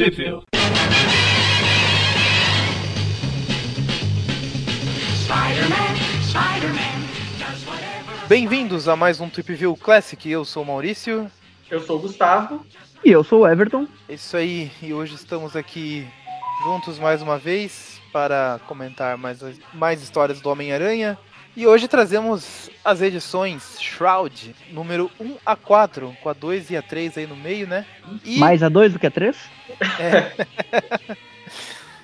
Tripville. Bem-vindos a mais um Trip View Classic. Eu sou o Maurício. Eu sou o Gustavo. E eu sou o Everton. É isso aí, e hoje estamos aqui juntos mais uma vez para comentar mais, mais histórias do Homem-Aranha. E hoje trazemos as edições Shroud, número 1 a 4, com a 2 e a 3 aí no meio, né? E... Mais a 2 do que a 3? É.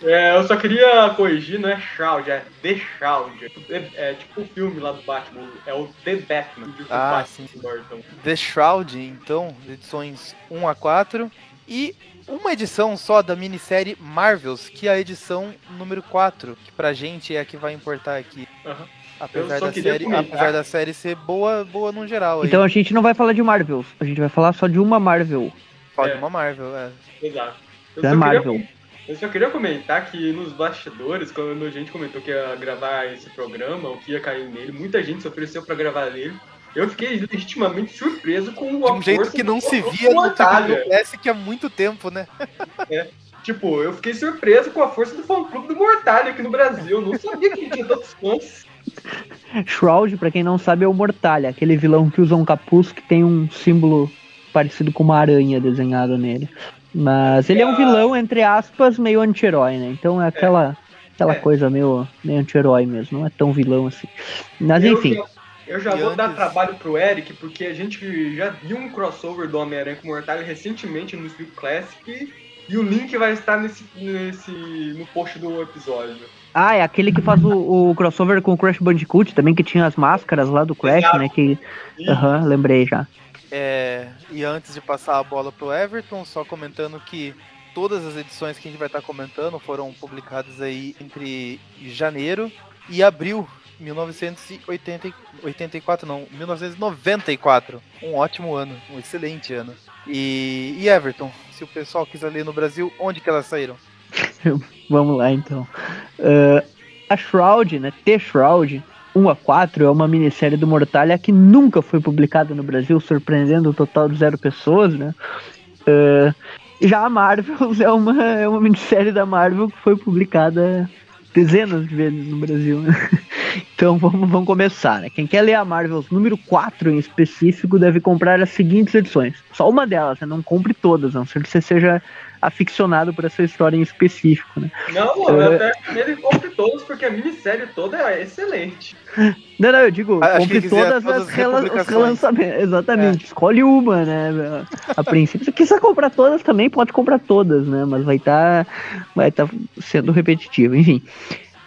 É, eu só queria corrigir, não é Shroud, é The Shroud. É, é tipo o filme lá do Batman, é o The Batman. do Ah, Batman sim. Burton. The Shroud, então, edições 1 a 4. E uma edição só da minissérie Marvels, que é a edição número 4, que pra gente é a que vai importar aqui. Aham. Apesar só da, série, comentar. apesar da série ser boa, boa no geral. aí. Então a gente não vai falar de Marvels, a gente vai falar só de uma Marvel. Pode é. uma Marvel, é. Exato. Eu Da só, Marvel. queria, eu só queria comentar que nos bastidores, quando a gente comentou que ia gravar esse programa, o que ia cair nele, muita gente se ofereceu pra gravar nele. Eu fiquei legitimamente surpreso com o De um jeito que não se via no Mortalha. View Classic há muito tempo, né? Tipo, eu fiquei surpreso com a força do fã-clube do Mortalha aqui no Brasil. Eu não sabia que tinha tantos fãs. Shroud, pra quem não sabe, é o Mortalha, aquele vilão que usa um capuz que tem um símbolo parecido com uma aranha desenhado nele. Mas ele é um vilão, entre aspas, meio anti-herói, né? Então é aquela, aquela É. coisa meio, meio anti-herói mesmo, não é tão vilão assim. Mas Eu enfim, já- Eu já E vou dar antes- trabalho pro Eric, porque a gente já viu um crossover do Homem-Aranha com o Mortalha recentemente no Sleep Classic. E o link vai estar nesse, nesse, no post do episódio. Ah, é aquele que faz o, o crossover com o Crash Bandicoot também, que tinha as máscaras lá do Crash, Exato. né? Que. Aham, lembrei já. É, e antes de passar a bola pro Everton, só comentando que todas as edições que a gente vai estar comentando foram publicadas aí entre janeiro e abril 1984, não, 1994. Um ótimo ano, um excelente ano. E, e Everton, se o pessoal quiser ler no Brasil, onde que elas saíram? Vamos lá então. Ah, a Shroud, né? The Shroud 1 a 4 é uma minissérie do Mortalha que nunca foi publicada no Brasil, surpreendendo o total de zero pessoas, né? Ah, já a Marvels é uma, é uma minissérie da Marvel que foi publicada dezenas de vezes no Brasil, né? Então vamos, vamos começar, né? Quem quer ler a Marvels número 4 em específico deve comprar as seguintes edições. Só uma delas, né? Não compre todas, a não ser que você seja aficionado por essa história em específico, né? Não, eu É. até recomendo que compre todos, porque a minissérie toda é excelente. Não, não, eu digo, Ah, acho compre todas todas as rela- os relançamentos. Exatamente, escolhe uma, né? A princípio, se quiser comprar todas também, pode comprar todas, né? Mas vai estar vai tá sendo repetitivo, enfim.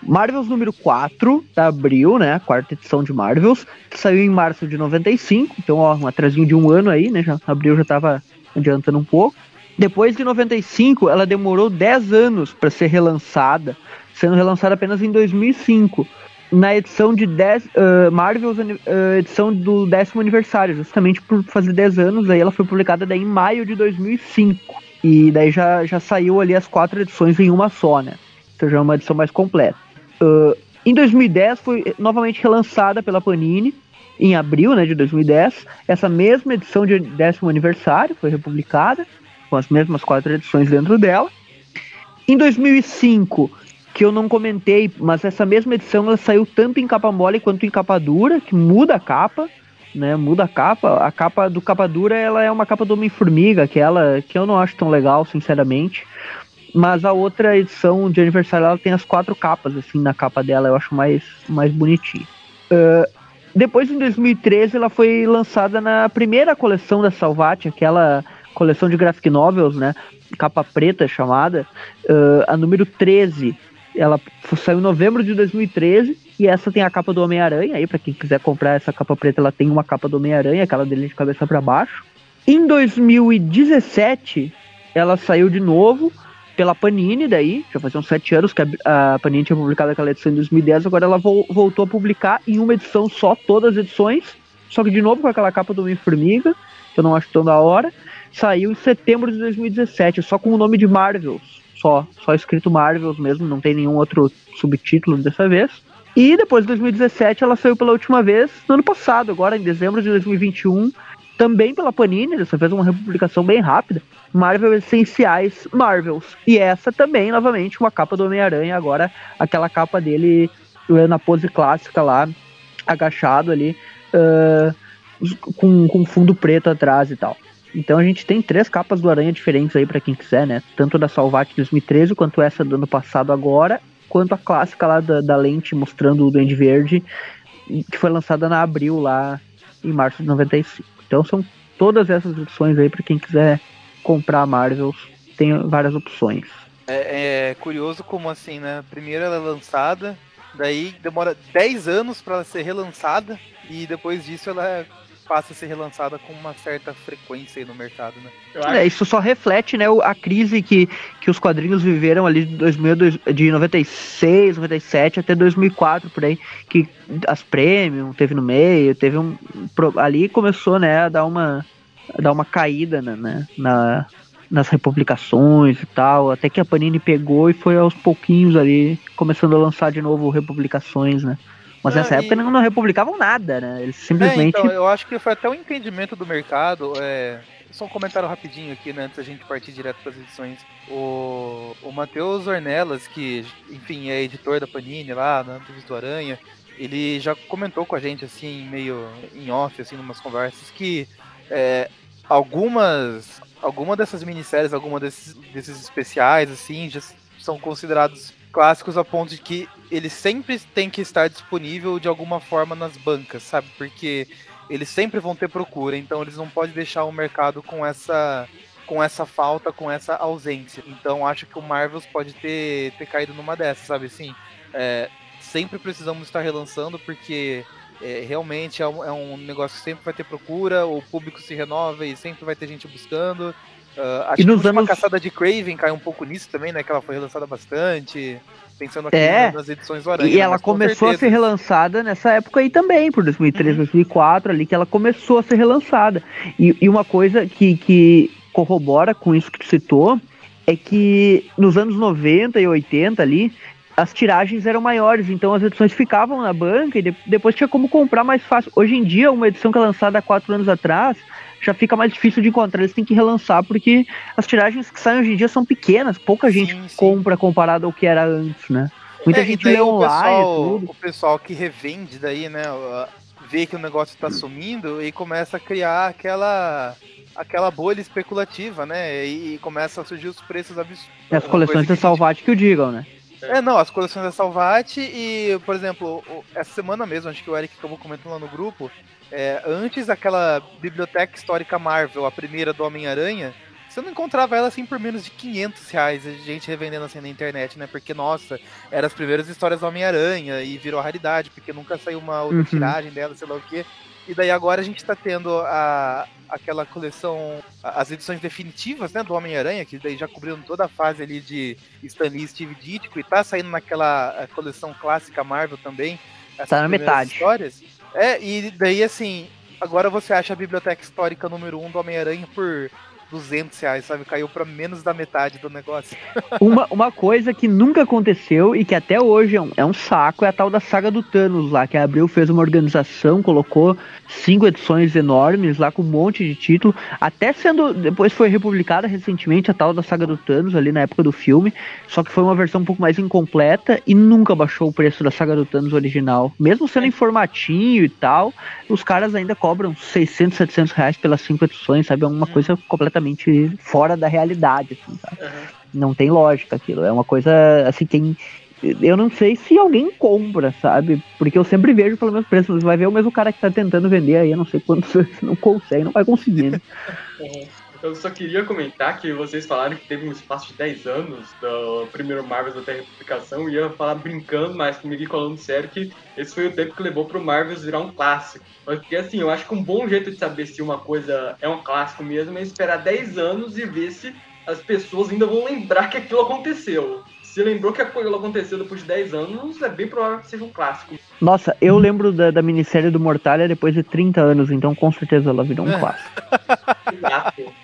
Marvels número 4, da Abril, né? A quarta edição de Marvels, que saiu em março de 95, então, ó, um atrasinho de um ano aí, né? Já, Abril já tava adiantando um pouco. Depois de 95, ela demorou 10 anos para ser relançada, sendo relançada apenas em 2005 na edição de 10, uh, Marvel's uh, edição do décimo aniversário, justamente por fazer 10 anos, aí ela foi publicada daí em maio de 2005. E daí já, já saiu ali as quatro edições em uma só, né? Então já é uma edição mais completa. Uh, em 2010 foi novamente relançada pela Panini, em abril né, de 2010. Essa mesma edição de décimo aniversário foi republicada, com as mesmas quatro edições dentro dela. Em 2005, que eu não comentei, mas essa mesma edição ela saiu tanto em capa mole quanto em capa dura, que muda a capa, né? Muda a capa. A capa do capa dura ela é uma capa do Homem-Formiga, aquela que eu não acho tão legal, sinceramente. Mas a outra edição de aniversário ela tem as quatro capas assim na capa dela, eu acho mais mais bonitinho. Ah, depois em 2013 ela foi lançada na primeira coleção da Salvat, aquela coleção de graphic novels, né? Capa preta chamada, ah, a número 13. Ela saiu em novembro de 2013 e essa tem a capa do Homem-Aranha. Aí, pra quem quiser comprar essa capa preta, ela tem uma capa do Homem-Aranha, aquela dele de cabeça para baixo. Em 2017, ela saiu de novo pela Panini, daí, já faziam sete anos que a, a Panini tinha publicado aquela edição em 2010, agora ela vol- voltou a publicar em uma edição só, todas as edições, só que de novo com aquela capa do Homem-Formiga, que eu não acho tão da hora, saiu em setembro de 2017, só com o nome de Marvels, só, só escrito Marvels mesmo, não tem nenhum outro subtítulo dessa vez. E depois de 2017 ela saiu pela última vez no ano passado, agora em dezembro de 2021, também pela Panini, dessa vez uma republicação bem rápida, Marvel Essenciais Marvels. E essa também, novamente, uma capa do Homem-Aranha, agora aquela capa dele na pose clássica lá, agachado ali, uh, com, com fundo preto atrás e tal. Então a gente tem três capas do Aranha diferentes aí para quem quiser, né? Tanto da Salvat 2013 quanto essa do ano passado agora, quanto a clássica lá da, da lente mostrando o Duende Verde, que foi lançada na Abril lá em março de 95. Então são todas essas edições aí para quem quiser comprar Marvels, tem várias opções. É, é, curioso como assim, né? Primeiro ela é lançada, daí demora 10 anos para ser relançada e depois disso ela passa a ser relançada com uma certa frequência no mercado, né? É, isso só reflete, né, a crise que, que os quadrinhos viveram ali de, 2000, de 96, 97 até 2004, por aí, que as premium teve no meio, teve um... ali começou, né, a dar uma, a dar uma caída né, né na, nas republicações e tal, até que a Panini pegou e foi aos pouquinhos ali, começando a lançar de novo republicações, né? Mas nessa época eles não republicavam nada, né? Eles simplesmente. É, então, eu acho que foi até o um entendimento do mercado. É... Só um comentário rapidinho aqui, né, antes da gente partir direto para as edições. O, o Matheus Ornelas, que, enfim, é editor da Panini lá, na Antunes do Aranha, ele já comentou com a gente, assim, meio em off, assim, numas conversas, que é, algumas, alguma dessas minisséries, alguma desses, desses especiais, assim, já são considerados clássicos a ponto de que ele sempre tem que estar disponível de alguma forma nas bancas, sabe? Porque eles sempre vão ter procura, então eles não podem deixar o mercado com essa com essa falta, com essa ausência. Então acho que o Marvels pode ter, ter caído numa dessas, sabe assim? É, sempre precisamos estar relançando porque é, realmente é um, é um, negócio que sempre vai ter procura, o público se renova e sempre vai ter gente buscando. Uh, acho e nos que a anos... caçada de Craven cai um pouco nisso também, né? Que ela foi relançada bastante. Pensando aqui é, nas edições Aranha. E ela começou a ser relançada nessa época aí também, por 2003, uhum. 2004, ali que ela começou a ser relançada. E, e uma coisa que, que corrobora com isso que tu citou é que nos anos 90 e 80 ali, as tiragens eram maiores, então as edições ficavam na banca e de, depois tinha como comprar mais fácil. Hoje em dia, uma edição que é lançada há quatro anos atrás, já fica mais difícil de encontrar. Eles têm que relançar porque as tiragens que saem hoje em dia são pequenas, pouca gente sim, sim. compra comparado ao que era antes, né? Muita é, gente lê online. O, o pessoal que revende daí, né? Vê que o negócio está sumindo e começa a criar aquela aquela bolha especulativa, né? E, começa a surgir os preços absurdos. E as coleções da Salvat que o digam, né? É, não, as coleções da Salvat e, por exemplo, essa semana mesmo, acho que o Eric acabou comentando lá no grupo, é, antes daquela biblioteca histórica Marvel, a primeira do Homem-Aranha, você não encontrava ela assim por menos de 500 reais, a gente revendendo assim na internet, né? Porque, nossa, eram as primeiras histórias do Homem-Aranha e virou raridade, porque nunca saiu uma outra uhum. tiragem dela, sei lá o quê. E daí agora a gente tá tendo a, aquela coleção, as edições definitivas, né, do Homem-Aranha, que daí já cobriram toda a fase ali de Stan Lee e Steve Ditko, e tá saindo naquela coleção clássica Marvel também. Tá na metade. Histórias. É, e daí assim, agora você acha a biblioteca histórica número 1 um do Homem-Aranha por 200 reais, sabe? Caiu para menos da metade do negócio. uma, uma coisa que nunca aconteceu e que até hoje é um, é um saco é a tal da saga do Thanos lá, que a Abril fez uma organização, colocou cinco edições enormes lá com um monte de título, até sendo, depois foi republicada recentemente a tal da saga do Thanos ali na época do filme, só que foi uma versão um pouco mais incompleta e nunca baixou o preço da saga do Thanos original. Mesmo sendo em formatinho e tal, os caras ainda cobram 600, 700 reais pelas cinco edições, sabe? É uma hum. coisa completamente completamente fora da realidade, assim, sabe? Uhum. Não tem lógica aquilo. É uma coisa, assim, tem. Eu não sei se alguém compra, sabe? Porque eu sempre vejo pelo menos preço. Você vai ver o mesmo cara que tá tentando vender aí, eu não sei quanto não consegue, não vai conseguir, né? Uhum. Eu só queria comentar que vocês falaram que teve um espaço de 10 anos do primeiro Marvels até a republicação, e ia falar brincando, mas comigo e falando sério que esse foi o tempo que levou pro Marvels virar um clássico. Porque assim, eu acho que um bom jeito de saber se uma coisa é um clássico mesmo é esperar 10 anos e ver se as pessoas ainda vão lembrar que aquilo aconteceu. Se lembrou que aquilo aconteceu depois de 10 anos, é bem provável que seja um clássico. Nossa, eu lembro da, da minissérie do Mortalha depois de 30 anos, então com certeza ela virou um é. clássico.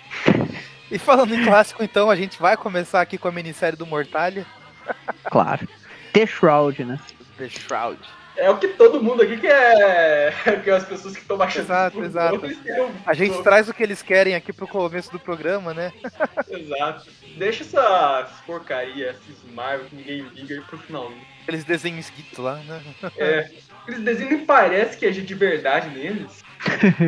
E falando em clássico, então, a gente vai começar aqui com a minissérie do Mortalha. Claro. The Shroud, né? The Shroud. É o que todo mundo aqui quer. Que as pessoas que estão baixando. Exato, exato. A gente traz o que eles querem aqui pro começo do programa, né? Exato. Deixa essas porcaria, esses Marvel que ninguém liga aí pro final. Eles desenham esquito lá, né? É. Aqueles desenhos nem parece que é de verdade neles.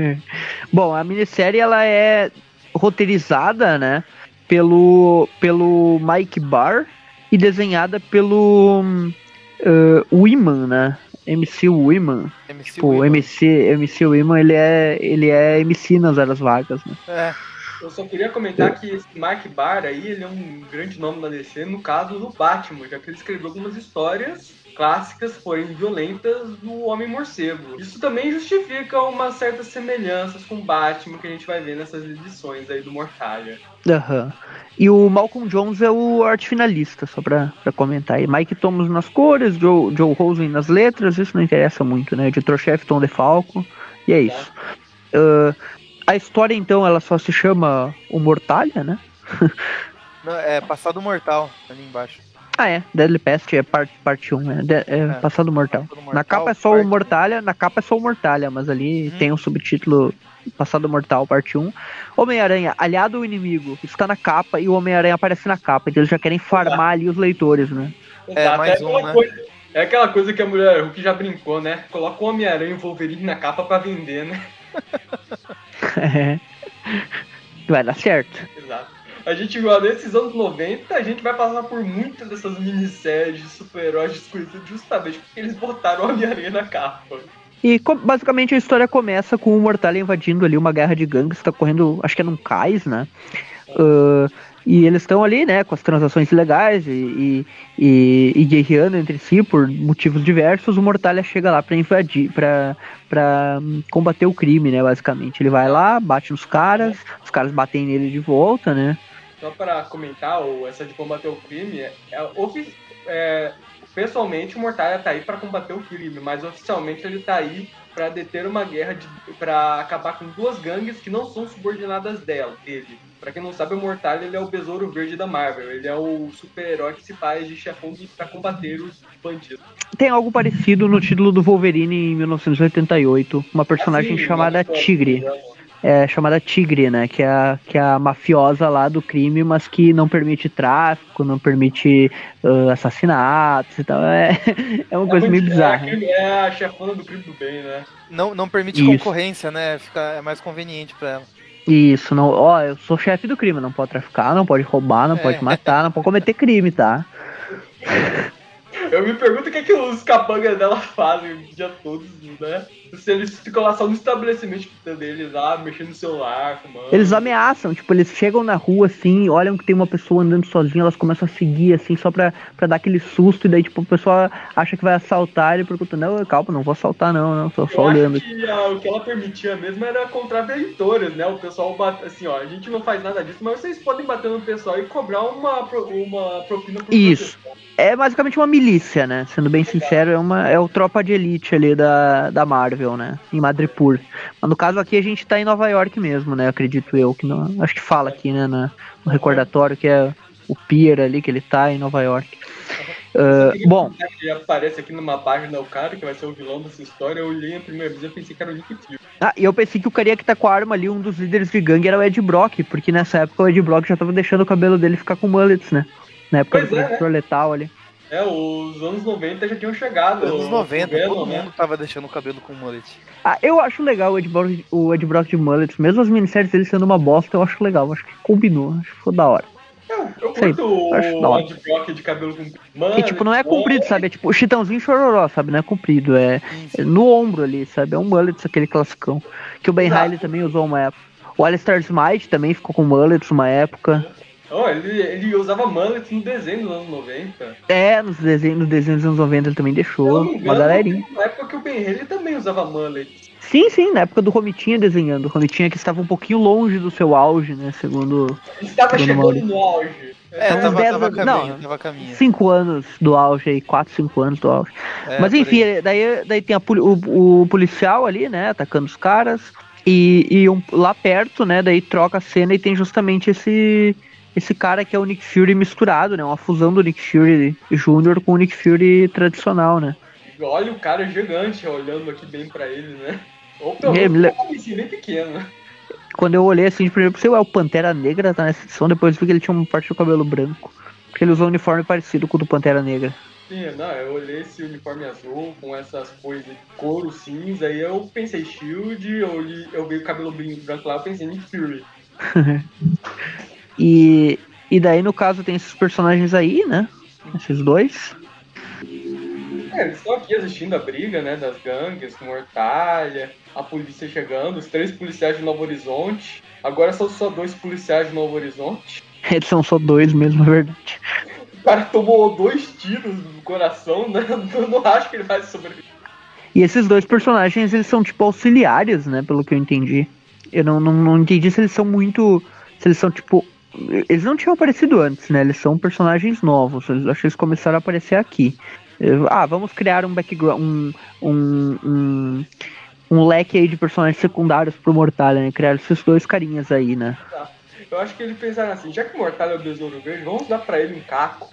Bom, a minissérie ela é roteirizada, né, pelo, pelo Mike Barr e desenhada pelo uh, Wiman, né? MC Wiman. MC Tipo, Wilman. MC, MC Wiman, ele é, ele é MC nas horas vagas, né? É, Eu só queria comentar que esse Mark Barr aí, ele é um grande nome da DC no caso do Batman, já que ele escreveu algumas histórias clássicas, porém violentas, do Homem-Morcego. Isso também justifica umas certas semelhanças com o Batman que a gente vai ver nessas edições aí do Mortalha. Aham. E o Malcolm Jones é o arte finalista, só pra, pra comentar aí. Mike Thomas nas cores, Joe, Joe Rosen nas letras, isso não interessa muito, né? Editor-chefe Tom DeFalco, e é isso. Ah, a história, então, ela só se chama O Mortalha, né? não, é Passado Mortal, ali embaixo. Ah, é. Deadly Pest é parte, parte 1, é, de- é É. Passado Mortal. Passado Na Mortal, capa é só o Mortalha, na capa é só o Mortalha, mas ali Uhum. tem um subtítulo Passado Mortal, parte 1. Homem-Aranha, aliado ao inimigo, está na capa e o Homem-Aranha aparece na capa, então eles já querem farmar ali os leitores, né? É, Exato, mais aquela um, né? coisa- é aquela coisa que a mulher Hulk já brincou, né? Coloca o Homem-Aranha e o Wolverine na capa pra vender, né? Vai dar certo. A gente viu nesses anos 90, a gente vai passar por muitas dessas minisséries de super-heróis desconhecidos justamente porque eles botaram o Homem-Aranha na capa. E basicamente a história começa com o Mortalha invadindo ali uma guerra de gangues, tá correndo, acho que é num cais, né? Ah, e eles estão ali, né, com as transações ilegais e, e, e, guerreando entre si por motivos diversos. O Mortalha chega lá pra invadir, pra, pra hum, combater o crime, né, basicamente. Ele vai lá, bate nos caras, os caras batem nele de volta, né? Só para comentar, o- essa de combater o crime, é, é, ofi- é, pessoalmente o Mortalha tá aí para combater o crime, mas oficialmente ele tá aí para deter uma guerra, para acabar com duas gangues que não são subordinadas dela, dele. Pra quem não sabe, o Mortalha ele é o besouro verde da Marvel, ele é o super-herói que se faz de chefão para combater os bandidos. Tem algo parecido no título do Wolverine em 1988, uma personagem Assim, chamada Tigre. É, chamada Tigre, né? Que é, a, que é a mafiosa lá do crime, mas que não permite tráfico, não permite ah, assassinatos e tal. É, é uma coisa É meio muito- bizarra. É, a- é a chefona do crime do bem, né? Não, não permite Isso. concorrência, né? Fica, é mais conveniente pra ela. Isso, não. Ó, eu sou chefe do crime, não pode traficar, não pode roubar, não É. pode matar, não pode cometer crime, tá? Eu me pergunto o que, é que os capangas dela fazem o dia todo, né? Se eles ficam lá só no estabelecimento deles lá, mexendo no celular, fumando. Eles ameaçam, tipo, eles chegam na rua assim, olham que tem uma pessoa andando sozinha, elas começam a seguir assim, só pra, pra dar aquele susto, e daí, tipo, o pessoal acha que vai assaltar e pergunta, não, calma, não vou assaltar, não, não, só Eu olhando. acho que ah, o que ela permitia mesmo era contratar editoras, né? O pessoal bate, assim, ó, a gente não faz nada disso, mas vocês podem bater no pessoal e cobrar uma, uma propina por Isso. proteção. É basicamente uma milícia, né? Sendo bem sincero, é, uma, é o tropa de elite ali da, da Marvel, né? Em Madripoor. Mas no caso aqui a gente tá em Nova York mesmo, né? Acredito eu. que não, Acho que fala aqui, né? no recordatório que é o Pier ali, que ele tá em Nova York. Ah, bom, Que aparece aqui numa página o cara que vai ser o vilão dessa história, eu olhei a primeira vez e pensei que era o Nick Fury. ah, e eu pensei que o carinha que tá com a arma ali, um dos líderes de gangue, era o Ed Brock, porque nessa época o Ed Brock já tava deixando o cabelo dele ficar com mullets, né? Na época Pois do é, professor letal ali. É, os anos 90 já tinham chegado. Anos o 90, Venom, todo né? mundo tava deixando o cabelo com mullet. Ah, eu acho legal o Ed, Brock, o Ed Brock de mullets, mesmo as minisséries dele sendo uma bosta, eu acho legal, acho que combinou, acho que ficou da hora. Eu, eu Sei, curto acho da o hora. Ed Brock de cabelo comprido. Mano, Porque, tipo, não é comprido, sabe? É tipo o chitãozinho chororó, sabe? Não é comprido, é, é no ombro ali, sabe? É um mullets, aquele classicão. Que o Ben Exato. Riley também usou uma época. O Alistair Smite também ficou com mullets uma época. Oh, ele, ele usava mullet no desenho dos anos 90. É, nos desenhos, nos desenhos dos anos 90 ele também deixou. não me Uma engano, galerinha. Na época que o Ben Haley também usava mullet. Sim, sim, na época do Romitinha desenhando. O Romitinha que estava um pouquinho longe do seu auge, né? Segundo Ele estava chegando no auge. É, Então, tava, tava anos- caminho, não. tava caminho. cinco anos do auge aí, quatro, cinco anos do auge. É, Mas enfim, aí. daí, daí tem a o, o policial ali, né, atacando os caras. E, e um- lá perto, né, daí troca a cena e tem justamente esse esse cara que é o Nick Fury misturado, né, uma fusão do Nick Fury Jr. com o Nick Fury tradicional, né. olha o cara gigante olhando aqui bem pra ele, né? Ou pelo É, menos cabecinha bem pequena. Quando eu olhei assim, de primeiro pensei, ué, o Pantera Negra tá nessa edição, depois vi que ele tinha uma parte do cabelo branco. Porque ele usou um uniforme parecido com o do Pantera Negra. Sim, não, eu olhei esse uniforme azul com essas coisas de couro cinza, aí eu pensei Shield, eu, li- eu vi o cabelo branco lá, eu pensei Nick Fury. E, e daí, no caso, tem esses personagens aí, né? Esses dois. É, eles estão aqui assistindo a briga, né, das gangues, com Mortalha, a polícia chegando, os três policiais de Novo Horizonte. Agora são só dois policiais de Novo Horizonte. Eles são só dois mesmo, é verdade. O cara tomou dois tiros no coração, né? Eu não acho que ele vai sobreviver. E esses dois personagens, eles são tipo auxiliares, né? Pelo que eu entendi. Eu não, não, não entendi se eles são muito. Se eles são tipo. Eles não tinham aparecido antes, né? Eles são personagens novos. Eles, acho que eles começaram a aparecer aqui. Ah, vamos criar um background. Um, um, um, um leque aí de personagens secundários pro Mortalha, né? Criaram esses dois carinhas aí, né? Eu acho que eles pensaram assim, já que o Mortalha é o Besouro Verde, vamos dar pra ele um caco.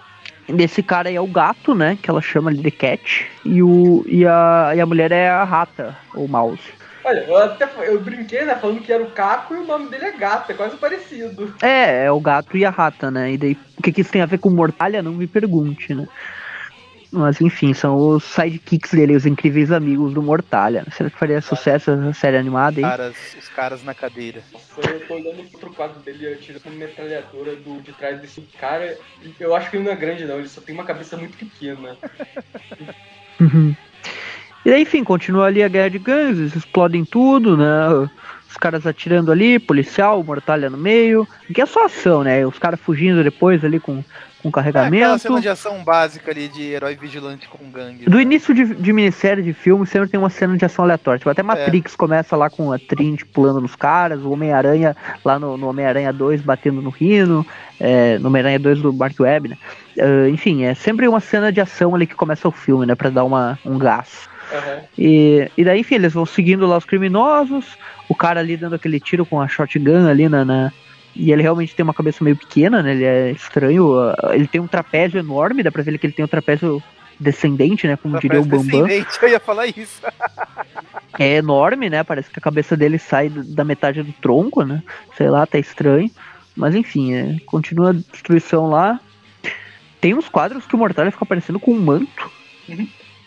Desse cara aí é o gato, né? Que ela chama de The Cat. E, o, e, a, e a mulher é a rata, ou mouse. Olha, eu até eu brinquei, né, falando que era o Caco e o nome dele é Gato, é quase parecido. É, é o gato e a rata, né? E daí, o que, que isso tem a ver com Mortalha, não me pergunte, né? Mas enfim, são os sidekicks dele, os incríveis amigos do Mortalha. Será que faria sucesso essa série animada aí? Caras, os caras na cadeira. Nossa, eu tô olhando pro quadro dele atirando uma metralhadora do, de trás desse cara. Eu acho que ele não é grande, não, ele só tem uma cabeça muito pequena. Uhum. E daí, enfim, continua ali a guerra de gangues, eles explodem tudo, né? Os caras atirando ali, policial, Mortalha no meio. Que é só ação, né? Os caras fugindo depois ali com, com É, aquela carregamento. cena de ação básica ali de herói vigilante com gangue. Do né? início de, de minissérie de filme sempre tem uma cena de ação aleatória. Tipo, até Matrix começa lá com a Trinity pulando nos caras, o Homem-Aranha lá no, no Homem-Aranha 2 batendo no Rino, é, no Homem-Aranha 2 do Mark Webb, né? Ah, enfim, é sempre uma cena de ação ali que começa o filme, né? Pra dar uma, um gás. Aham. E, e daí, enfim, eles vão seguindo lá os criminosos, o cara ali dando aquele tiro com a shotgun ali na. na- e ele realmente tem uma cabeça meio pequena, né? Ele é estranho. ah, Ele tem um trapézio enorme, dá pra ver que ele tem um trapézio descendente, né? Como Pra diria o Bambam. descendente, Eu ia falar isso. É enorme, né? Parece que a cabeça dele sai da metade do tronco, né? Sei lá, tá estranho. Mas enfim, é, continua a destruição lá. Tem uns quadros que o Mortalha fica parecendo com um manto.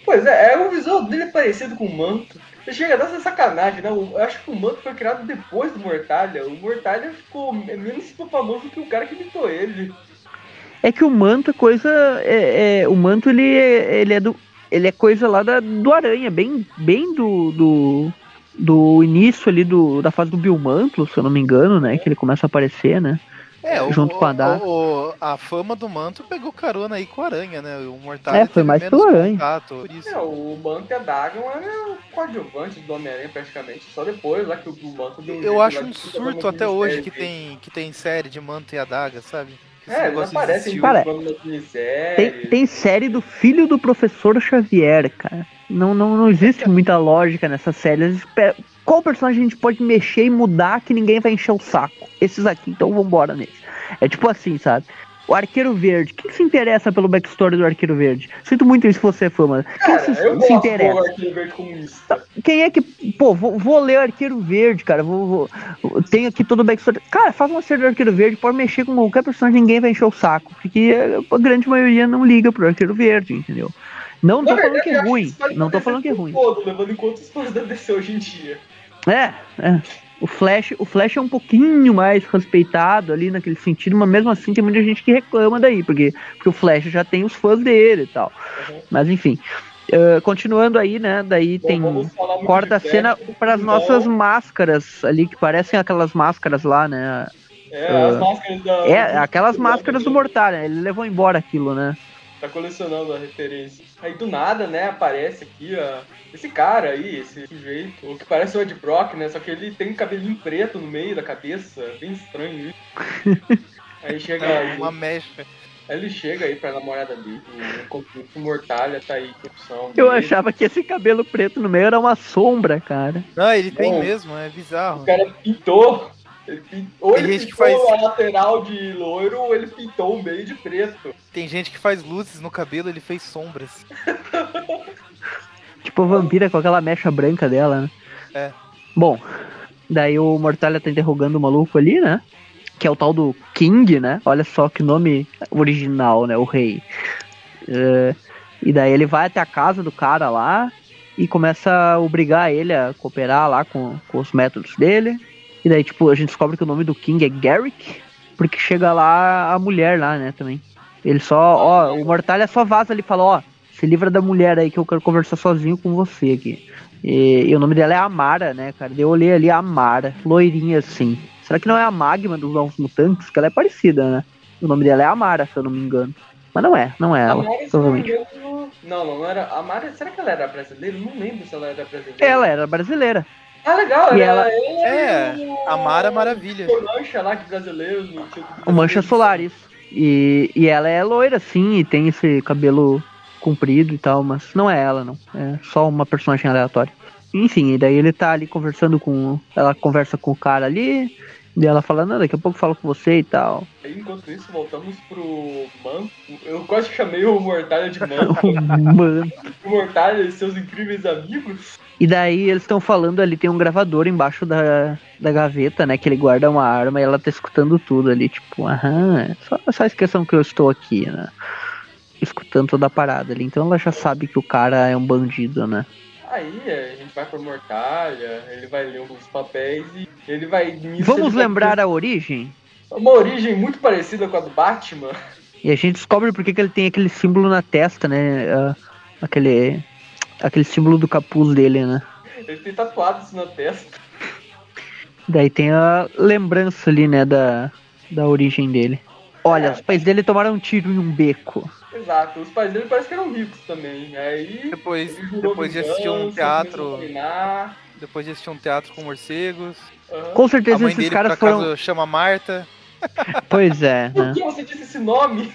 Pois é, é o visual dele parecido com o manto. Chega a dar essa sacanagem, né? Eu acho que o manto foi criado depois do Mortalha. O Mortalha ficou é menos famoso que o cara que imitou ele. É que o manto é coisa. É, é- o manto ele é, ele é do. Ele é coisa lá da, do Aranha, bem, bem do, do, do início ali do, da fase do Bill Mantlo, se eu não me engano, né? Que ele começa a aparecer, né? É, o, Junto com a Dá. o- a fama do manto pegou carona aí com a aranha, né? O Mortalha É, foi teve mais menos pelo Aranha. contato, por isso. É, o manto e a daga eram coadjuvantes do Homem-Aranha praticamente. Só depois lá que o o manto deu Eu acho um surto até hoje que tem, que tem série de manto e adaga, sabe? Que esse É. Cara, nas Tem, tem série do filho do professor Xavier, cara. Não, não, não existe muita lógica nessa série. Eles Qual personagem a gente pode mexer e mudar que ninguém vai encher o saco? Esses aqui, então vambora neles. É tipo assim, sabe? O Arqueiro Verde. Quem se interessa pelo backstory do Arqueiro Verde? Sinto muito isso se você for, mano. Quem Cara, se, se interessa? Quem é que. Pô, vou, vou ler o Arqueiro Verde, cara. Vou, vou, tem aqui todo o backstory. Cara, faz uma série do Arqueiro Verde, pode mexer com qualquer personagem, ninguém vai encher o saco. Porque a grande maioria não liga pro Arqueiro Verde, entendeu? Não tô Na falando verdade, que é ruim. Não tô falando que é ruim. Todo, levando em conta os fãs da DC hoje em dia. É, é. O Flash, o Flash é um pouquinho mais respeitado ali naquele sentido, mas mesmo assim tem muita gente que reclama daí, porque, porque o Flash já tem os fãs dele e tal. Uhum. Mas enfim. eh, continuando aí, né? Daí Bom, tem. corta a cena para as nossas máscaras ali, que parecem aquelas máscaras lá, né? É, as máscaras da. É, aquelas máscaras do Mortalha, ele levou embora aquilo, né? Tá colecionando a referência. Aí do nada, né, aparece aqui ó, esse cara aí, esse sujeito, o que parece o Ed Brock, né? Só que ele tem um cabelinho preto no meio da cabeça, bem estranho isso. Aí chega É aí, uma mecha. aí ele chega aí pra namorada dele, o conflito com Mortalha tá aí, corrupção. Eu dele. achava que esse cabelo preto no meio era uma sombra, cara. Não, ele tem Bom, mesmo, é bizarro. O cara pintou. Ele Ou Tem ele pintou faz- a lateral de loiro, ou ele pintou o meio de preto. Tem gente que faz luzes no cabelo, ele fez sombras. Tipo vampira com aquela mecha branca dela, né? É. Bom, daí o Mortalha tá interrogando o maluco ali, né? Que é o tal do King, né? Olha só que nome original, né? O rei. É, e daí ele vai até a casa do cara lá e começa a obrigar ele a cooperar lá com, com os métodos dele. E daí, tipo, a gente descobre que o nome do King é Garrick, porque chega lá a mulher lá, né, também. Ele só, ó, o Mortalha só vaza ali e fala, ó, se livra da mulher aí que eu quero conversar sozinho com você aqui. E, e o nome dela é Amara, né, cara? Eu olhei ali Amara, loirinha assim. Será que não é a Magma dos Novos Mutantes? Que ela é parecida, né? O nome dela é Amara, se eu não me engano. Mas não é, não é ela, Amara, não, provavelmente. me engano, não, não, não era. A Mara, será que ela era brasileira? Não lembro se ela era brasileira. Ela era brasileira. Ah, legal, E ela, É, o- a Mara Maravilha. O Mancha lá, que brasileiro. no tipo O Mancha Solar, isso. E, e ela é loira, assim, e tem esse cabelo comprido e tal, mas não é ela, não. É só uma personagem aleatória. Enfim, e daí ele tá ali conversando com. Ela conversa com o cara ali. E ela fala, não, daqui a pouco eu falo com você e tal. Aí, enquanto isso, voltamos pro Man. Eu quase chamei o Mortalha de Man. O Mortalha e seus incríveis amigos. E daí eles estão falando ali, tem um gravador embaixo da, da gaveta, né? Que ele guarda uma arma e ela tá escutando tudo ali, tipo, aham, só, só esqueçam que eu estou aqui, né? Escutando toda a parada ali. Então ela já sabe que o cara é um bandido, né? Aí a gente vai pro Mortalha, ele vai ler uns papéis e ele vai. nisso Vamos ele vai lembrar a origem? Uma origem muito parecida com a do Batman. E a gente descobre por que que ele tem aquele símbolo na testa, né? ah, aquele, aquele símbolo do capuz dele, né? Ele tem tatuado isso na testa. Daí tem a lembrança ali, né, da, da origem dele. Olha, É. os pais dele tomaram um tiro em um beco. Exato, os pais dele parecem que eram ricos também. Aí. Depois, ele jurou depois de assistir um teatro. a. Depois de assistir um teatro com morcegos. Aham. Com A certeza mãe esses dele, caras por acaso, foram. chama Marta. Pois é, Por né? que você disse esse nome?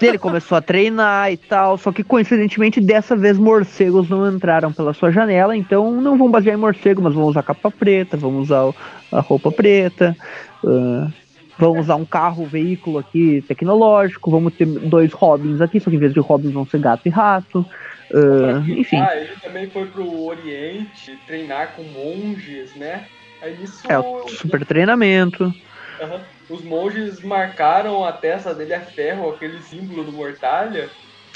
Ele começou a treinar e tal, só que coincidentemente dessa vez morcegos não entraram pela sua janela, então não vão basear em morcego, mas vão usar capa preta, vão usar a roupa preta, ah, vão usar um carro, veículo aqui tecnológico, vamos ter dois Robins aqui, só que em vez de Robins vão ser gato e rato. ah, enfim, Ah, ele também foi pro Oriente treinar com monges, né? Aí nisso. é o super treinamento. Aham. Os monges marcaram a testa dele a ferro, aquele símbolo do Mortalha.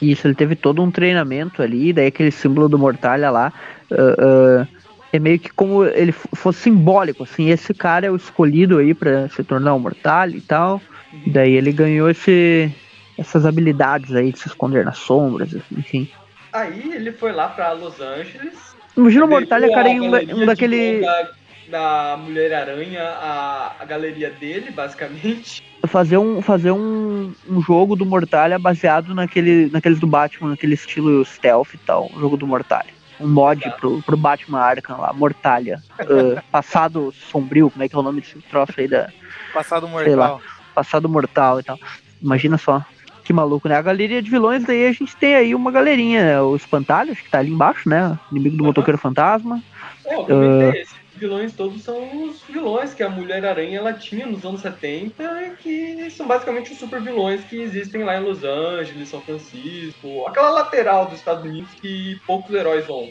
Isso, ele teve todo um treinamento ali, daí aquele símbolo do Mortalha lá. ah, ah, é meio que como ele fosse simbólico, assim, esse cara é o escolhido aí pra se tornar um Mortalha e tal. E daí ele ganhou esse, essas habilidades aí de se esconder nas sombras, enfim. Aí ele foi lá pra Los Angeles. Imagina o Mortalha, cara, em um, um daquele. Da, da Mulher-Aranha, a, a galeria dele, basicamente. Fazer, um, fazer um, um jogo do Mortalha baseado naquele, naqueles do Batman, naquele estilo stealth e tal, jogo do Mortalha. Um mod pro, pro Batman Arkham lá, Mortalha. Ah, passado sombrio, como é que é o nome desse troço aí da. Passado Sei lá. mortal. Passado mortal e tal. Imagina só. Que maluco, né? A galeria de vilões, daí a gente tem aí uma galerinha, né? o Espantalho, acho que tá ali embaixo, né? Inimigo do Aham. motoqueiro fantasma. É, comentei, esses vilões todos são os vilões que a Mulher-Aranha ela tinha nos anos 70, que são basicamente os super vilões que existem lá em Los Angeles, São Francisco, aquela lateral dos Estados Unidos que poucos heróis vão.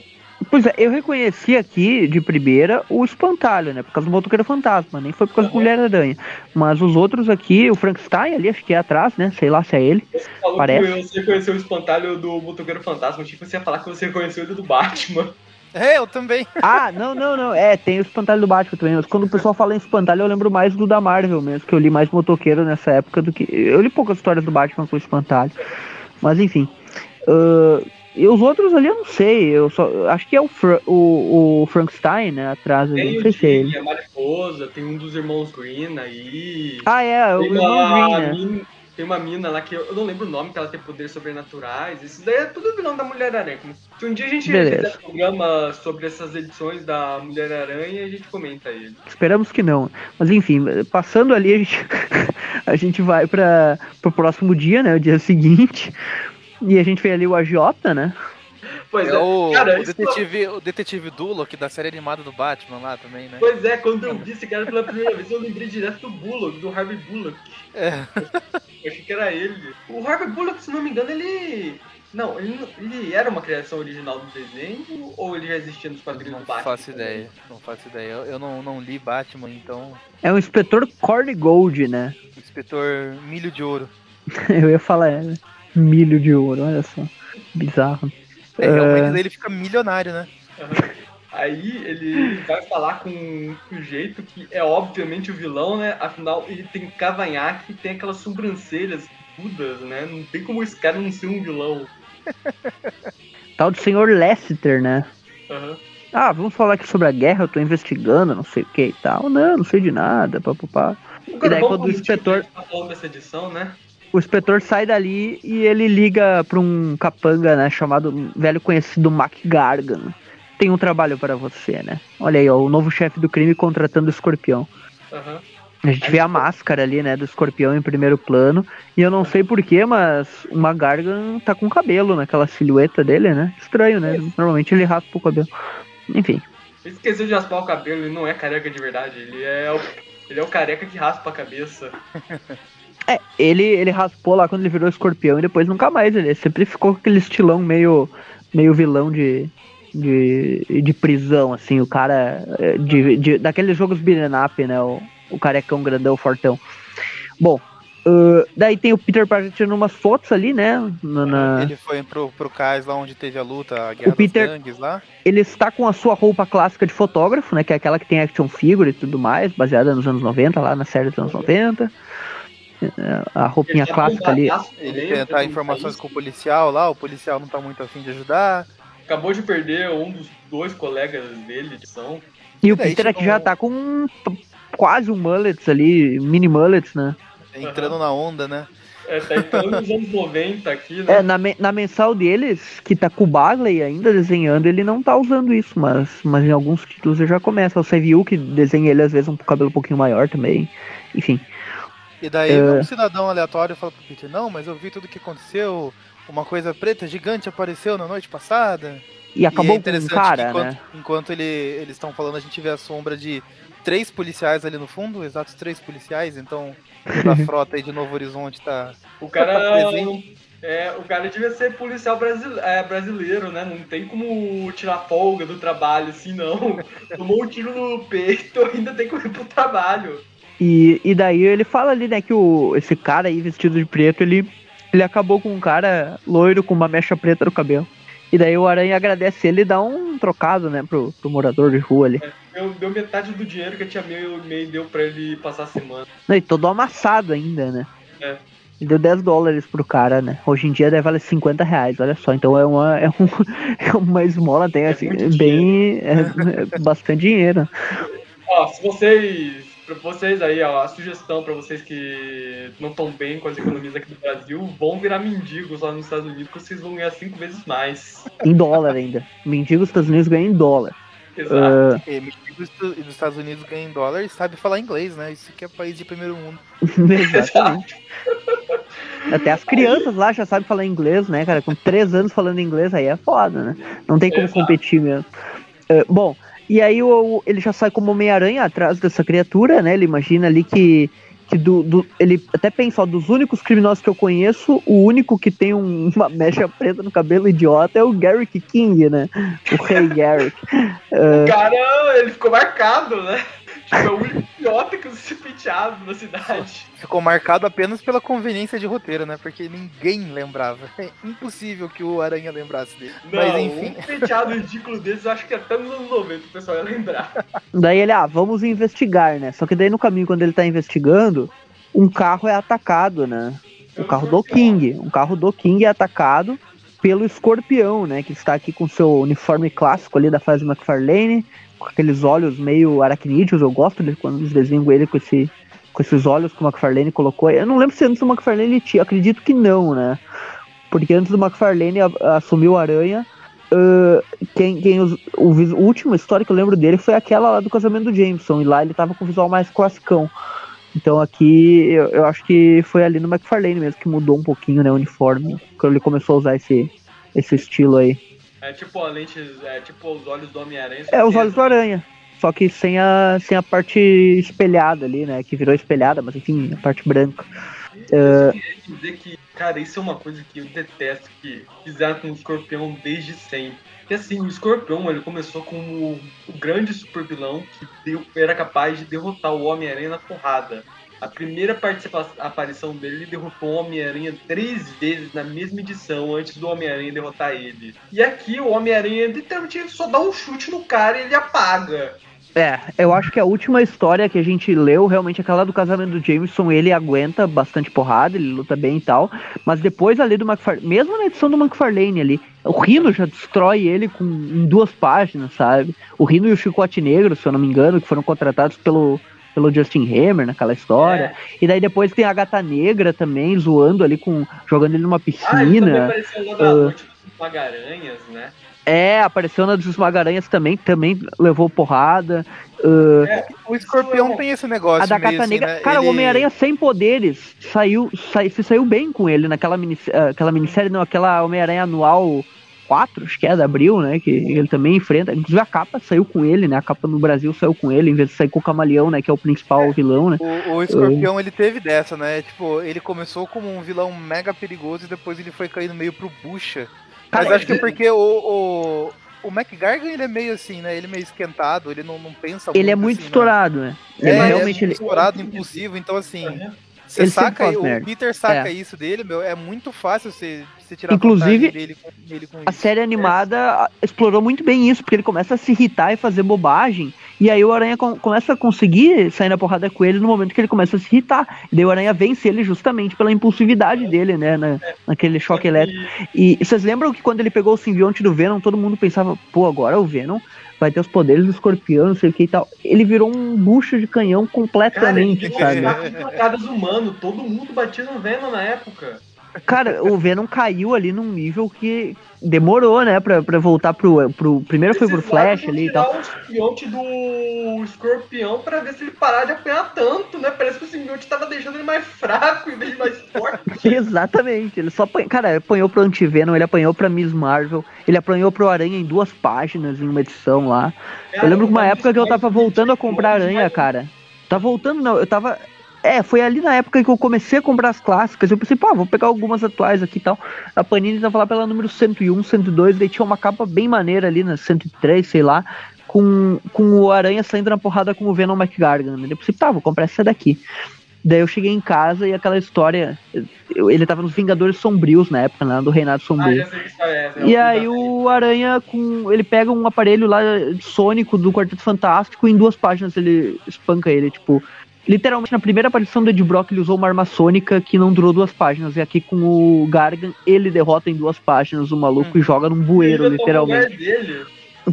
Pois é, eu reconheci aqui de primeira o espantalho, né? Por causa do motoqueiro fantasma, nem foi por causa do Uhum. Mulher-Aranha. Mas os outros aqui, o Frankenstein ali, acho que é atrás, né? Sei lá se é ele. Você Parece. que você conheceu o espantalho do Motoqueiro Fantasma, tipo, você ia falar que você conheceu ele do Batman. É, eu também. Ah, não, não, não. É, tem o espantalho do Batman também. Mas quando o pessoal fala em espantalho, eu lembro mais do da Marvel mesmo, que eu li mais motoqueiro nessa época do que. Eu li poucas histórias do Batman com o espantalho. Mas enfim. Ah, e os outros ali eu não sei. Eu só. eu Acho que é o, Fra- o, o Frankenstein, né? Atrás ali. Tem Não o sei se é ele. Jimmy, a Mariposa, tem um dos irmãos Green aí. Ah, é, o tem, irmão uma Green, né? Tem uma mina lá que eu eu não lembro o nome, que ela tem poderes sobrenaturais. Isso daí é tudo vilão da Mulher-Aranha. Se um dia a gente Beleza. fizer programa sobre essas edições da Mulher-Aranha, a gente comenta ele. Esperamos que não. Mas enfim, passando ali, a gente, a gente vai para o próximo dia, né? O dia seguinte. E a gente vê ali o agiota, né? Pois É é, o, cara, o isso- detetive, o detetive Duloc da série animada do Batman lá também, né? Pois é, quando eu vi esse cara pela primeira vez, eu lembrei direto do Bullock, do Harvey Bullock. É. Eu achei que era ele. O Harvey Bullock, se não me engano, ele. Não, ele, não- ele era uma criação original do desenho ou ele já existia nos quadrinhos Não do Batman? faço também? ideia, não faço ideia. Eu, eu não, não li Batman, então. É um inspetor Corn Gold, né? Inspetor Milho de Ouro. Eu ia falar é, milho de ouro, olha só. Bizarro. É, realmente ele fica milionário, né? Aham. Aí ele vai falar com um sujeito que é obviamente o vilão, né? Afinal, ele tem cavanhaque e tem aquelas sobrancelhas mudas, né? Não tem como esse cara não ser um vilão. Tal do senhor Lester, né? Aham. Ah, vamos falar aqui sobre a guerra, eu tô investigando, não sei o que e tal. Não, não sei de nada, papapá. Agora, daí quando o inspetor- tá falando dessa edição, né? O inspetor sai dali e ele liga pra um capanga, né, chamado velho conhecido Mac Gargan. Tem um trabalho para você, né? Olha aí, ó, o novo chefe do crime contratando o escorpião. Aham. A gente vê a máscara ali, né, do escorpião em primeiro plano. E eu não sei porquê, mas o Magargan tá com cabelo naquela silhueta dele, né? Estranho, né? Normalmente ele raspa o cabelo. Enfim. Ele esqueceu de raspar o cabelo, ele não é careca de verdade, ele é o, ele é o careca que raspa a cabeça. É, ele, ele raspou lá quando ele virou escorpião e depois nunca mais. Ele sempre ficou com aquele estilão meio, meio vilão de, de, de prisão, assim. O cara. é, De, de, daqueles jogos beat'em up, né? O, o carecão grandão, fortão. Bom. uh, daí tem o Peter Parker tirando umas fotos ali, né? na- na- Ele foi pro, pro cais lá onde teve a luta, a guerra Peter- das gangues lá. Ele está com a sua roupa clássica de fotógrafo, né? Que é aquela que tem action figure e tudo mais, baseada nos anos 90, lá na série dos anos 90. É, A roupinha Ele tá clássica ali. bombadaço Ele tentar informações com o policial lá, o policial não tá muito afim de ajudar. Acabou de perder um dos dois colegas dele de são. E o daí Peter aqui já tá com um- quase um mullets ali, mini mullets, né? Entrando na onda, né? É, tá entrando nos anos 90 aqui, né? É, na, na mensal deles, que tá com o Bagley ainda desenhando, ele não tá usando isso, mas, mas em alguns títulos ele já começa. Você viu que desenha ele às vezes um cabelo um pouquinho maior também. Enfim. E daí É. um cidadão aleatório fala pro Peter, não, mas eu vi tudo o que aconteceu. Uma coisa preta gigante apareceu na noite passada. E acabou e é com um interessante cara, que enquanto, né? enquanto ele, eles estão falando, a gente vê a sombra de três policiais ali no fundo, exatos três policiais, então toda a frota aí de Novo Horizonte tá. O cara. presente. É, o cara devia ser policial brasile- é, brasileiro, né? Não tem como tirar folga do trabalho assim, não. Tomou um tiro no peito, ainda tem que ir pro trabalho. E, e daí ele fala ali, né, que o, esse cara aí vestido de preto, ele, ele acabou com um cara loiro com uma mecha preta no cabelo. E daí o Aranha agradece ele e dá um trocado, né, pro, pro morador de rua ali. Deu, deu metade do dinheiro que a tia May, May deu pra ele passar a semana. E todo amassado ainda, né? É. Ele deu 10 dólares pro cara, né? Hoje em dia deve valer 50 reais, olha só. Então é uma, é um, é uma esmola, tem É assim, muito bem. É, é bastante dinheiro. Ó, se vocês. Pra vocês aí, ó, a sugestão pra vocês que não estão bem com as economias aqui do Brasil, vão virar mendigos lá nos Estados Unidos, que vocês vão ganhar cinco vezes mais. Em dólar ainda. Mendigo dos Estados Unidos ganha em dólar. Exato. Ah, E dos dos Estados Unidos ganha em dólar e sabe falar inglês, né? Isso que é país de primeiro mundo. exatamente. Até as crianças lá já sabem falar inglês, né, cara? Com 3 anos falando inglês aí é foda, né? Não tem como Exato. competir mesmo. Ah, bom, e aí o, ele já sai como Homem-Aranha atrás dessa criatura, né? Ele imagina ali que, que do, do- ele até pensa, ó, dos únicos criminosos que eu conheço, o único que tem um- uma mecha preta no cabelo idiota é o Garrick King, né? O rei Garrick. Cara, ele ficou marcado, né? Tipo, é o único idiota que se penteado na cidade. Ficou marcado apenas pela conveniência de roteiro, né? Porque ninguém lembrava. É impossível que o Aranha lembrasse dele. Não, Mas enfim. um penteado ridículo desses, eu acho que até nos anos 90 o pessoal ia lembrar. Daí ele, ah, vamos investigar, né? Só que daí no caminho, quando ele tá investigando, um carro é atacado, né? O carro do King. Um carro do King é atacado pelo escorpião, né? Que está aqui com seu uniforme clássico ali da fase McFarlane, com aqueles olhos meio aracnídeos. Eu gosto quando eles desenham ele com, esse, com esses olhos que o McFarlane colocou. Eu não lembro se antes do McFarlane tinha, acredito que não, né? Porque antes do McFarlane a- assumiu o Aranha, ah, quem, quem o, a última história que eu lembro dele foi aquela lá do casamento do Jameson, e lá ele tava com o visual mais classicão. Então aqui eu, eu acho que foi ali no McFarlane mesmo que mudou um pouquinho né, o uniforme, quando ele começou a usar esse, esse estilo aí. É tipo a lente, é tipo os olhos do Homem-Aranha. É, os olhos do aranha. Só que sem a, sem a parte espelhada ali, né? Que virou espelhada, mas enfim, a parte branca. Eu queria dizer que, cara, isso é uma coisa que eu detesto que fizeram com o escorpião desde sempre. Porque assim, o escorpião ele começou como o grande super vilão que deu, era capaz de derrotar o Homem-Aranha na porrada. A primeira participação, aparição dele, ele derrotou o Homem-Aranha três vezes na mesma edição antes do Homem-Aranha derrotar ele. E aqui o Homem-Aranha literalmente só dá um chute no cara e ele apaga. É, eu acho que a última história que a gente leu, realmente aquela do casamento do Jameson, ele aguenta bastante porrada, ele luta bem e tal, mas depois ali do McFarlane, mesmo na edição do McFarlane ali, o Rino já destrói ele com, em duas páginas, sabe? O Rino e o Chicote Negro, se eu não me engano, que foram contratados pelo, pelo Justin Hammer naquela história. É. E daí depois tem a Gata Negra também, zoando ali com. jogando ele numa piscina. Ah, ele da uh, noite dos Magaranhas, né? É, apareceu na dos Magaranhas também, também levou porrada. Uh, é, o escorpião tem esse negócio. A da Cata assim, Negra. Né? Cara, ele... o Homem-Aranha sem poderes saiu, sai, se saiu bem com ele naquela mini, uh, aquela minissérie, não, aquela Homem-Aranha anual 4, acho que é, da Abril, né? Que ele também enfrenta. Inclusive a capa saiu com ele, né? A capa no Brasil saiu com ele, em vez de sair com o Camaleão, né? Que é o principal é, vilão, né? O, o Escorpião, uh, ele teve dessa, né? Tipo, ele começou como um vilão mega perigoso e depois ele foi caindo meio pro bucha. Mas acho que é porque o, o, o McGargan, ele é meio assim, né? Ele é meio esquentado, ele não, não pensa Ele é muito assim, estourado, né? É, ele é, realmente ele é estourado, impulsivo, então assim... Você ele saca, o merda. Peter saca é. isso dele, meu, é muito fácil você, você Inclusive, dele com, dele com a isso. série animada é. explorou muito bem isso, porque ele começa a se irritar e fazer bobagem, e aí o Aranha com, começa a conseguir sair na porrada com ele no momento que ele começa a se irritar. E daí o Aranha vence ele justamente pela impulsividade dele, né, na, naquele choque elétrico. E vocês lembram que quando ele pegou o simbionte do Venom, todo mundo pensava, pô, agora o Venom vai ter os poderes do escorpião, não sei o que e tal. Ele virou um bucho de canhão completamente, Cara, sabe? Facadas humano, todo mundo batia no Venom na época. Cara, o Venom caiu ali num nível que demorou, né, pra, pra voltar pro, pro. Primeiro foi pro Flash ali e tal. o simbionte do escorpião pra ver se ele parar de apanhar tanto, né? Parece que o simbionte tava deixando ele mais fraco em vez de mais forte. Exatamente, ele só apanhou. Cara, apanhou pro Antivenom, ele apanhou pra Miss Marvel, ele apanhou pro Aranha em duas páginas, em uma edição lá. Cara, eu lembro que uma época que eu tava voltando a comprar Aranha, cara. Tá voltando, não, eu tava. É, foi ali na época que eu comecei a comprar as clássicas. Eu pensei, pô, vou pegar algumas atuais aqui e tal. A Panini tava lá pela número 101, 102, daí tinha uma capa bem maneira ali na 103, sei lá, com, com o Aranha saindo na porrada com o Venom McGargan. Eu pensei, tá, vou comprar essa daqui. Daí eu cheguei em casa e aquela história. ele tava nos Vingadores Sombrios na época, né? Do Reinado Sombrio. Ah, é, é, e aí o Aranha com. Ele pega um aparelho lá sônico do Quarteto Fantástico e em duas páginas ele espanca ele, tipo. Literalmente, na primeira aparição do Ed Brock, ele usou uma arma sônica que não durou duas páginas. E aqui com o Gargan, ele derrota em duas páginas o maluco hum. e joga num bueiro, literalmente. Tomou o lugar dele.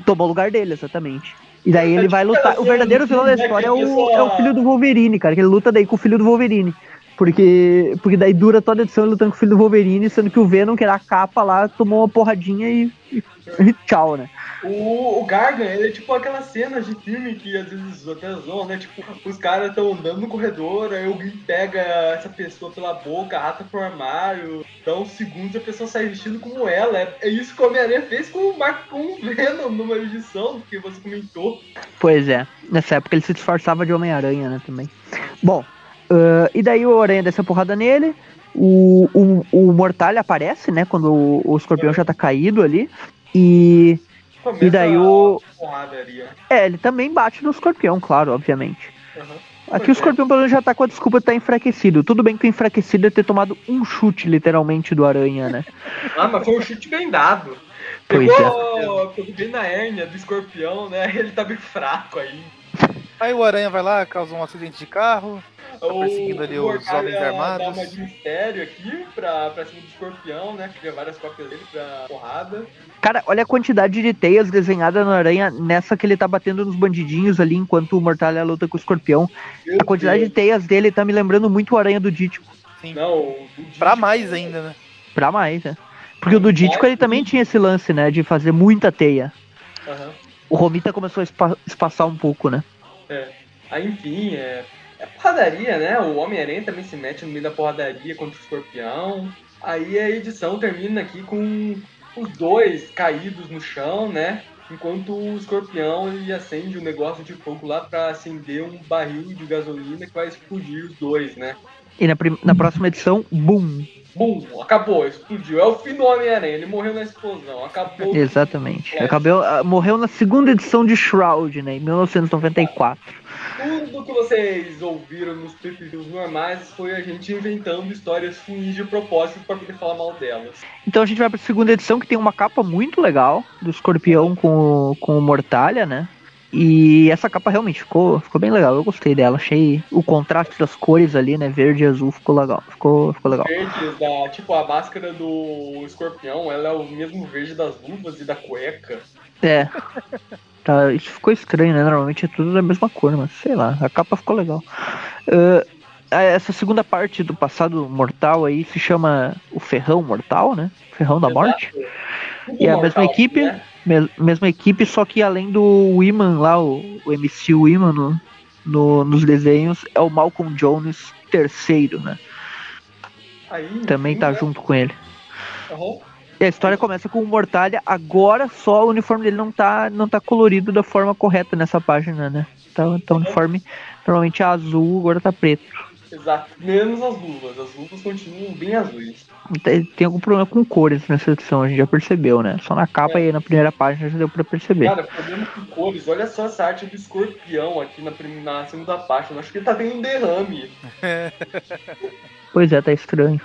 Tomou o lugar dele, exatamente. E daí ele vai lutar. O verdadeiro vilão da história é o, é o filho do Wolverine, cara. Que ele luta daí com o filho do Wolverine. Porque, porque daí dura toda a edição lutando com o filho do Wolverine, sendo que o Venom, que era a capa lá, tomou uma porradinha e, e, e tchau, né? O, o Gargan, ele é tipo aquelas cenas de filme que às vezes até zoam, né? Tipo, os caras estão andando no corredor, aí alguém pega essa pessoa pela boca, ata pro armário, dá uns segundos e a pessoa sai vestindo como ela. É, é isso que o Homem-Aranha fez com o, Mark, com o Venom numa edição que você comentou. Pois é, nessa época ele se disfarçava de Homem-Aranha, né, também. Bom, uh, e daí o Aranha desce a porrada nele, o, o, o Mortalha aparece, né, quando o, o escorpião já tá caído ali, e Começa e daí o. É, ele também bate no escorpião, claro, obviamente. Uhum. Aqui o escorpião pelo menos já tá com a desculpa de estar tá enfraquecido. Tudo bem que o enfraquecido é ter tomado um chute, literalmente, do aranha, né? ah, mas foi um chute bem dado. Pegou, é. pegou bem na hérnia do escorpião, né? Ele tá bem fraco aí. Aí o aranha vai lá, causa um acidente de carro. Tá perseguindo ali o os homens armados. Dá uma de mistério aqui pra, pra cima do escorpião, né? Cria várias cópias dele pra porrada. Cara, olha a quantidade de teias desenhadas na aranha nessa que ele tá batendo nos bandidinhos ali enquanto o Mortalha luta com o escorpião. Meu a quantidade Deus. de teias dele tá me lembrando muito o aranha do Dítico. Sim. Não, pra mais ainda, né? Pra mais, né? Porque o do Dítico ele também tinha esse lance, né? De fazer muita teia. Uhum. O Romita começou a espa espaçar um pouco, né? É. Aí, enfim, é, é porradaria, né? O Homem-Aranha também se mete no meio da porradaria contra o escorpião. Aí a edição termina aqui com os dois caídos no chão, né? enquanto o escorpião ele acende um negócio de fogo lá pra acender um barril de gasolina que vai explodir os dois, né? E na, na próxima edição, boom. Bum, acabou, explodiu. É o fim do Homem-Aranha, ele morreu na explosão, acabou. Exatamente. É. Acabou, ah, morreu na segunda edição de Shroud, né? Em 1994. Tudo que vocês ouviram nos previews normais foi a gente inventando histórias ruins de propósito pra poder falar mal delas. Então a gente vai pra segunda edição que tem uma capa muito legal do escorpião com, o- com o Mortalha, né? E essa capa realmente ficou, ficou bem legal. Eu gostei dela. Achei o contraste das cores ali, né? Verde e azul ficou legal. Ficou, ficou legal. Verdes da, tipo, a máscara do escorpião, ela é o mesmo verde das luvas e da cueca. É. Tá, isso ficou estranho, né? Normalmente é tudo da mesma cor, mas sei lá, a capa ficou legal. Ah, essa segunda parte do passado mortal aí se chama o Ferrão Mortal, né? Ferrão da Morte. Exato. E a mesma equipe, né? mes- mesma equipe, só que além do Wiman lá, o, o MC Wiman no, no- nos desenhos, é o Malcolm Jones terceiro, né? Aí, Também tá né? junto com ele. Aham. E a história começa com o Mortalha, agora só o uniforme dele não tá, não tá colorido da forma correta nessa página, né? Tá, tá o uniforme normalmente é azul, agora tá preto. Exato. Menos as luvas. As luvas continuam bem azuis. Tem, tem algum problema com cores nessa edição, a gente já percebeu, né? Só na capa É. e na primeira página já deu pra perceber. Cara, problema com cores. Olha só essa arte do escorpião aqui na, na segunda página. Acho que ele tá tendo um derrame. Pois é, tá estranho.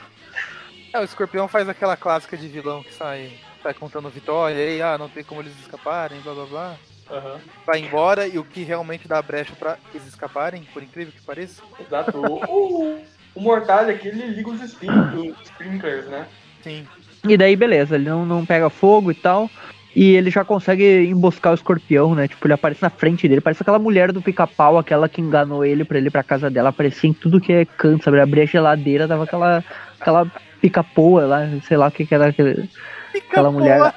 É, o escorpião faz aquela clássica de vilão que sai, sai contando vitória, e aí, ah, não tem como eles escaparem, blá blá blá. Aham. Vai embora e o que realmente dá brecha pra eles escaparem, por incrível que pareça. Exato. O, o, o Mortalha aqui, ele liga os, sprin- os sprinklers, né? Sim. E daí, beleza, ele não, não pega fogo e tal. E ele já consegue emboscar o escorpião, né? Tipo, ele aparece na frente dele. Parece aquela mulher do pica-pau, aquela que enganou ele pra ele ir pra casa dela. Aparecia em tudo que é canto, sabe? Abria a geladeira, tava aquela, aquela pica-poa lá, sei lá o que, que era aquele, aquela mulher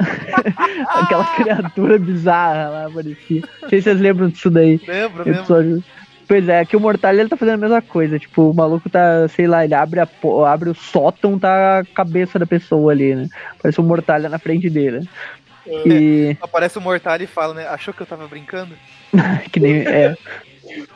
aquela criatura bizarra lá, aparecia. Não sei se vocês lembram disso daí. Lembra? episódio. Pois é, aqui o Mortalha ele tá fazendo a mesma coisa. Tipo, o maluco tá, sei lá, ele abre, a, abre o sótão, tá a cabeça da pessoa ali, né? Parece um Mortalha na frente dele. E. Aparece o Mortal e fala, né? Achou que eu tava brincando? que nem. É.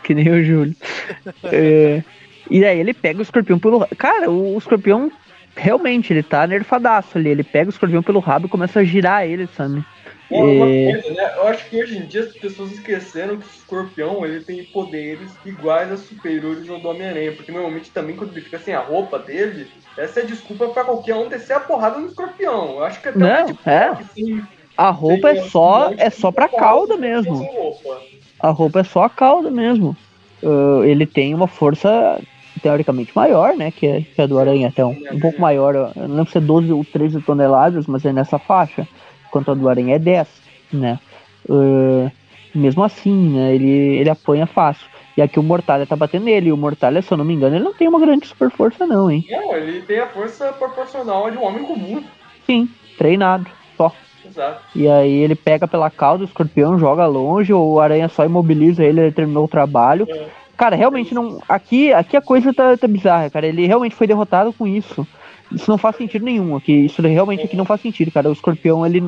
Que nem o Júlio. É, e aí ele pega o escorpião pelo. Cara, o, o escorpião realmente ele tá nerfadaço ali. Ele pega o escorpião pelo rabo e começa a girar ele, sabe? É uma É. coisa, né? Eu acho que hoje em dia as pessoas esqueceram que o escorpião ele tem poderes iguais a superiores ao do Homem-Aranha. Porque normalmente também quando ele fica sem a roupa dele, essa é desculpa pra qualquer um descer a porrada no escorpião. Eu acho que até Não, o Deadpool, é. A roupa é só, é só pra cauda mesmo. roupa. A roupa é só a cauda mesmo. Ah, ele tem uma força teoricamente maior, né? Que é, que é do Aranha até um, um pouco maior. Eu não lembro se é 12 ou 13 toneladas, mas é nessa faixa. Enquanto a do Aranha é 10, né? Ah, mesmo assim, né? Ele, ele apanha fácil. E aqui o Mortalha tá batendo nele. E o Mortalha, se eu não me engano, ele não tem uma grande super força, não, hein? Não, ele tem a força proporcional de um homem comum. Sim, treinado. Só. Exato. E aí ele pega pela cauda o escorpião, joga longe, o aranha só imobiliza ele, ele terminou o trabalho. É. Cara, realmente não. Aqui, aqui a coisa tá, tá bizarra, cara. Ele realmente foi derrotado com isso. Isso não faz sentido nenhum aqui. Isso realmente aqui não faz sentido, cara. O escorpião, ele.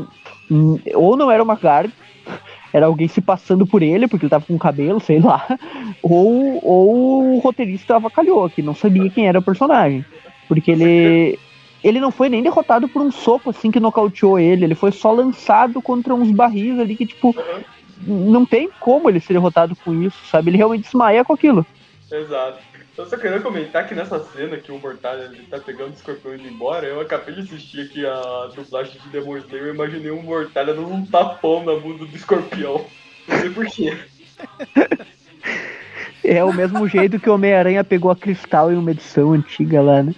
Ou não era uma guard, era alguém se passando por ele, porque ele tava com cabelo, sei lá. Ou, ou o roteirista avacalhou, que não sabia quem era o personagem. Porque ele. Ele não foi nem derrotado por um soco assim que nocauteou ele. Ele foi só lançado contra uns barris ali que, tipo. Não tem como ele ser derrotado com isso, sabe? Ele realmente desmaia com aquilo. Exato. Eu só queria comentar que nessa cena que o Mortalha ele tá pegando o escorpião e indo embora, eu acabei de assistir aqui a dublagem de Demon Slayer e imaginei um Mortalha dando um tapão na bunda do escorpião. Não sei porquê. É o mesmo jeito que o Homem-Aranha pegou a Cristal em uma edição antiga lá, né?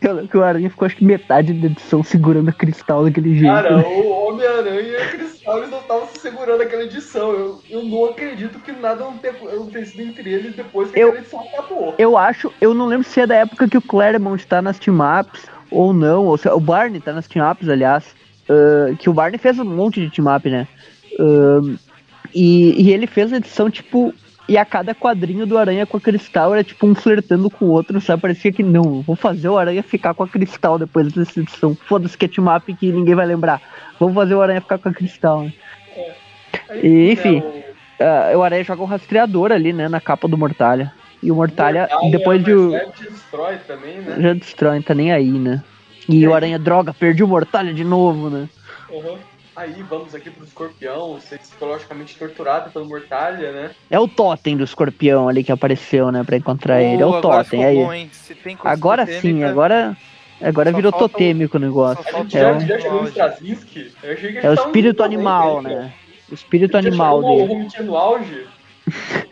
Eu que o Aranha ficou acho que metade da edição segurando a Cristal daquele jeito. Cara, o Homem-Aranha e a Cristal eles não estavam se segurando aquela edição. Eu, eu não acredito que nada não tenha acontecido entre eles depois que Eu- aquela edição acabou. Eu acho, eu não lembro se é da época que o Claremont tá nas team-ups ou não, ou se o Barney tá nas team-ups, aliás, ah, que o Barney fez um monte de team-up, né? Ah, e, e ele fez a edição, tipo, e a cada quadrinho do Aranha com a Cristal era tipo um flertando com o outro, sabe? Parecia que não, vou fazer o Aranha ficar com a Cristal depois dessa edição. Foda-se que é team-up que ninguém vai lembrar. Vamos fazer o Aranha ficar com a Cristal, né? Aí, E, enfim. né, Ah, o Aranha joga um rastreador ali, né, na capa do Mortalha. E o o Mortalha, Mortalha, depois de. é, te destrói também, né? Já destrói, tá nem aí, né? E o Aranha, droga, perdi o Mortalha de novo, né? Uhum. Aí vamos aqui pro escorpião, ser psicologicamente torturado pelo Mortalha, né? É o totem do escorpião ali que apareceu, né, pra encontrar ele. É o agora totem, ficou aí. bom, tem coisa Agora sim, totêmica, agora. Agora Só virou o- totêmico o negócio. É já, o- já gente É o espírito animal, ainda. né? O espírito animal dele. Romitinha no auge.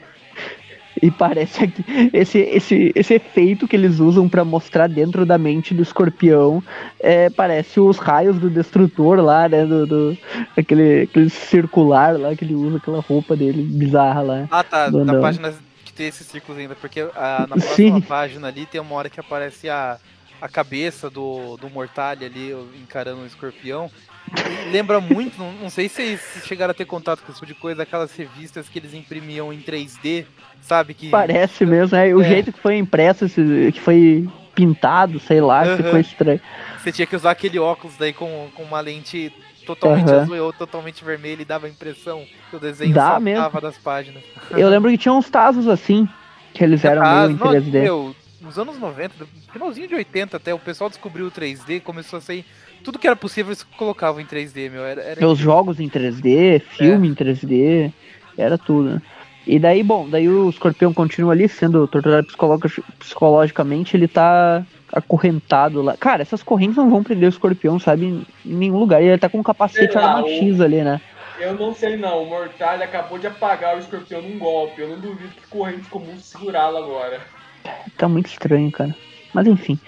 E parece que esse, esse, esse efeito que eles usam pra mostrar dentro da mente do escorpião é, parece os raios do destrutor lá, né? Do, do- aquele, aquele circular lá que ele usa, aquela roupa dele bizarra lá. Ah, tá. Na não. página que tem esses círculos ainda, porque ah, na próxima Sim. página ali tem uma hora que aparece a, a cabeça do, do Mortalha ali encarando o escorpião. E lembra muito, não, não sei se vocês chegaram a ter contato com esse tipo de coisa, aquelas revistas que eles imprimiam em 3D, sabe? Que Parece mesmo, né? O É. jeito que foi impresso, que foi pintado, sei lá, Aham. ficou estranho. você tinha que usar aquele óculos daí com, com uma lente totalmente Aham. azul ou totalmente vermelha e dava a impressão que o desenho Dá saltava mesmo. das páginas. Eu lembro que tinha uns Tazos assim, que eles eram Ah, meio em não, 3D. meu, nos anos 90, finalzinho de 80 até, o pessoal descobriu o 3D, começou a sair. Tudo que era possível eles colocavam em 3D, meu. Era, era Os jogos em 3D, filme em 3D, era tudo, né? E daí, bom, daí o escorpião continua ali sendo torturado psicologi- psicologicamente, ele tá acorrentado lá. Cara, essas correntes não vão prender o escorpião, sabe? Em nenhum lugar. E ele tá com um capacete arma X ali, né? Eu não sei não, o Mortalha acabou de apagar o escorpião num golpe. Eu não duvido que correntes comuns segurá-lo agora. Tá muito estranho, cara. Mas enfim.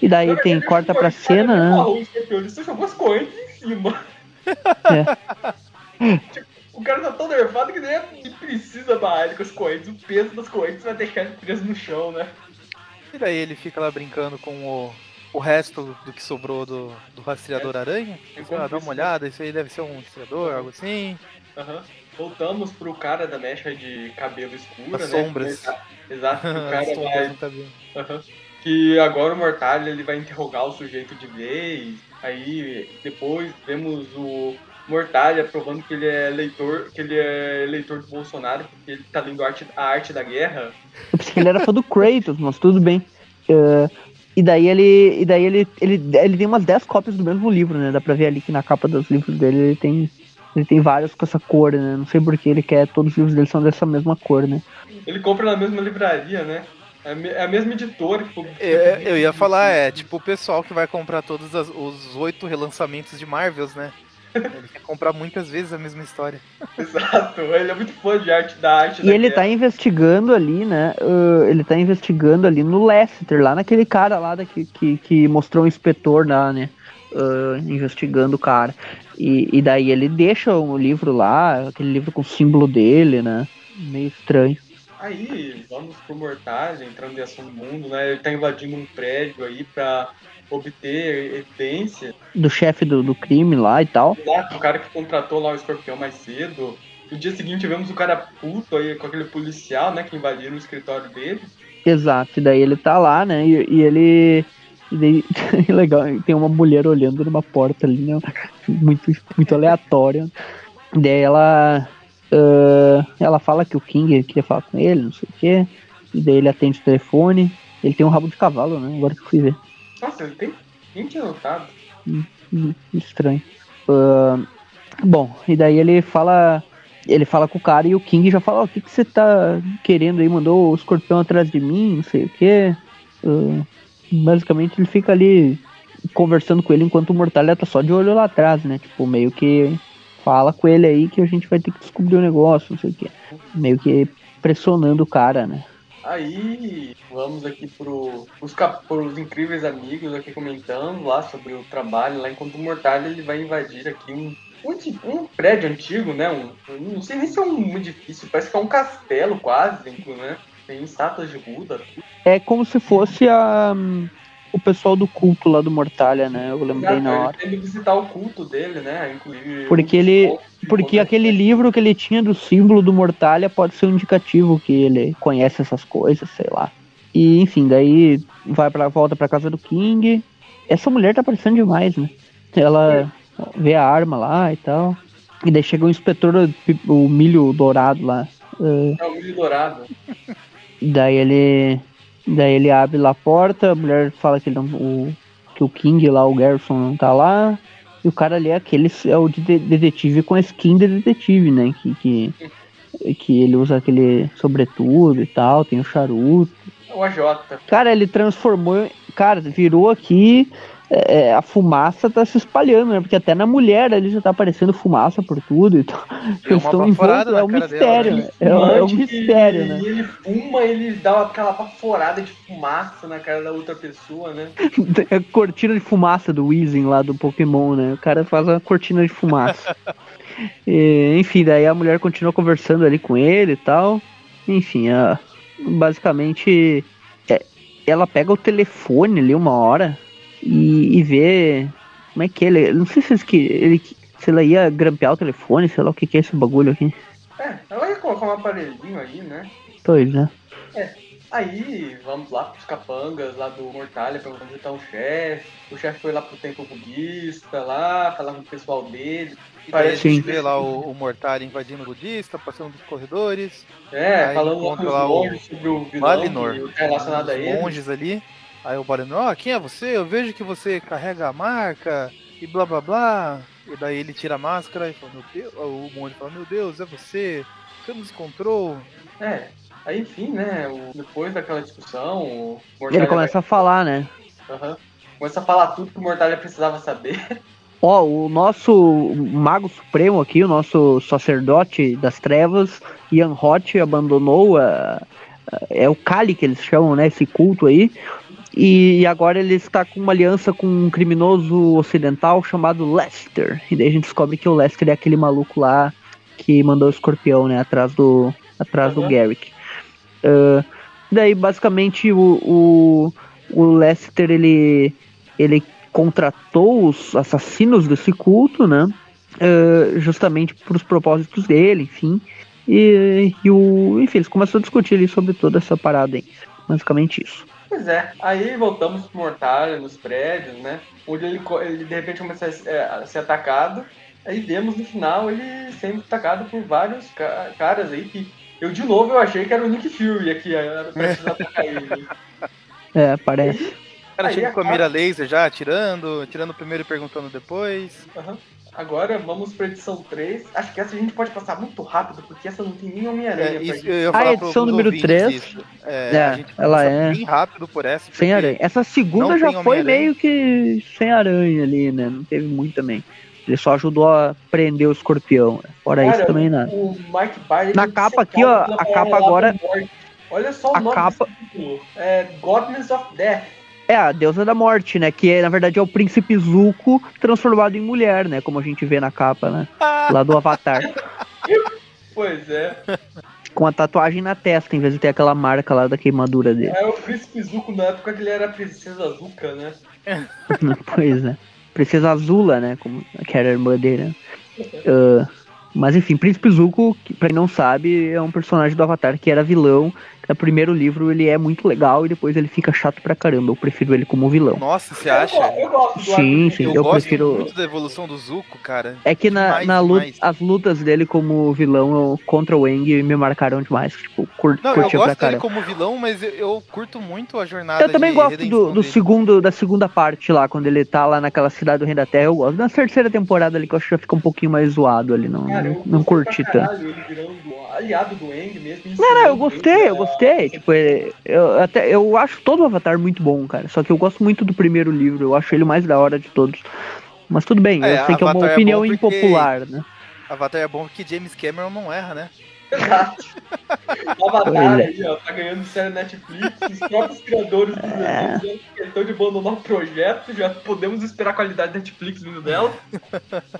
E daí tem corta pra cena, né? O escorpião, ele só jogou as correntes em cima. Tipo, o cara tá tão nervado que nem é- precisa barrar ele com as correntes. O peso das correntes vai deixar ele preso no chão, né? E daí ele fica lá brincando com o, o resto do que sobrou do, do rastreador aranha. Enquanto Ah, dá uma olhada, isso aí deve ser um rastreador, algo assim. Aham. Voltamos pro cara da mecha de cabelo escura, As né? sombras. Exato, o cara vai. Aham. Que agora o Mortalha ele vai interrogar o sujeito de vez. Aí depois vemos o Mortalha provando que ele é leitor, que ele é leitor do Bolsonaro, porque ele tá lendo a arte, a arte da guerra. Eu pensei que ele era fã do Kratos, mas tudo bem. É, e daí ele. E daí ele, ele, ele tem umas 10 cópias do mesmo livro, né? Dá pra ver ali que na capa dos livros dele ele tem. Ele tem vários com essa cor, né? Não sei porque ele quer. Todos os livros dele são dessa mesma cor, né? Ele compra na mesma livraria, né? É a é mesma editora. É, eu ia falar, é tipo o pessoal que vai comprar todos os oito relançamentos de Marvels, né? Ele quer comprar muitas vezes a mesma história. Exato, ele é muito fã de arte da arte E da ele guerra. tá investigando ali, né? uh, ele tá investigando ali no Lester, lá naquele cara lá da, que, que, que mostrou o inspetor lá, né? uh, investigando o cara. E, e daí ele deixa o livro lá, aquele livro com o símbolo dele, né? Meio estranho. Aí, vamos pro Mortalha, entrando em ação do mundo, né? Ele tá invadindo um prédio aí pra obter evidência. Do chefe do, do crime lá e tal. Exato, o cara que contratou lá o escorpião mais cedo. No dia seguinte vemos o cara puto aí com aquele policial, né, que invadiram o escritório dele. Exato, e daí ele tá lá, né? E, e ele. E daí, legal, tem uma mulher olhando numa porta ali, né? Muito, muito aleatório. Daí ela. ah, ela fala que o King queria falar com ele, não sei o quê. E daí ele atende o telefone. Ele tem um rabo de cavalo, né? Agora que eu fui ver. Nossa, ele tem. Quem tinha notado? Hum, Estranho. Ah, bom, e daí ele fala. Ele fala com o cara e o King já fala, o que, que você tá querendo aí? Mandou o escorpião atrás de mim, não sei o quê. Ah, basicamente ele fica ali conversando com ele enquanto o Mortalha tá só de olho lá atrás, né? Tipo, meio que fala com ele aí que a gente vai ter que descobrir o negócio, não sei o quê. Meio que pressionando o cara, né? Aí vamos aqui pro, os, pros incríveis amigos aqui comentando lá sobre o trabalho lá, enquanto o Mortalha ele vai invadir aqui um, um, um prédio antigo, né? Um, não sei nem se é um edifício, parece que é um castelo quase, né? Tem estátuas de Buda. É como se fosse a, o pessoal do culto lá do Mortalha, né? Eu lembrei na hora. Ele tem que visitar o culto dele, né? Inclusive. Porque ele- Porque aquele livro que ele tinha do símbolo do Mortalha pode ser um indicativo que ele conhece essas coisas, sei lá. E enfim, daí vai para volta pra casa do King. Essa mulher tá parecendo demais, né? Ela vê a arma lá e tal. E daí chega o inspetor, o milho dourado lá. É o milho dourado. daí ele. Daí ele abre lá a porta, a mulher fala que, não, o, que o King lá, o Garrison, não tá lá. E o cara ali é aquele, é o de de- detetive com a skin de detetive, né? Que, que, que ele usa aquele sobretudo e tal, tem o charuto. É o AJ. Cara, ele transformou. Cara, virou aqui. É, é, a fumaça tá se espalhando, né? Porque até na mulher ali já tá aparecendo fumaça por tudo e estão baforada envoltos. na É um mistério, dela, né? É, é um mistério, né? E ele fuma, ele dá aquela baforada de fumaça na cara da outra pessoa, né? É a cortina de fumaça do Weezing lá do Pokémon, né? O cara faz uma cortina de fumaça. E, enfim, daí a mulher continua conversando ali com ele e tal. Enfim, a- basicamente é, ela pega o telefone ali uma hora e, e vê como é que ele. Não sei se, que- ele, se ela ia grampear o telefone, sei lá o que, que é esse bagulho aqui. É, ela ia colocar um aparelhinho aí, né? Pois, né? Aí, vamos lá pros capangas lá do Mortalha pra onde tá o chefe. O chefe foi lá pro templo budista lá, falar com o pessoal dele. E Sim. gente vê lá o, o Mortalha invadindo o budista, passando dos corredores, É, falando lá com os lá o sobre o vilão Valinor, tá relacionado a os ele. monges ali. Aí o Valinor, ó, quem é você? Eu vejo que você carrega a marca e blá blá blá. E daí ele tira a máscara e fala, meu Deus, o monge fala, meu Deus, é você? Você nos encontrou? É, aí enfim, né, depois daquela discussão, o Ele Mortalha começa a falar, né? vai- Aham. começa a falar tudo que o Mortalha precisava saber. Ó, o nosso mago supremo aqui, o nosso sacerdote das trevas, Ian Hot, abandonou a, a- é o Kali que eles chamam, né, esse culto aí. E agora ele está com uma aliança com um criminoso ocidental chamado Lester. E daí a gente descobre que o Lester é aquele maluco lá que mandou o escorpião, né, atrás do atrás do Aham. Garrick. Ah, daí basicamente o, o, o Lester ele ele contratou os assassinos desse culto, né? eh, justamente para os propósitos dele, enfim. E, e o, enfim, eles começam a discutir ali sobre toda essa parada aí. Basicamente isso. Pois é, aí voltamos pro Mortalha, nos prédios, né? Onde ele, ele de repente começa a, se- é, a ser atacado. Aí vemos no final ele sendo atacado por vários ca- caras aí que eu de novo eu achei que era o Nick Fury aqui, era pra precisar atacar ele. É, parece. O cara chega com a mira laser já, atirando, atirando primeiro e perguntando depois. Aham. Agora vamos pra edição 3. Acho que essa a gente pode passar muito rápido, porque essa não tem nem Homem-Aranha. É, isso, A pro- edição número ouvintes três, isso. É, é, a gente ela é- bem rápido por essa. Sem aranha. Essa segunda já foi meio que sem aranha ali, né? Não teve muito também. Ele só ajudou a prender o escorpião. Fora isso Cara, também nada. O Mike Barney. Na capa aqui, ó, a capa palavra agora-. Olha só o A nome capa- desse título. É Godness of Death. É, a deusa da morte, né? Que é, na verdade é o príncipe Zuko transformado em mulher, né? Como a gente vê na capa, né? Lá do Avatar. Pois é. Com a tatuagem na testa, em vez de ter aquela marca lá da queimadura dele. É o Príncipe Zuko na época que ele era a Princesa Zuka, né? pois é. Princesa Azula, né? Como que era a irmã dele. né? Ah, mas enfim, Príncipe Zuko, que pra quem não sabe, é um personagem do Avatar que era vilão. No primeiro livro ele é muito legal e depois ele fica chato pra caramba. Eu prefiro ele como vilão. Nossa, você Eu acha? go- Eu, gosto do Sim, arco sim. Eu, eu gosto prefiro- muito da evolução do Zuko, cara. É que na, Demais, na luta, demais. as lutas dele como vilão eu- contra o Eng me marcaram demais. Tipo, cur, Não, eu curtia pra gosto dele como vilão, mas eu, eu curto muito a jornada Eu também de gosto do, do segundo, da segunda parte lá, quando ele tá lá naquela cidade do Reino da Terra. Eu gosto da terceira temporada ali, que eu acho que já fica um pouquinho mais zoado ali. Não, Cara, eu não, não gostei curti tanto. caralho, ele virando aliado do Eng mesmo. Não, não, eu gostei, eu a- gostei. Tipo, é, eu, até, eu acho todo o Avatar muito bom, cara. Só que eu gosto muito do primeiro livro, eu acho ele o mais da hora de todos. Mas tudo bem, É, eu sei que é uma é opinião bom porque- impopular, né? Avatar é bom porque James Cameron não erra, né? Exato. O Avatar é. aí, ó, tá ganhando série Netflix, os próprios criadores do É. desenho estão de abandonar o projeto, já podemos esperar a qualidade Netflix vindo dela.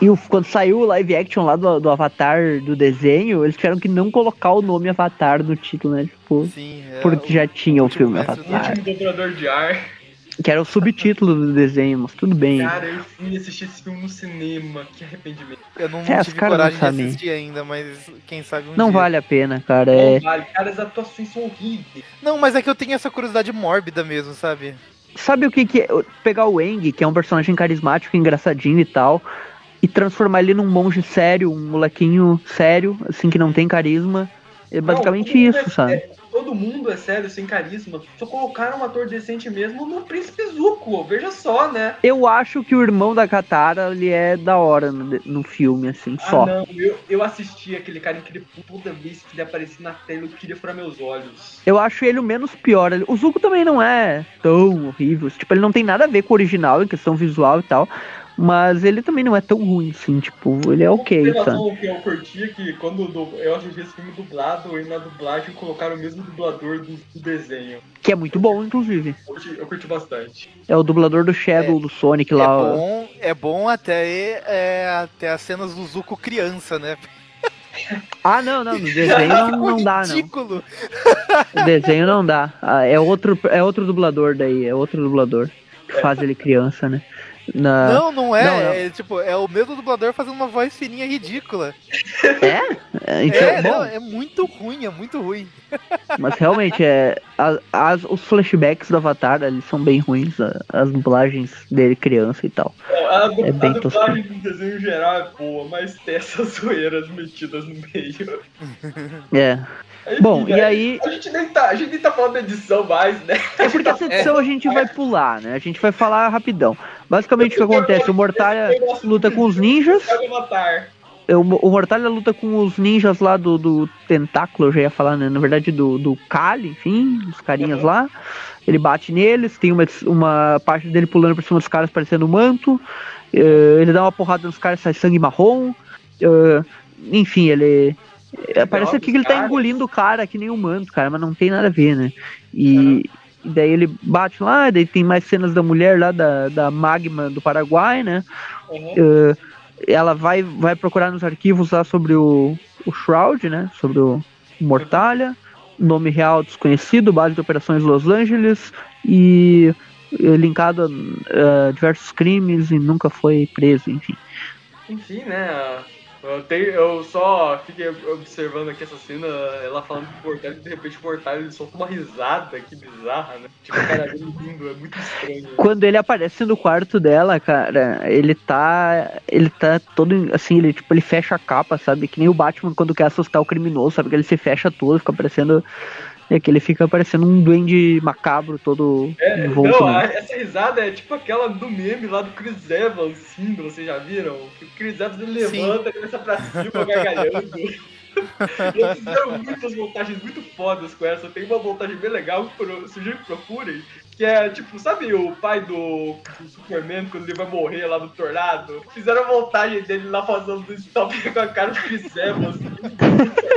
E o- quando saiu o live action lá do, do Avatar do desenho, eles tiveram que não colocar o nome Avatar no título, né? Tipo, Sim. é porque o- já tinha o último filme do O Avatar. último dobrador de ar. Que era o subtítulo do desenho, mas tudo bem. Cara, eu fui assistir esse filme no cinema, que arrependimento. Eu não, É, tive não coragem de assistir ainda, mas quem sabe um Não dia. vale a pena, cara. Não É... vale, cara, as atuações são horríveis. Não, mas é que eu tenho essa curiosidade mórbida mesmo, sabe? Sabe o que que é? Pegar o Eng, que é um personagem carismático, engraçadinho e tal. E transformar ele num monge sério, um molequinho sério, assim, que não tem carisma. É basicamente Não, isso, é- sabe? todo mundo é sério, sem carisma. Só colocaram um ator decente mesmo no Príncipe Zuko. Veja só, né? Eu acho que o irmão da Katara, ele é da hora no, no filme, assim, só. Ah, não. Eu, eu assisti aquele cara incrível toda vez que ele aparecia na tela, eu queria furar meus olhos. Eu acho ele o menos pior. O Zuko também não é tão horrível. Tipo, ele não tem nada a ver com o original em questão visual e tal. Mas ele também não é tão ruim, assim, tipo, ele é ok, sabe? noção que eu curti é que quando eu assisti esse filme dublado e na dublagem colocaram o mesmo dublador do, do desenho. Que é muito bom, inclusive. Eu curti, eu curti bastante. É o dublador do Shadow, do Sonic É lá. ó. bom, é bom até, é, até as cenas do Zuko criança, né? Ah, não, não, no desenho não, não dá, não. Ridículo. O desenho não dá. Ah, é, outro, é outro dublador daí, é outro dublador que faz ele criança, né? Na... Não, não é. Não, não. É tipo, é o mesmo dublador fazendo uma voz fininha ridícula. É, então, é, bom, não, é muito ruim, é muito ruim. mas realmente é. a- as, os flashbacks do Avatar ali são bem ruins, a- as dublagens dele criança e tal. A, du- É bem a dublagem do desenho geral é boa, mas tem essas zoeiras metidas no meio. É. Bom, e aí. A gente, nem tá, a gente nem tá falando da edição mais, né? É porque essa edição a gente vai pular, né? A gente vai falar rapidão. Basicamente o que acontece? O Mortalha luta com os ninjas. É, O, Mortalha luta com os ninjas lá do, do tentáculo, eu já ia falar, né? Na verdade, do, do Kali, enfim, os carinhas Uhum. lá. Ele bate neles, tem uma, uma parte dele pulando por cima dos caras parecendo um manto. eh, ele dá uma porrada nos caras, sai sangue marrom. eh, enfim, ele. é, parece que ele tá engolindo o cara que nem um manto, cara, mas não tem nada a ver, né? E. e daí ele bate lá, daí tem mais cenas da mulher lá, da, da magma do Paraguai, né? Uhum. Eh, ela vai, vai procurar nos arquivos lá sobre o, o Shroud, né? Sobre o Mortalha, nome real desconhecido, base de operações Los Angeles e eh, linkado a eh, diversos crimes e nunca foi preso, enfim. Enfim, né? Eu, tenho, eu só fiquei observando aqui essa cena, ela falando do Portal, e de repente o Portal ele solta uma risada, que bizarra, né? Tipo, o cara dele rindo, é muito estranho. Quando ele aparece no quarto dela, cara, ele tá. Ele tá todo. Assim, ele tipo, ele fecha a capa, sabe? Que nem o Batman quando quer assustar o criminoso, sabe? Que ele se fecha todo, fica parecendo. É que ele fica parecendo um duende macabro todo É, envolto. não, né? essa risada é tipo aquela do meme lá do Chris Evans, sim, vocês já viram? Que o Chris Evans ele levanta, começa pra cima, gargalhando. Eles fizeram muitas montagens muito fodas com essa. Tem uma montagem bem legal, sugiro que procurem, que é tipo, sabe o pai do, do Superman quando ele vai morrer lá no tornado? Fizeram a montagem dele lá fazendo stop com a cara do Chris Evans.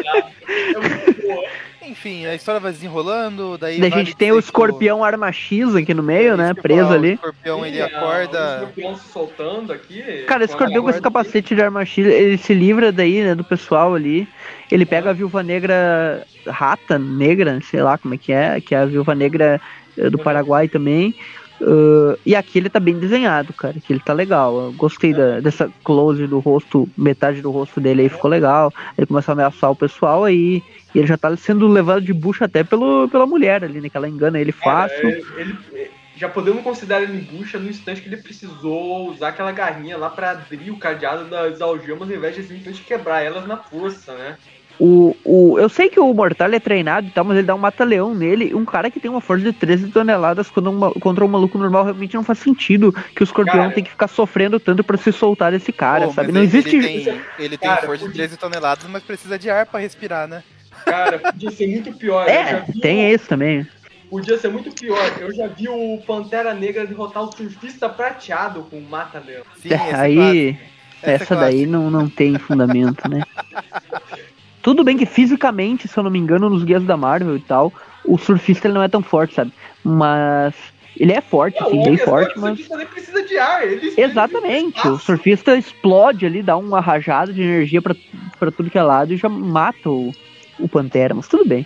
É muito boa. Enfim, a história vai desenrolando, daí. A gente tem o escorpião arma X aqui no meio, É né? Preso falar, ali. O escorpião ele Sim, a- O acorda. escorpião se soltando aqui. Cara, a escorpião com esse capacete de arma X, ele se livra daí, né, do pessoal ali. Ele pega a viúva negra, rata negra, sei lá como é que é, que é a viúva negra do Paraguai também. Uh, e aqui ele tá bem desenhado, cara. Aqui ele tá legal. Eu gostei da- dessa close do rosto, metade do rosto dele aí ficou legal. Ele começa a ameaçar o pessoal aí. E ele já tá sendo levado de bucha até pelo, pela mulher ali, né? Que ela engana ele fácil. ele, ele- já podemos considerar ele em bucha no instante que ele precisou usar aquela garrinha lá pra abrir o cadeado das algemas ao invés de simplesmente quebrar elas na força, né? O, o, eu sei que o Mortal é treinado e tal, mas ele dá um mata-leão nele. Um cara que tem uma força de 13 toneladas contra um, contra um maluco normal realmente não faz sentido que o escorpião Cara. tem que ficar sofrendo tanto pra se soltar desse cara, Pô, sabe? Não ele- existe. Ele tem, ele tem Cara, força de podia- 13 toneladas, mas precisa de ar pra respirar, né? Cara, podia ser muito pior. É, tem o- isso também. Podia ser muito pior. Eu já vi o Pantera Negra derrotar o surfista prateado com o mata-leão. Sim, É, esse aí. Essa essa daí não, não tem fundamento, né? Tudo bem que fisicamente, se eu não me engano, nos guias da Marvel e tal, o surfista ele não é tão forte, sabe? Mas ele é forte, assim, a bem é forte, que o mas. surfista nem precisa de ar. Ele Exatamente, o surfista explode ali, dá uma rajada de energia pra, pra tudo que é lado e já mata o, o Pantera, mas tudo bem.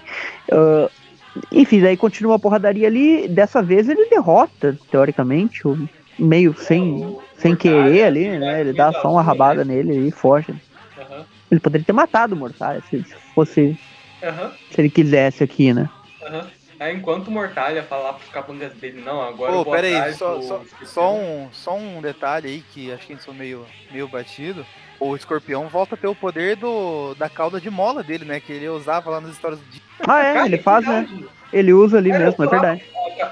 Ah, enfim, daí continua a porradaria ali, dessa vez ele derrota, teoricamente, o, meio sem, sem querer ali, né? Ele dá só uma rabada nele e foge. Ele poderia ter matado o Mortalha se, se fosse, aham, se ele quisesse aqui, né? aham. É, enquanto o Mortalha fala pros capangas dele, não, agora eu Pô, vou pera aí, só, só, só um, só um detalhe aí que acho que a gente sou meio, meio batido. O escorpião volta a ter o poder do, da cauda de mola dele, né? Que ele usava lá nas histórias de. Ah, é, Cara, ele é faz, né? Ele usa ali Cara, mesmo, é eu verdade.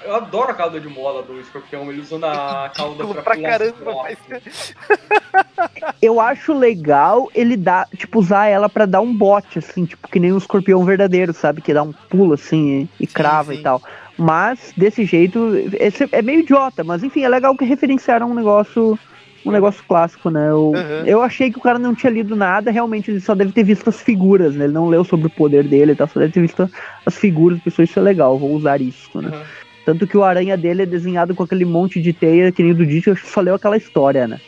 Eu adoro a cauda de mola do escorpião, ele usando a cauda pra, pra caramba, mas. Eu acho legal ele dar, tipo, usar ela pra dar um bote, assim, tipo, que nem um escorpião verdadeiro, sabe? Que dá um pulo assim e, crava sim. e tal. Mas, desse jeito, esse é meio idiota, mas enfim, é legal que referenciaram um negócio. Um negócio clássico, né? Eu, Uhum. eu achei que o cara não tinha lido nada, realmente ele só deve ter visto as figuras, né? Ele não leu sobre o poder dele tal, só deve ter visto as figuras, pessoas, isso é legal, vou usar isso, né? Aham. Tanto que o aranha dele é desenhado com aquele monte de teia, que nem o do Ditch, eu acho que só leu aquela história, né?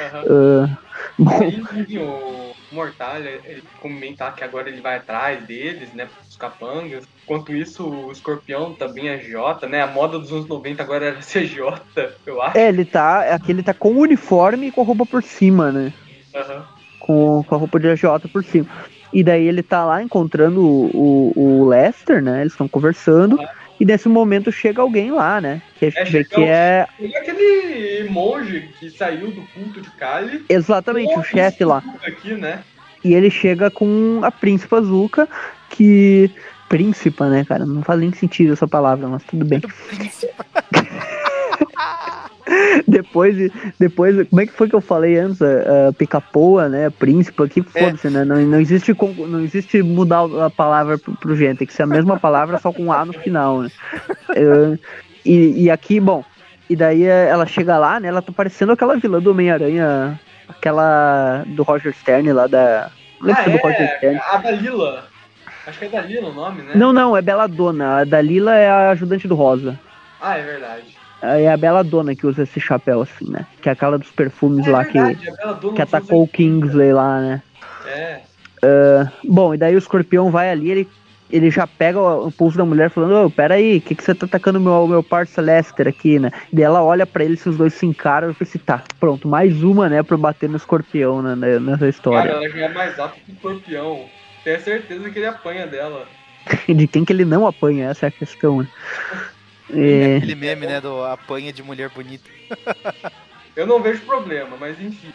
Aham. Ah, bom, Mortalha, ele comentar que agora ele vai atrás deles, né, os capangas. Enquanto isso, o escorpião também é J, né? A moda dos anos 90 agora era ser J, eu acho. é, ele tá. Aqui ele tá com o uniforme e com a roupa por cima, né? Aham. Com, com a roupa de agiota por cima. E daí ele tá lá encontrando o, o, o Lester, né? Eles estão conversando. E nesse momento chega alguém lá, né? Que a gente É, vê que o- é E aquele monge que saiu do culto de Kali. exatamente o chefe lá. Aqui, né? E ele chega com a príncipa Zuka, que. Príncipa, né, cara? Não faz nem sentido essa palavra, mas tudo bem. Depois, de- depois, como é que foi que eu falei antes? A pica-poa, né? Príncipe aqui, foda-se, né? Não, não, existe, não existe mudar a palavra pro, pro gente, tem que ser a mesma palavra, só com A no final, né? Eh, e, e aqui, bom, e daí ela chega lá, né? Ela tá parecendo aquela vilã do Homem-Aranha, aquela do Roger Stern lá da. Ah, do Roger é, Stern? a Dalila. Acho que é Dalila o nome, né? Não, não, é Belladonna. A Dalila é a ajudante do Rosa. Ah, é verdade. É a Belladonna que usa esse chapéu assim, né? Que é aquela dos perfumes É lá verdade, que, Bela Dona que dos atacou o 80. Kingsley lá, né? É. Bom, e daí o escorpião vai ali, ele, ele já pega o, o pulso da mulher falando, ô, peraí, o que, que você tá atacando o meu, meu parça Lester aqui, né? E daí ela olha pra ele, se os dois se encaram, eu falei assim, tá, pronto, mais uma, né, pra bater no escorpião né, né, nessa história. Cara, ela já é mais alta que o escorpião. Tenho certeza que ele apanha dela. De quem que ele não apanha, essa é a questão, né? É, Aquele meme, né? Do apanha de mulher bonita. Eu não vejo problema, mas enfim.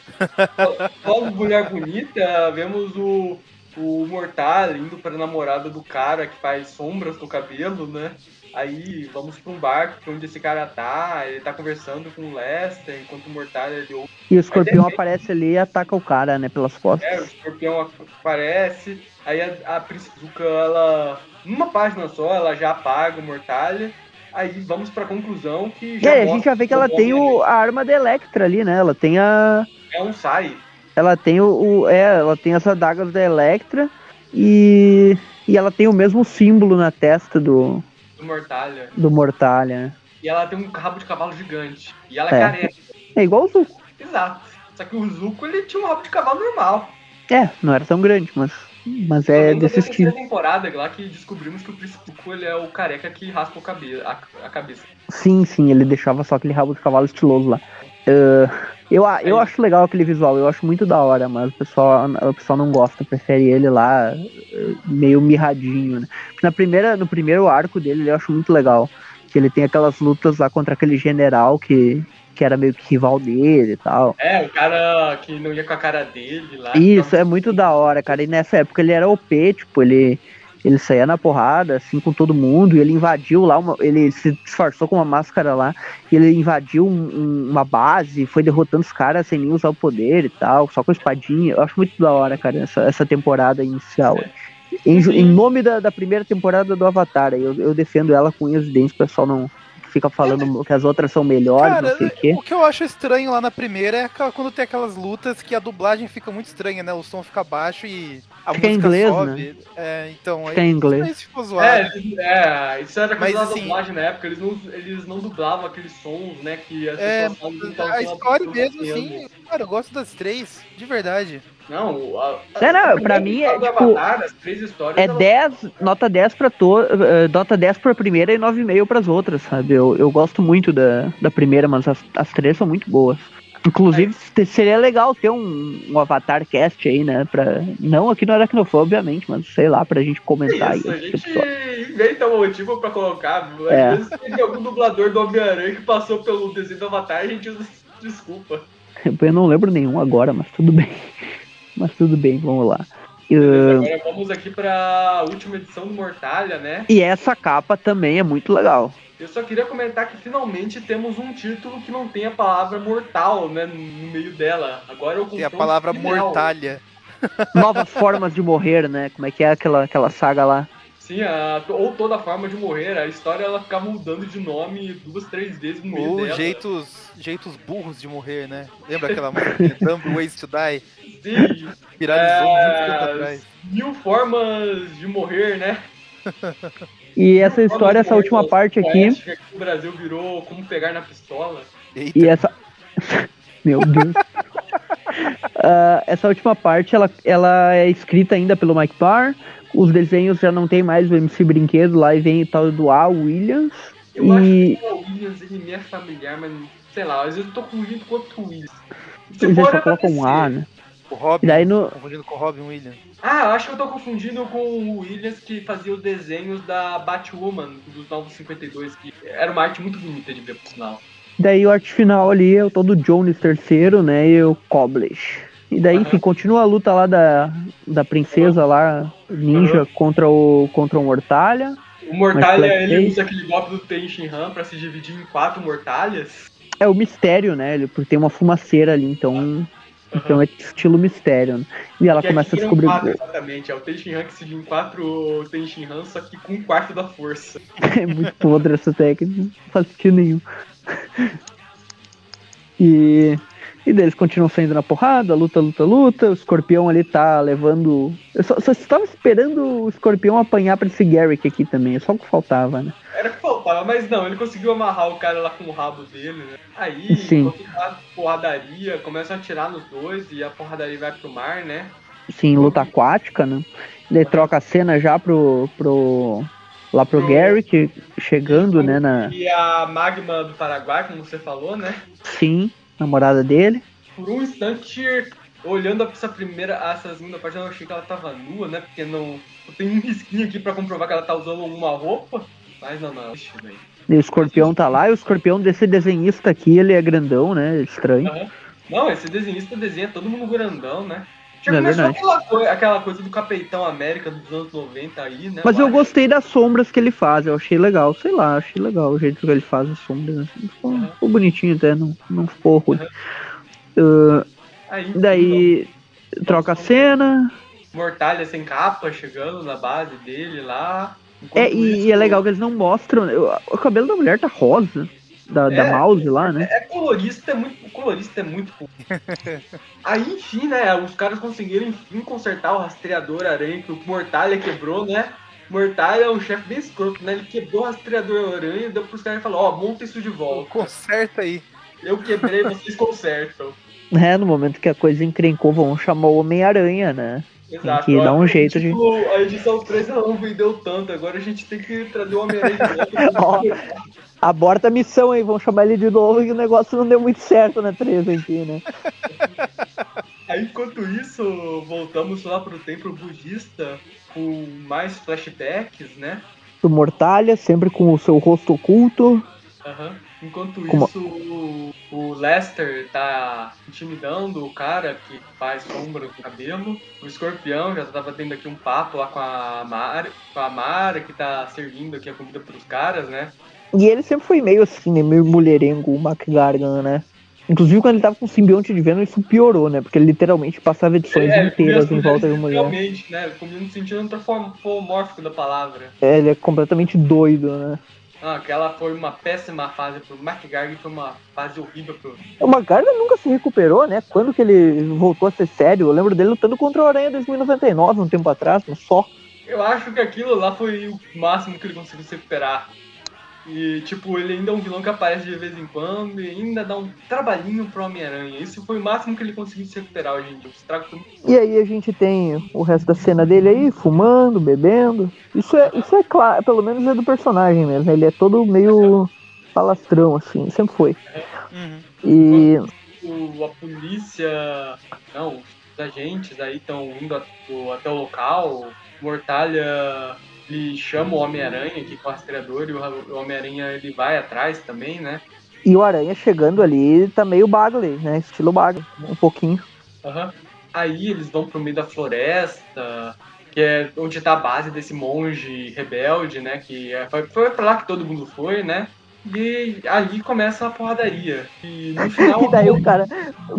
Falando mulher bonita, vemos o, o Mortal indo pra namorada do cara que faz sombras no cabelo, né? Aí vamos pra um bar que é onde esse cara tá, ele tá conversando com o Lester, enquanto o Mortal ele ouve. e o escorpião é- aparece ali e ataca o cara, né, pelas costas. É, o escorpião aparece, aí a, a Prisciluca, ela. Numa página só, ela já apaga o Mortalha. Aí vamos pra conclusão que E aí, a gente já vê que ela tem o, a arma da Electra ali, né? Ela tem a. É um sai. Ela tem o, o- É, ela tem as adagas da Electra e. E ela tem o mesmo símbolo na testa do, do Mortalha. do Mortalha, né? E ela tem um rabo de cavalo gigante. E ela é, É. careca. É igual o Zuko. Exato. Só que o Zuko ele tinha um rabo de cavalo normal. É, não era tão grande, mas. Mas é menos desse na terceira estilo. temporada lá que descobrimos que o Zuko ele é o careca que raspa o cabe a, a cabeça. Sim, sim, ele deixava só aquele rabo de cavalo estiloso lá. Ah, eu, eu acho legal aquele visual, eu acho muito da hora, mas o pessoal, o pessoal não gosta, prefere ele lá eh, meio mirradinho, né? Na primeira, no primeiro arco dele eu acho muito legal. Que ele tem aquelas lutas lá contra aquele general que, que era meio que rival dele e tal. É, o cara que não ia com a cara dele lá. Isso, é muito da hora, cara. E nessa época ele era OP, tipo, ele, ele saía na porrada, assim, com todo mundo, e ele invadiu lá, uma, ele se disfarçou com uma máscara lá, e ele invadiu um- um- uma base, foi derrotando os caras sem nem usar o poder e tal, só com a espadinha. Eu acho muito da hora, cara, essa, essa temporada inicial. Em, ju- em nome da, da primeira temporada do Avatar, eu, eu defendo ela com unhas e dentes, o pessoal não fica falando que as outras são melhores, Cara, não sei o quê. o que eu acho estranho lá na primeira é quando tem aquelas lutas que a dublagem fica muito estranha, né? O som fica baixo e a Fica em música inglês, sobe. É, então, Fica aí em inglês. isso ficou zoado. É, eles- é, isso era coisa Mas, da assim- dublagem na época, eles não, eles não dublavam aqueles sons, né, que as É, pessoas então, a história mesmo, assim, cara, eu gosto das três, de verdade. Não, a, É, não, a pra mim é, tipo, Avatar, as três histórias, É elas- 10, nota 10 pra to, eh, nota 10 pra primeira e 9,5 pras outras, sabe? Eu, eu gosto muito da, da primeira, mas as, as três são muito boas. Inclusive, te- seria legal ter um, um Avatar Cast aí, né? Pra, não aqui no Aracnofã, obviamente, mas sei lá, pra gente comentar Isso, a aí esse gente episódio. inventa um motivo pra colocar. viu? Às É. vezes tem algum dublador do Homem-Aranha que passou pelo desenho do Avatar, a gente usa desculpa. Eu não lembro nenhum agora, mas tudo bem. Mas tudo bem, vamos lá. Beleza, Uh, Agora vamos aqui pra última edição do Mortalha, né? e essa capa também é muito legal. Eu só queria comentar que finalmente temos um título que não tem a palavra mortal, né, no meio dela. Agora eu E a palavra mortalha. Novas formas de morrer, né? Como é que é aquela, aquela saga lá? Sim, a- ou toda forma de morrer. A história ela ficava mudando de nome duas, três vezes no meio Ou dela. jeitos, jeitos burros de morrer, né? Lembra aquela música Dumb Ways to Die? É, mil formas de morrer, né? E essa história, essa última parte aqui. No Brasil virou como pegar na pistola. Eita, E essa. Meu Deus. Ah, essa última parte, ela, ela é escrita ainda pelo Mike Barr. Os desenhos já não tem mais o MC Brinquedo lá e vem o tal do A. Williams. Eu E- acho que o Williams ele me é familiar, mas sei lá, às vezes eu tô confundindo com outro Williams. Se Eles for, só pra colocam um. A, né? O Robin. Daí no- Confundindo com o Robin Williams. Ah, eu acho que eu tô confundindo com o Williams que fazia os desenhos da Batwoman dos Novos 52, que era uma arte muito bonita de ver, por sinal. Daí o arte final ali é o tal do Jones III, né? E o Coblish. E daí, Aham. enfim, continua a luta lá da, da princesa lá, ninja, Aham. contra o, contra o Mortalha. O Mortalha, ele usa aquele golpe do Ten Han pra se dividir em quatro Mortalhas. É o mistério, né? Ele, porque tem uma fumaceira ali, então. Então é estilo mistério, né? E ela Que começa a descobrir. Quatro, exatamente, é o Ten Han que se divide em quatro Ten Han, só que com um quarto da força. É muito podre essa técnica, não faz sentido nenhum. E, e daí eles continuam saindo na porrada, luta, luta, luta. O escorpião ali tá levando. Eu só, só estava esperando o escorpião apanhar pra esse Garrick aqui também, é só o que faltava, né? Era o que faltava, mas não, ele conseguiu amarrar o cara lá com o rabo dele, né? Aí, Sim. tá porradaria, começam a atirar nos dois e a porradaria vai pro mar, né? Sim, luta aquática, né? Daí troca a cena já pro. pro lá pro Pro- Garrick chegando, né? Na, E a magma do Paraguai, como você falou, né? sim, namorada dele. Por um instante, olhando essa primeira, essa segunda parte, eu achei que ela tava nua, né? Porque não. Tem um risquinho aqui pra comprovar que ela tá usando uma roupa. Mas não, não, ixi. E o escorpião tá lá, e o escorpião desse desenhista aqui, ele é grandão, né? Estranho. Aham. Não, esse desenhista desenha todo mundo grandão, né? Já É começou aquela, coi- aquela coisa do Capitão América dos anos 90 aí, né? Mas eu acho. gostei das sombras que ele faz, eu achei legal, sei lá, achei legal o jeito que ele faz as sombras. assim. Ficou, Uhum. ficou bonitinho até, não, não ficou ruim. Uhum. Uh, Aí, daí troca a cena. Mortalha sem capa chegando na base dele lá. É, e, e é legal que eles não mostram. eu- O cabelo da mulher tá rosa. Da, da É. mouse lá, né? É colorista, é muito. O colorista é muito pouco. Aí, enfim, né? Os caras conseguiram, enfim, consertar o rastreador aranha que o Mortalha quebrou, né? Mortalha é um chefe bem escroto, né? Ele quebrou o rastreador aranha e deu pros caras e falou: Ó, monta isso de volta. Conserta aí. Eu quebrei, vocês consertam. É, no momento que a coisa encrencou, vão chamar o Homem-Aranha, né? Exato. que dar um jeito de- tipo, A edição 3 ela não vendeu tanto, agora a gente tem que trazer o Homem-Aranha de Ó. volta. Aborta a missão aí, vão chamar ele de novo e o negócio não deu muito certo na 3 aqui, né? Aí, enquanto isso, voltamos lá pro templo budista com mais flashbacks, né? Do Mortalha, sempre com o seu rosto oculto. Aham. Enquanto Como- isso, o, o Lester tá intimidando o cara que faz sombra no cabelo. O escorpião já tava tendo aqui um papo lá com a Mara, com a Mara que tá servindo aqui a comida pros caras, né? E ele sempre foi meio assim, né? Meio mulherengo, o McGargan, né? Inclusive quando ele tava com o simbionte de Venom, isso piorou, né? Porque ele literalmente passava edições É, inteiras em volta de mulher. Realmente, né? Comia no sentido antropomórfico da palavra. É, ele é completamente doido, né? Ah, aquela foi uma péssima fase pro McGarg, foi uma fase horrível pro. O McGargan nunca se recuperou, né? Quando que ele voltou a ser sério? Eu lembro dele lutando contra o Aranha 2099, um tempo atrás, mas só. Eu acho que aquilo lá foi o máximo que ele conseguiu se recuperar. E, tipo, ele ainda é um vilão que aparece de vez em quando e ainda dá um trabalhinho pro Homem-Aranha. Isso foi o máximo que ele conseguiu se recuperar hoje em dia. E aí a gente tem o resto da cena dele aí, fumando, bebendo. Isso é, isso é claro, pelo menos é do personagem mesmo. Ele é todo meio falastrão, assim, sempre foi. Uhum. E O a polícia. Não, os agentes aí estão indo até o local. Mortalha ele chama o Homem-Aranha, que é o rastreador, e o Homem-Aranha ele vai atrás também, né? E o Aranha chegando ali tá meio Bagley, né? Estilo Bagley, um pouquinho. Uhum. Aí eles vão pro meio da floresta, que é onde tá a base desse monge rebelde, né? Que é, foi, foi pra lá que todo mundo foi, né? E ali começa a porradaria. E no final. e daí o cara,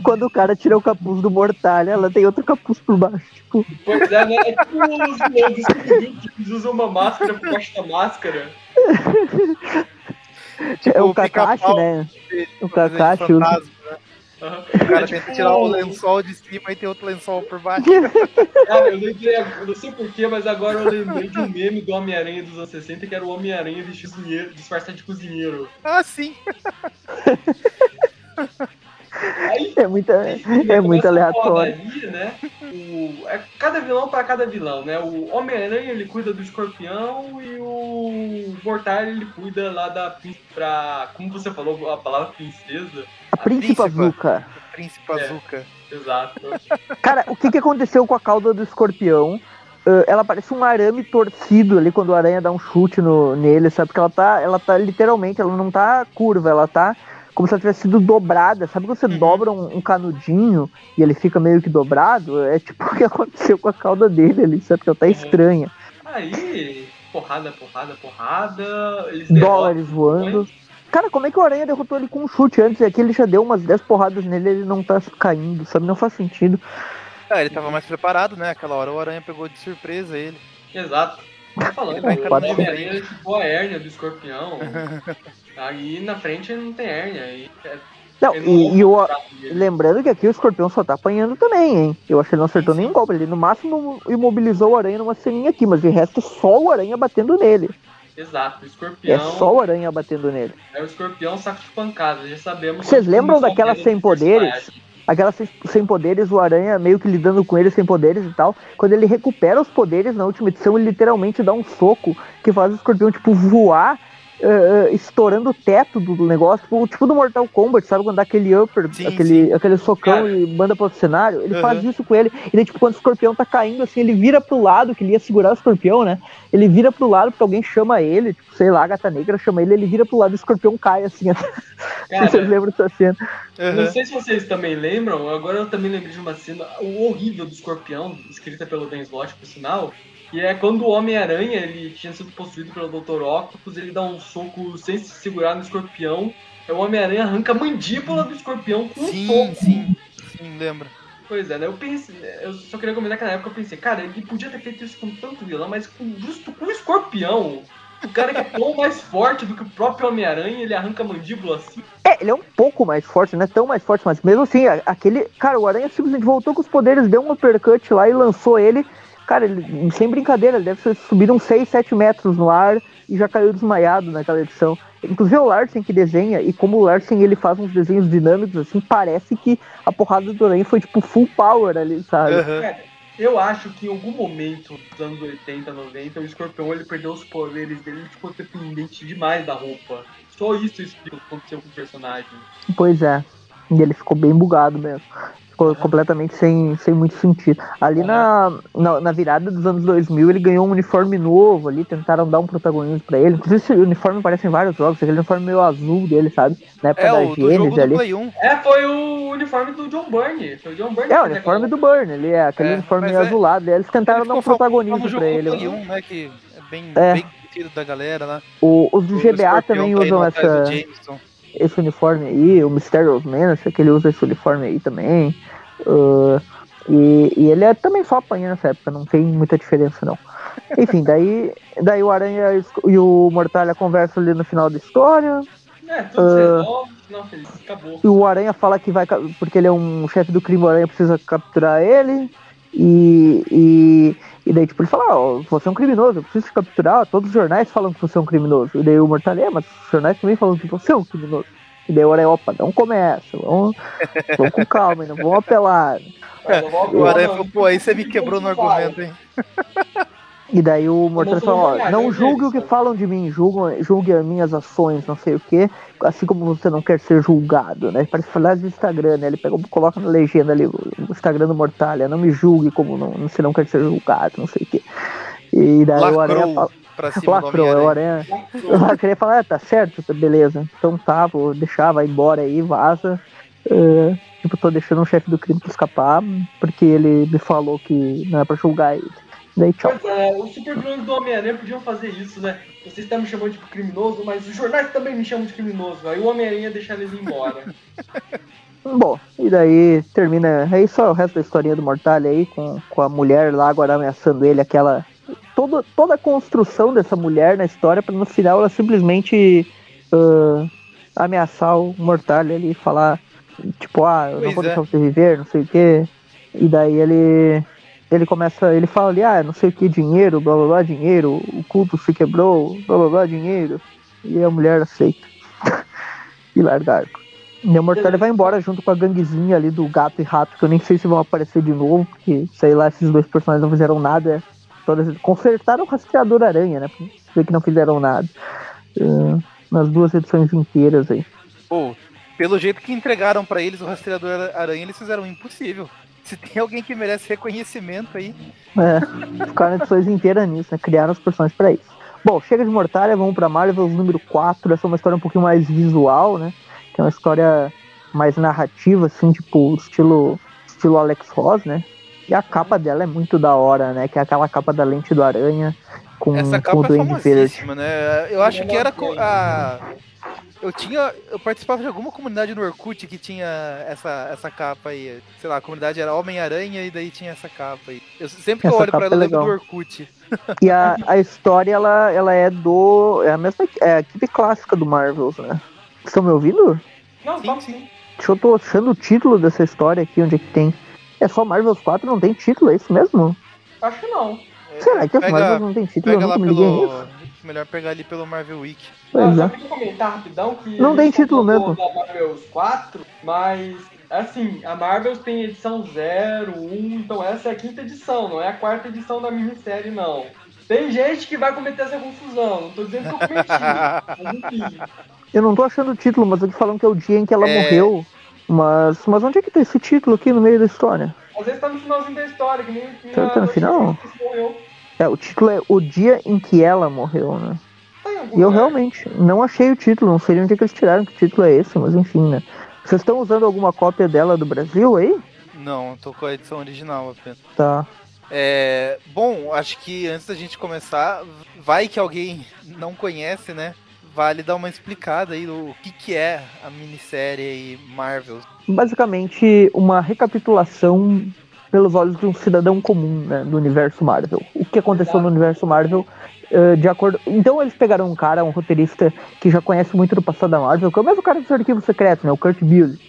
quando o cara tira o capuz do mortalha, ela tem outro capuz por baixo. Tipo... Pois é, né? É tipo os lobos que eles usam uma máscara por baixo da máscara. Tipo, é o Kakashi, né? O Kakashi usa. O cara é, tenta tipo... tirar o lençol de cima e tem outro lençol por baixo. Cara, eu lembrei, eu não sei porquê, mas agora eu lembrei de um meme do Homem-Aranha dos anos 60 que era o Homem-Aranha de cozinheiro, disfarçado de cozinheiro. Ah, sim! Aí, é muita, é muito aleatório. né? O, é cada vilão para cada vilão, né? O Homem-Aranha ele cuida do escorpião e o Mortal ele cuida lá da pra. Como você falou a palavra princesa? A, a príncipe Azuka. Príncipe Azuka. É, exato. Cara, o que, que aconteceu com a cauda do escorpião? Uh, ela parece um arame torcido ali quando o aranha dá um chute no, nele, sabe? Porque ela tá, ela tá literalmente, ela não tá curva, ela tá como se ela tivesse sido dobrada. Sabe quando você uhum. dobra um, um, canudinho e ele fica meio que dobrado? É tipo o que aconteceu com a cauda dele ali, sabe? Que ela tá uhum. estranha. Aí, porrada, porrada, porrada. Dólares voando. Cara, como é que o Aranha derrotou ele com um chute antes? E aqui ele já deu umas 10 porradas nele ele não tá caindo, sabe? Não faz sentido. Ah, ele tava mais preparado, né? Aquela hora o Aranha pegou de surpresa ele. Exato. Tá falando, é, o Homem-Aranha tipo a hérnia do escorpião. Aí na frente não tem hérnia. Aí é... Não, e, e o, lembrando que aqui o escorpião só tá apanhando também, hein? Eu acho que ele não acertou nenhum golpe. Ele no máximo imobilizou o aranha numa ceninha aqui, mas de resto só o aranha batendo nele. Exato, o escorpião. É só o aranha batendo nele. É o escorpião saco de pancada, já sabemos. Vocês lembram daquela sem poderes? Aquela sem, sem, poderes, o Aranha meio que lidando com ele sem poderes e tal. Quando ele recupera os poderes na última edição, ele literalmente dá um soco que faz o escorpião, tipo, voar uh, estourando o teto do negócio, tipo, tipo, do Mortal Kombat, sabe? Quando dá aquele upper, sim, aquele, sim. aquele socão Cara. e manda pro cenário. Ele uhum. faz isso com ele. E daí, tipo, quando o escorpião tá caindo, assim, ele vira pro lado, que ele ia segurar o escorpião, né? Ele vira pro lado porque alguém chama ele, tipo, sei lá, a gata negra chama ele, ele vira pro lado e o escorpião cai, assim. Cara, vocês lembram dessa cena? Uhum. Não sei se vocês também lembram, agora eu também lembrei de uma cena, o horrível do escorpião, escrita pelo Dan Slott, por sinal, e é quando o Homem-Aranha ele tinha sido possuído pelo Dr. Octopus, ele dá um soco sem se segurar no escorpião. É o Homem-Aranha arranca a mandíbula do escorpião com sim, um soco. Sim, sim, lembra. Pois é, né? Eu pensei, eu só queria comentar que na época eu pensei, cara, ele podia ter feito isso com tanto vilão, mas com, justo com o escorpião. O cara que é tão mais forte do que o próprio Homem-Aranha, ele arranca a mandíbula assim. É, ele é um pouco mais forte, não é tão mais forte, mas mesmo assim, aquele. Cara, o Aranha simplesmente voltou com os poderes, deu um uppercut lá e lançou ele. Cara, ele, sem brincadeira, ele deve subir uns 6, 7 metros no ar e já caiu desmaiado naquela edição. Inclusive o Larsen que desenha, e como o Larsen ele faz uns desenhos dinâmicos, assim, parece que a porrada do Aranha foi tipo full power ali, sabe? Uhum. eu acho que em algum momento dos anos 80, 90, o escorpião ele perdeu os poderes dele, ele ficou dependente demais da roupa. Só isso explica o que aconteceu com o personagem. Pois é. E ele ficou bem bugado mesmo ficou completamente sem, sem muito sentido. Ali na, na, na, virada dos anos 2000, ele ganhou um uniforme novo ali, tentaram dar um protagonismo pra ele. Inclusive, esse uniforme aparece em vários jogos, aquele uniforme meio azul dele, sabe? Na época é, da Gênesis ali. É, foi o uniforme do John Byrne. Foi o John Byrne. É, o uniforme do Byrne, ele é aquele é, uniforme meio é, azulado. Eles tentaram dar um protagonismo pra ele. Play 1, né, que é bem, é. bem da galera lá. O, os do GBA também usam essa esse uniforme aí, o Mysterious Menace, que ele usa esse uniforme aí também. Uh, e, e, ele é também só apanha nessa época, não tem muita diferença não. Enfim, daí, daí o Aranha e o Mortalha conversam ali no final da história. É, tudo uh, não, feliz, acabou. E o Aranha fala que vai, porque ele é um chefe do crime, o Aranha precisa capturar ele. E, e, e daí, tipo, ele fala: Ó, oh, você é um criminoso, eu preciso te capturar. Todos os jornais falam que você é um criminoso. E daí o Mortalha, é, mas os jornais também falam que você é um criminoso. E daí o Aranha, opa, não começa, vamos, vamos com calma, não vamos apelar. É, o Aranha falou, pô, aí você me quebrou no argumento, hein? E daí o Mortal fala, ó, não julgue o que falam de mim, julgue, julgue as minhas ações, não sei o que, assim como você não quer ser julgado, né? Parece falar do Instagram, né? Ele pega, coloca na legenda ali o Instagram do Mortalha, não me julgue como não, você não quer ser julgado, não sei o que. E daí o Aranha Lacrou fala, pra cima do lacrou, é o Homem-Aranha. Aranha. Eu queria falar, ah, tá certo, tá, beleza. Então tá, vou deixar, vai embora aí, vaza. É, tipo, tô deixando o chefe do crime pra escapar, porque ele me falou que não é pra julgar ele. Daí tchau. Pois é, os super vilões do Homem-Aranha podiam fazer isso, né? Vocês estão me chamando de criminoso, mas os jornais também me chamam de criminoso. Aí o Homem-Aranha deixa eles embora. Bom, e daí termina. Aí só o resto da historinha do Mortalha aí, com, com a mulher lá agora ameaçando ele, aquela. Todo, toda a construção dessa mulher na história, pra no final ela simplesmente ah, ameaçar o Mortalha ali e falar, tipo, ah, eu não Pois vou é. deixar você viver, não sei o quê. E daí ele. Ele começa, ele fala ali, ah, não sei o que, dinheiro, blá blá blá, dinheiro, o culto se quebrou, blá blá blá, dinheiro. E a mulher aceita. e larga arco. E a Mortalha vai embora junto com a ganguezinha ali do gato e rato, que eu nem sei se vão aparecer de novo, porque, sei lá, esses dois personagens não fizeram nada. Todas, consertaram o rastreador aranha, né? Ver que não fizeram nada. Ah, nas duas edições inteiras aí. Pô, pelo jeito que entregaram pra eles o rastreador aranha, eles fizeram o impossível. Se tem alguém que merece reconhecimento aí. É, ficaram edições inteiras nisso, né? Criaram os personagens pra isso. Bom, chega de Mortalha, vamos pra Marvel número 4. Essa é uma história um pouquinho mais visual, né? Que é uma história mais narrativa, assim, tipo, estilo, estilo Alex Ross, né? E a capa dela é muito da hora, né? Que é aquela capa da lente do aranha com, Essa com o capa é Duende Verde. famosíssima, né? Eu acho que era a. Eu tinha. Eu participava de alguma comunidade no Orkut que tinha essa, essa capa aí. Sei lá, a comunidade era Homem-Aranha e daí tinha essa capa aí. Eu, sempre que eu Essa olho pra capa ela, eu é lembro do. Orkut. E a, a história, ela, ela é do. É a mesma é a equipe clássica do Marvels, né? Estão me ouvindo? Não, Sim, sim. Deixa eu tô achando o título dessa história aqui, onde é que tem. É só Marvels 4 não tem título, é isso mesmo? Acho que não. Será que as Pega- Marvels não tem título? Eu Pega me liguei pelo. Melhor pegar ali pelo Marvel Week. Ah, Pois só é. queria comentar rapidão que. Não tem título mesmo. Da Marvel 4, mas. Assim, a Marvel tem edição 0, 1, então essa é a quinta edição, não é a quarta edição da minissérie, não. Tem gente que vai cometer essa confusão, não tô dizendo que eu cometi, mas enfim. Eu não tô achando o título, mas eu tô falando que é o dia em que ela É. morreu. Mas, mas onde é que tá esse título aqui no meio da história? Às vezes tá no finalzinho da história, que nem, que nem Tá- tá no final? que. É, o título é O Dia em que Ela Morreu, né? Tá E eu realmente não achei o título, não sei de onde é que eles tiraram que título é esse, mas enfim, né? Vocês estão usando alguma cópia dela do Brasil aí? Não, tô com a edição original apenas. Tá. É, bom, acho que antes da gente começar, vai que alguém não conhece, né? Vale dar uma explicada aí do que, que é a minissérie Marvel. Basicamente, uma recapitulação pelos olhos de um cidadão comum né, do universo Marvel. O que aconteceu no universo Marvel, eh, de acordo. Então, eles pegaram um cara, um roteirista que já conhece muito do passado da Marvel, que é o mesmo cara dos arquivos secretos, né? O Kurt Busiek.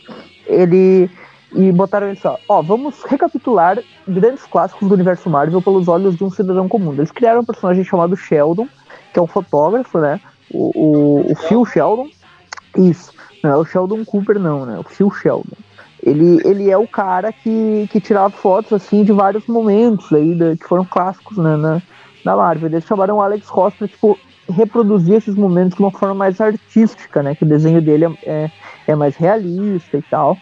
Ele. E botaram ele só, ó, vamos recapitular grandes clássicos do universo Marvel pelos olhos de um cidadão comum. Eles criaram um personagem chamado Sheldon, que é um fotógrafo, né? O, o, Phil Sheldon. Isso. Não é o Sheldon Cooper, não, né? O Phil Sheldon. Ele, ele é o cara que, que tirava fotos, assim, de vários momentos aí, que foram clássicos, né, na, na Marvel. Eles chamaram o Alex Ross pra, tipo, reproduzir esses momentos de uma forma mais artística, né? Que o desenho dele é, é, é mais realista e tal.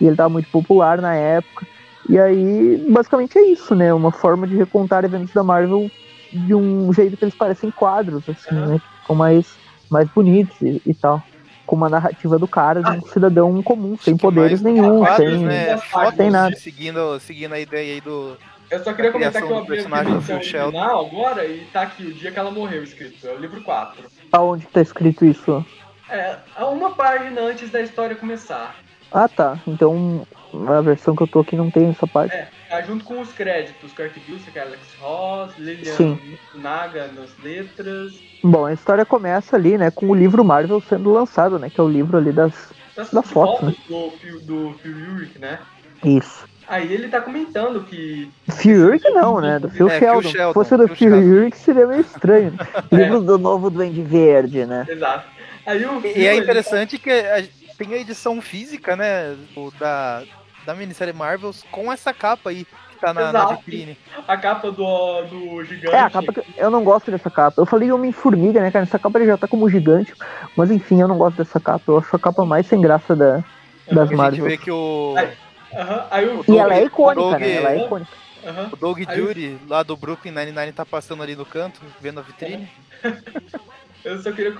E ele tava muito popular na época. E aí, basicamente é isso, né? Uma forma de recontar eventos da Marvel de um jeito que eles parecem quadros, assim, né? Ficam mais, mais bonitos e, e tal. Com uma narrativa do cara, de um cidadão comum, sem poderes nenhum, quadros, sem. né? Fotos, sem nada. Seguindo, seguindo a ideia aí do. Eu só queria comentar que eu abri a personagem do Sheldon. original agora e tá aqui o dia que ela morreu escrito. É o livro 4. Aonde que tá escrito isso? É, há uma página antes da história começar. Ah, tá. Então a versão que eu tô aqui não tem essa parte. É, tá junto com os créditos. Kurt Busiek, Alex Ross, Lilian Sim. Naga nas letras. Bom, a história começa ali, né, com o livro Marvel sendo lançado, né? Que é o livro ali das. Das Da foto, fotos do, Phil- do Phil Urich, né? Isso. Aí ele tá comentando que. Phil Urich não, né? Do Phil É, Sheldon. Sheldon, Se fosse do Phil. Urich seria meio estranho. né? É. Livro do novo Duende Verde, né? Exato. Aí o E é ele interessante que a- tem a edição física, né? do- da, da minissérie Marvels com essa capa aí. tá na, na vitrine. A capa do, do gigante. É, a capa que eu não gosto dessa capa. Eu falei Homem-Formiga, né, cara? Essa capa ele já tá como gigante. Mas enfim, eu não gosto dessa capa. Eu acho a capa mais sem graça da, das A gente vê que o, Ai. Aham, Aí o E ela é icônica, Doug- né? Ela é icônica. Aham. o Doug Aí Judy, lá do Brooklyn Nine-Nine, tá passando ali no canto, vendo a vitrine. Eu só queria.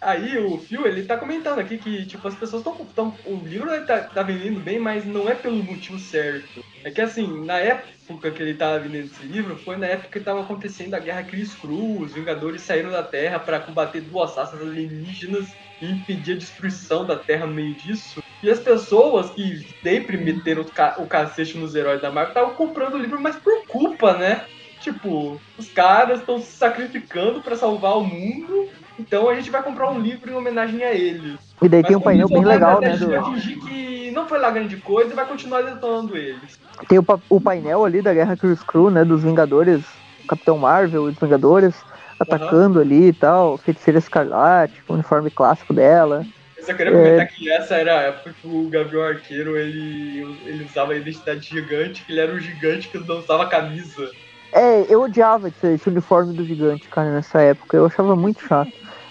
Aí o Phil, ele tá comentando aqui que, tipo, as pessoas estão. Tão, o livro tá, tá vendendo bem, mas não é pelo motivo certo. É que assim, na época que ele tava vendendo esse livro, foi na época que tava acontecendo a Guerra Cris Cruz, os Vingadores saíram da Terra pra combater duas raças alienígenas e impedir a destruição da Terra no meio disso. E as pessoas que sempre meteram o, ca o cacete nos heróis da Marvel estavam comprando o livro, mas por culpa, né? Tipo, os caras estão se sacrificando pra salvar o mundo, então a gente vai comprar um livro em homenagem a eles. E daí tem um Mas painel bem legal, a né? gente do- vai fingir que não foi lá grande coisa e vai continuar detonando eles. Tem o, o painel ali da Guerra Cruz Crew, né? Dos Vingadores, Capitão Marvel e os Vingadores atacando ali e tal. Feiticeira Escarlate, o uniforme clássico dela. Eu só queria É. comentar que essa era a época que o Gavião Arqueiro ele, ele usava a identidade gigante, que ele era um gigante que não usava camisa. É, eu odiava esse, esse uniforme do gigante, cara, nessa época. Eu achava muito chato.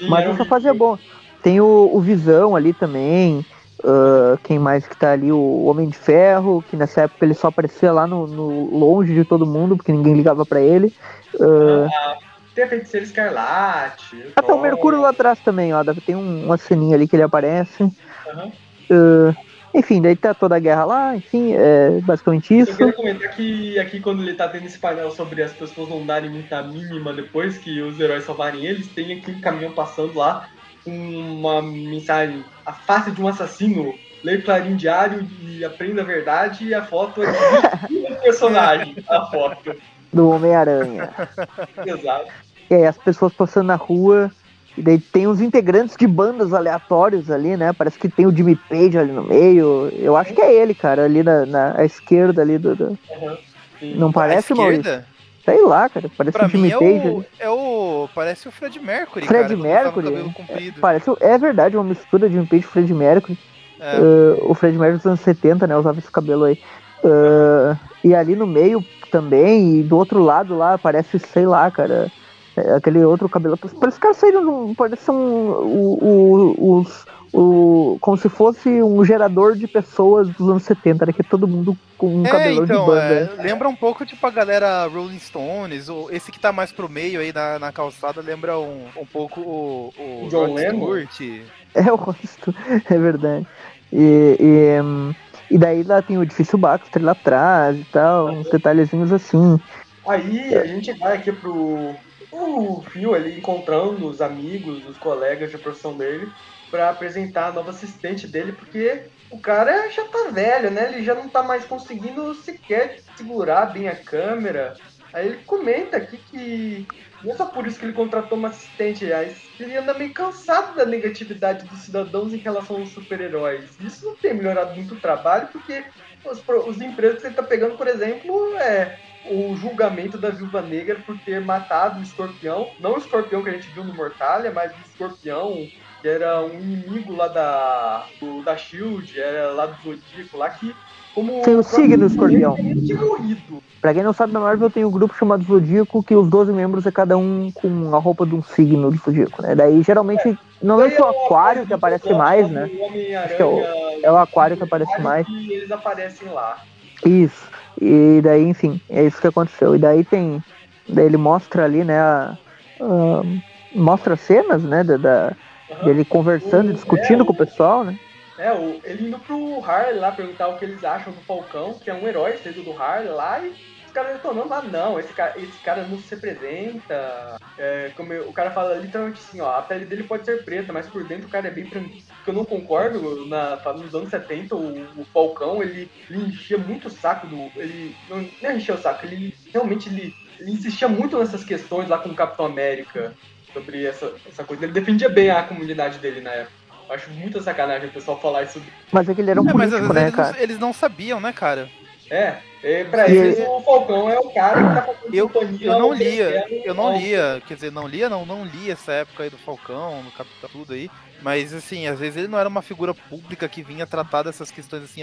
Mas essa fase é bom. Tem o, o Visão ali também. ah, quem mais que tá ali? O Homem de Ferro, que nessa época ele só aparecia lá no, no- longe de todo mundo, porque ninguém ligava pra ele. Ah, Tem a feiticeira escarlate. até o Thor. Mercúrio lá atrás também, ó. Tem um- uma ceninha ali que ele aparece. Aham. Ah, enfim, daí tá toda a guerra lá, enfim, é basicamente Eu isso. queria comentar que aqui quando ele tá tendo esse painel sobre as pessoas não darem muita mínima depois que os heróis salvarem eles, tem aqui um caminhão passando lá uma mensagem, a face de um assassino, leia o Clarim Diário e aprenda a verdade e a foto é de personagem, a foto. Do Homem-Aranha. Exato. E aí as pessoas passando na rua. E daí tem os integrantes de bandas aleatórios ali, né? Parece que tem o Jimmy Page ali no meio. Eu acho que é ele, cara, ali na, na à esquerda ali do. do- Uhum. Não parece, Maurício? Sei lá, cara. Parece pra o Jimmy mim é Page. o, é o. Parece o Fred Mercury, Fred cara. Mercury? o cabelo comprido. Parece, é verdade, uma mistura de Jimmy Page e Fred Mercury. É. Uh, o Fred Mercury dos anos 70, né? Usava esse cabelo aí. Uh, e ali no meio também, e do outro lado lá, parece, sei lá, cara. É, aquele outro cabelo. Parece que saíram. Parece um. O, o, os, o, como se fosse um gerador de pessoas dos anos 70, né? Que é todo mundo com um É, cabelão então, de banda. é, lembra um pouco tipo a galera Rolling Stones, ou esse que tá mais pro meio aí na, na calçada, lembra um, um pouco o, o John Lennon? Stewart. É o rosto, é verdade. E, e, e daí lá tem o edifício Baxter lá atrás e tal, uns detalhezinhos assim. Aí a gente vai aqui pro o Phil ali encontrando os amigos, os colegas de profissão dele, pra apresentar a nova assistente dele, porque o cara já tá velho, né? Ele já não tá mais conseguindo sequer segurar bem a câmera. Aí ele comenta aqui que não é só por isso que ele contratou uma assistente, aliás, que ele anda meio cansado da negatividade dos cidadãos em relação aos super-heróis. Isso não tem melhorado muito o trabalho, porque os, os empregos que ele tá pegando, por exemplo, é o julgamento da Viúva Negra por ter matado o escorpião. Não o escorpião que a gente viu no Mortalha, mas o escorpião que era um inimigo lá da, do- da Shield, era lá do Zodíaco, lá que. Como Tem o signo escorpião. Tinha morrido. Pra quem não sabe, na Marvel tem um grupo chamado Zodíaco, que os 12 membros é cada um com a roupa de um signo do Zodíaco, né? Daí geralmente, não lembro se é o Aquário que aparece mais, né? É o- É o Aquário que aparece mais. Eles aparecem lá. Isso. E daí, enfim, é isso que aconteceu. E daí tem. Daí ele mostra ali, né? a- a- mostra cenas, né? Da, da- Aham. dele conversando, O- discutindo é, com o pessoal, né? É, o, ele indo pro Harley lá perguntar o que eles acham do Falcão, que é um herói feito do Harley lá, e os caras retornando, ah não, esse cara, esse cara não se representa. É, como eu- o cara fala literalmente assim, ó, a pele dele pode ser preta, mas por dentro o cara é bem branco. Que eu não concordo, na, nos anos 70, o, o Falcão, ele, ele enchia muito o saco do. Ele não, não enchia o saco, ele realmente ele, ele insistia muito nessas questões lá com o Capitão América. Sobre essa, essa coisa. Ele defendia bem a comunidade dele na época. Eu acho muita sacanagem o pessoal falar isso Mas é que ele era um É, mas às político, vezes né, eles, cara? não, eles não sabiam, né, cara? É, e pra e eles o Falcão é o cara que tá fazendo eu, eu não lia, eu não lia, quer dizer, não lia, não, não lia essa época aí do Falcão, no Capitão tudo aí. Mas assim, às vezes ele não era uma figura pública que vinha tratar dessas questões assim.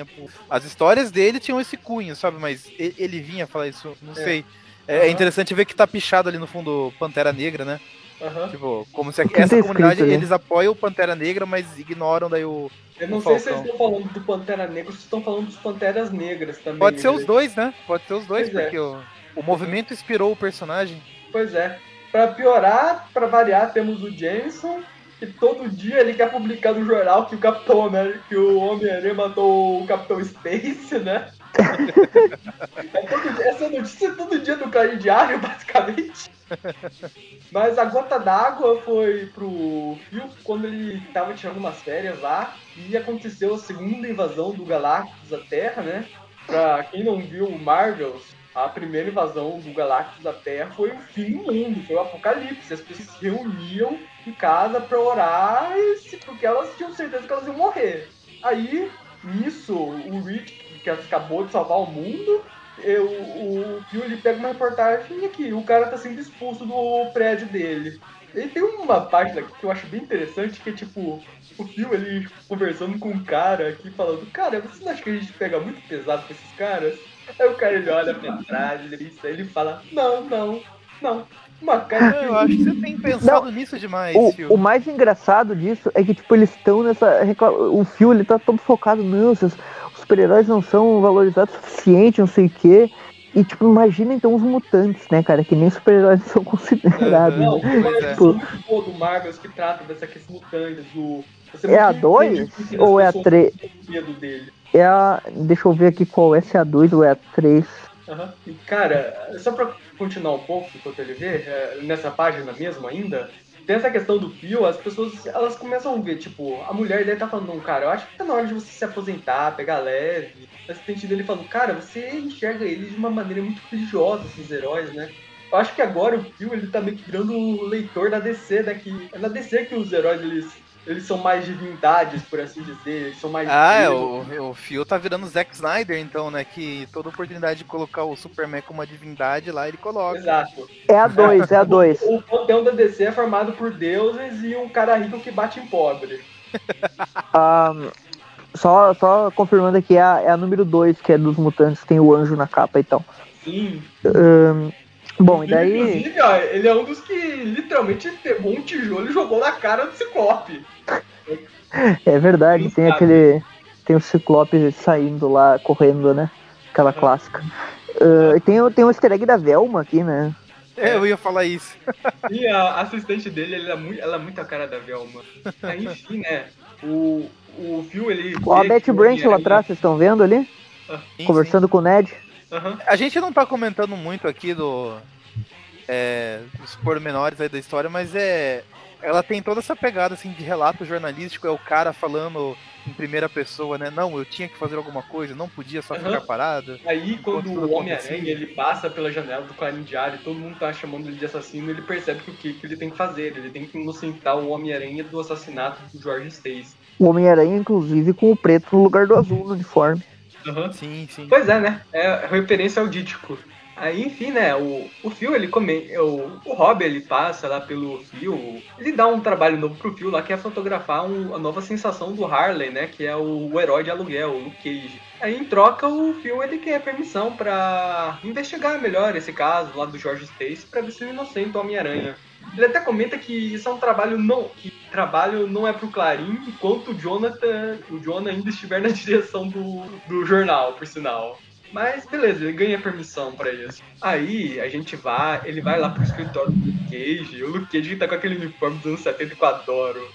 As histórias dele tinham esse cunho, sabe? Mas ele vinha falar isso, não é. sei. É, uhum. é, interessante ver que tá pichado ali no fundo Pantera Negra, né? Uhum. Tipo, como se essa comunidade eles apoiam o Pantera Negra, mas ignoram daí o. Eu não o sei se eles estão falando do Pantera Negra ou se estão falando dos Panteras Negras também. Pode ser os dois, né? Pode ser os dois, pois é. porque é. o, o movimento inspirou o personagem. Pois é. Pra piorar, pra variar, temos o Jameson, que todo dia ele quer publicar no jornal que o Capitão América, que o Homem-Aranha matou o Capitão Space, né? é todo, essa notícia é todo dia no Clarim Diário, basicamente. Mas a gota d'água foi pro Phil quando ele tava tirando umas férias lá e aconteceu a segunda invasão do Galactus à Terra, né? Pra quem não viu o Marvels, a primeira invasão do Galactus à Terra foi o fim do mundo, foi o apocalipse. As pessoas se reuniam em casa pra orar porque elas tinham certeza que elas iam morrer. Aí, nisso, o Rich que acabou de salvar o mundo, eu, o Phil ele pega uma reportagem aqui, o cara tá sendo expulso do prédio dele. E tem uma página que eu acho bem interessante, que é tipo, o Phil ele conversando com um cara aqui, falando, cara, você não acha que a gente pega muito pesado com esses caras? Aí o cara ele olha pra trás, ele, ele fala, não, não, não. Uma cara eu acho que você tem pensado não, nisso demais, o, o, mais engraçado disso é que, tipo, eles estão nessa. O Phil ele tá todo focado, não, os super-heróis não são valorizados o suficiente, não sei o quê. E, tipo, imagina então os mutantes, né, cara? Que nem super-heróis são considerados. Não, né? mas é. tipo... do Marvel que trata dessa questão mutantes, do. é a 2 ou é a 3? É a. Deixa eu ver aqui qual é, se é a 2 ou é a 3. Uhum. E, cara, só pra continuar um pouco enquanto ele vê, é, nessa página mesmo ainda, tem essa questão do fio, as pessoas elas começam a ver, tipo, a mulher dele tá falando, cara, eu acho que tá na hora de você se aposentar, pegar leve. O assistente dele falando, cara, você enxerga eles de uma maneira muito religiosa, esses heróis, né? Eu acho que agora o Phil, ele tá meio que virando o leitor da DC, né? Que é na DC que os heróis, eles eles são mais divindades, por assim dizer. Eles são mais. Ah, é, o, o Phil tá virando Zack Snyder, então, né? Que toda oportunidade de colocar o Superman como uma divindade lá, ele coloca. Exato. É a 2, é a 2. O, o panteão da DC é formado por deuses e um cara rico que bate em pobre. um, só, só confirmando aqui, é a, é a número 2, que é dos mutantes, tem o anjo na capa e tal. Sim. Um, Bom, e daí. Inclusive, ó, ele é um dos que literalmente pegou um tijolo e jogou na cara do Ciclope. É verdade, tem aquele. Tem o Ciclope saindo lá, correndo, né? Aquela é. clássica. Uh, tem, tem o easter egg da Velma aqui, né? É, eu ia falar isso. E a assistente dele, ela é muito, ela é muito a cara da Velma. Aí, enfim, né? O, o Phil, ele. Ó, a Betty Brant lá atrás, vocês estão vendo ali? Ah, sim, Conversando sim. com o Ned. Uhum. A gente não tá comentando muito aqui do, é, dos pormenores aí da história, mas é. Ela tem toda essa pegada assim de relato jornalístico, é o cara falando em primeira pessoa, né? Não, eu tinha que fazer alguma coisa, não podia só uhum. ficar parado. Aí quando o Homem-Aranha ele passa pela janela do Clarim Diário, todo mundo tá chamando ele de assassino, ele percebe que o que, que ele tem que fazer, ele tem que inocentar o Homem-Aranha do assassinato do George Stacy. O Homem-Aranha, inclusive, com o preto no lugar do azul no uniforme. Uhum. Sim, sim. Pois é, né? É referência ao Dítico. Aí, enfim, né, o, o Phil, ele come, o, o Rob, ele passa lá pelo Phil, ele dá um trabalho novo pro Phil lá, que é fotografar um, a nova sensação do Harley, né, que é o, o herói de aluguel, o Luke Cage. Aí, em troca, o Phil, ele quer permissão para investigar melhor esse caso lá do George Stacy, pra ver se ele inocente o Homem-Aranha. Ele até comenta que isso é um trabalho não, que trabalho não é pro Clarim, enquanto o Jonathan, o Jonah ainda estiver na direção do, do jornal, por sinal. Mas beleza, ele ganha permissão para isso. Aí a gente vai, ele vai lá pro escritório do Luke Cage, o Luke Cage tá com aquele uniforme dos anos 70 que eu adoro.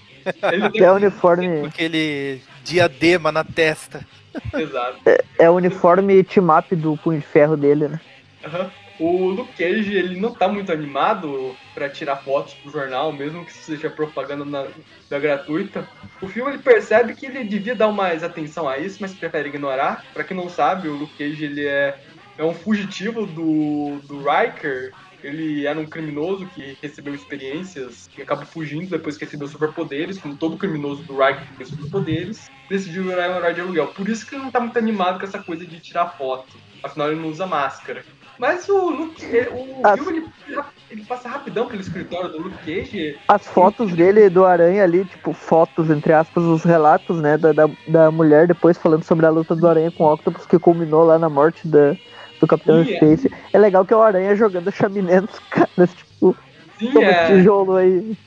Ele tem... É o uniforme. Com aquele diadema na testa. Exato. É, é o uniforme team-up do Punho de Ferro dele, né? Aham. Uhum. O Luke Cage, ele não tá muito animado para tirar fotos pro jornal, mesmo que seja propaganda na, da gratuita. O filme ele percebe que ele devia dar mais atenção a isso, mas prefere ignorar. Para quem não sabe, o Luke Cage ele é, é um fugitivo do, do Riker. Ele era um criminoso que recebeu experiências e acabou fugindo depois que recebeu superpoderes, como todo criminoso do Riker que tem superpoderes. Decidiu virar um herói de aluguel. Por isso que ele não tá muito animado com essa coisa de tirar foto. Afinal, ele não usa máscara. Mas o Luke, o As- filme, ele, ele passa rapidão pelo escritório do Luke Cage. As fotos dele do Aranha ali, tipo, fotos, entre aspas, os relatos, né, da, da, da mulher depois falando sobre a luta do Aranha com o Octopus que culminou lá na morte da, do Capitão Sim, é. Space. É legal que é o Aranha jogando chaminé nos caras, tipo, Sim, toma é. tijolo aí.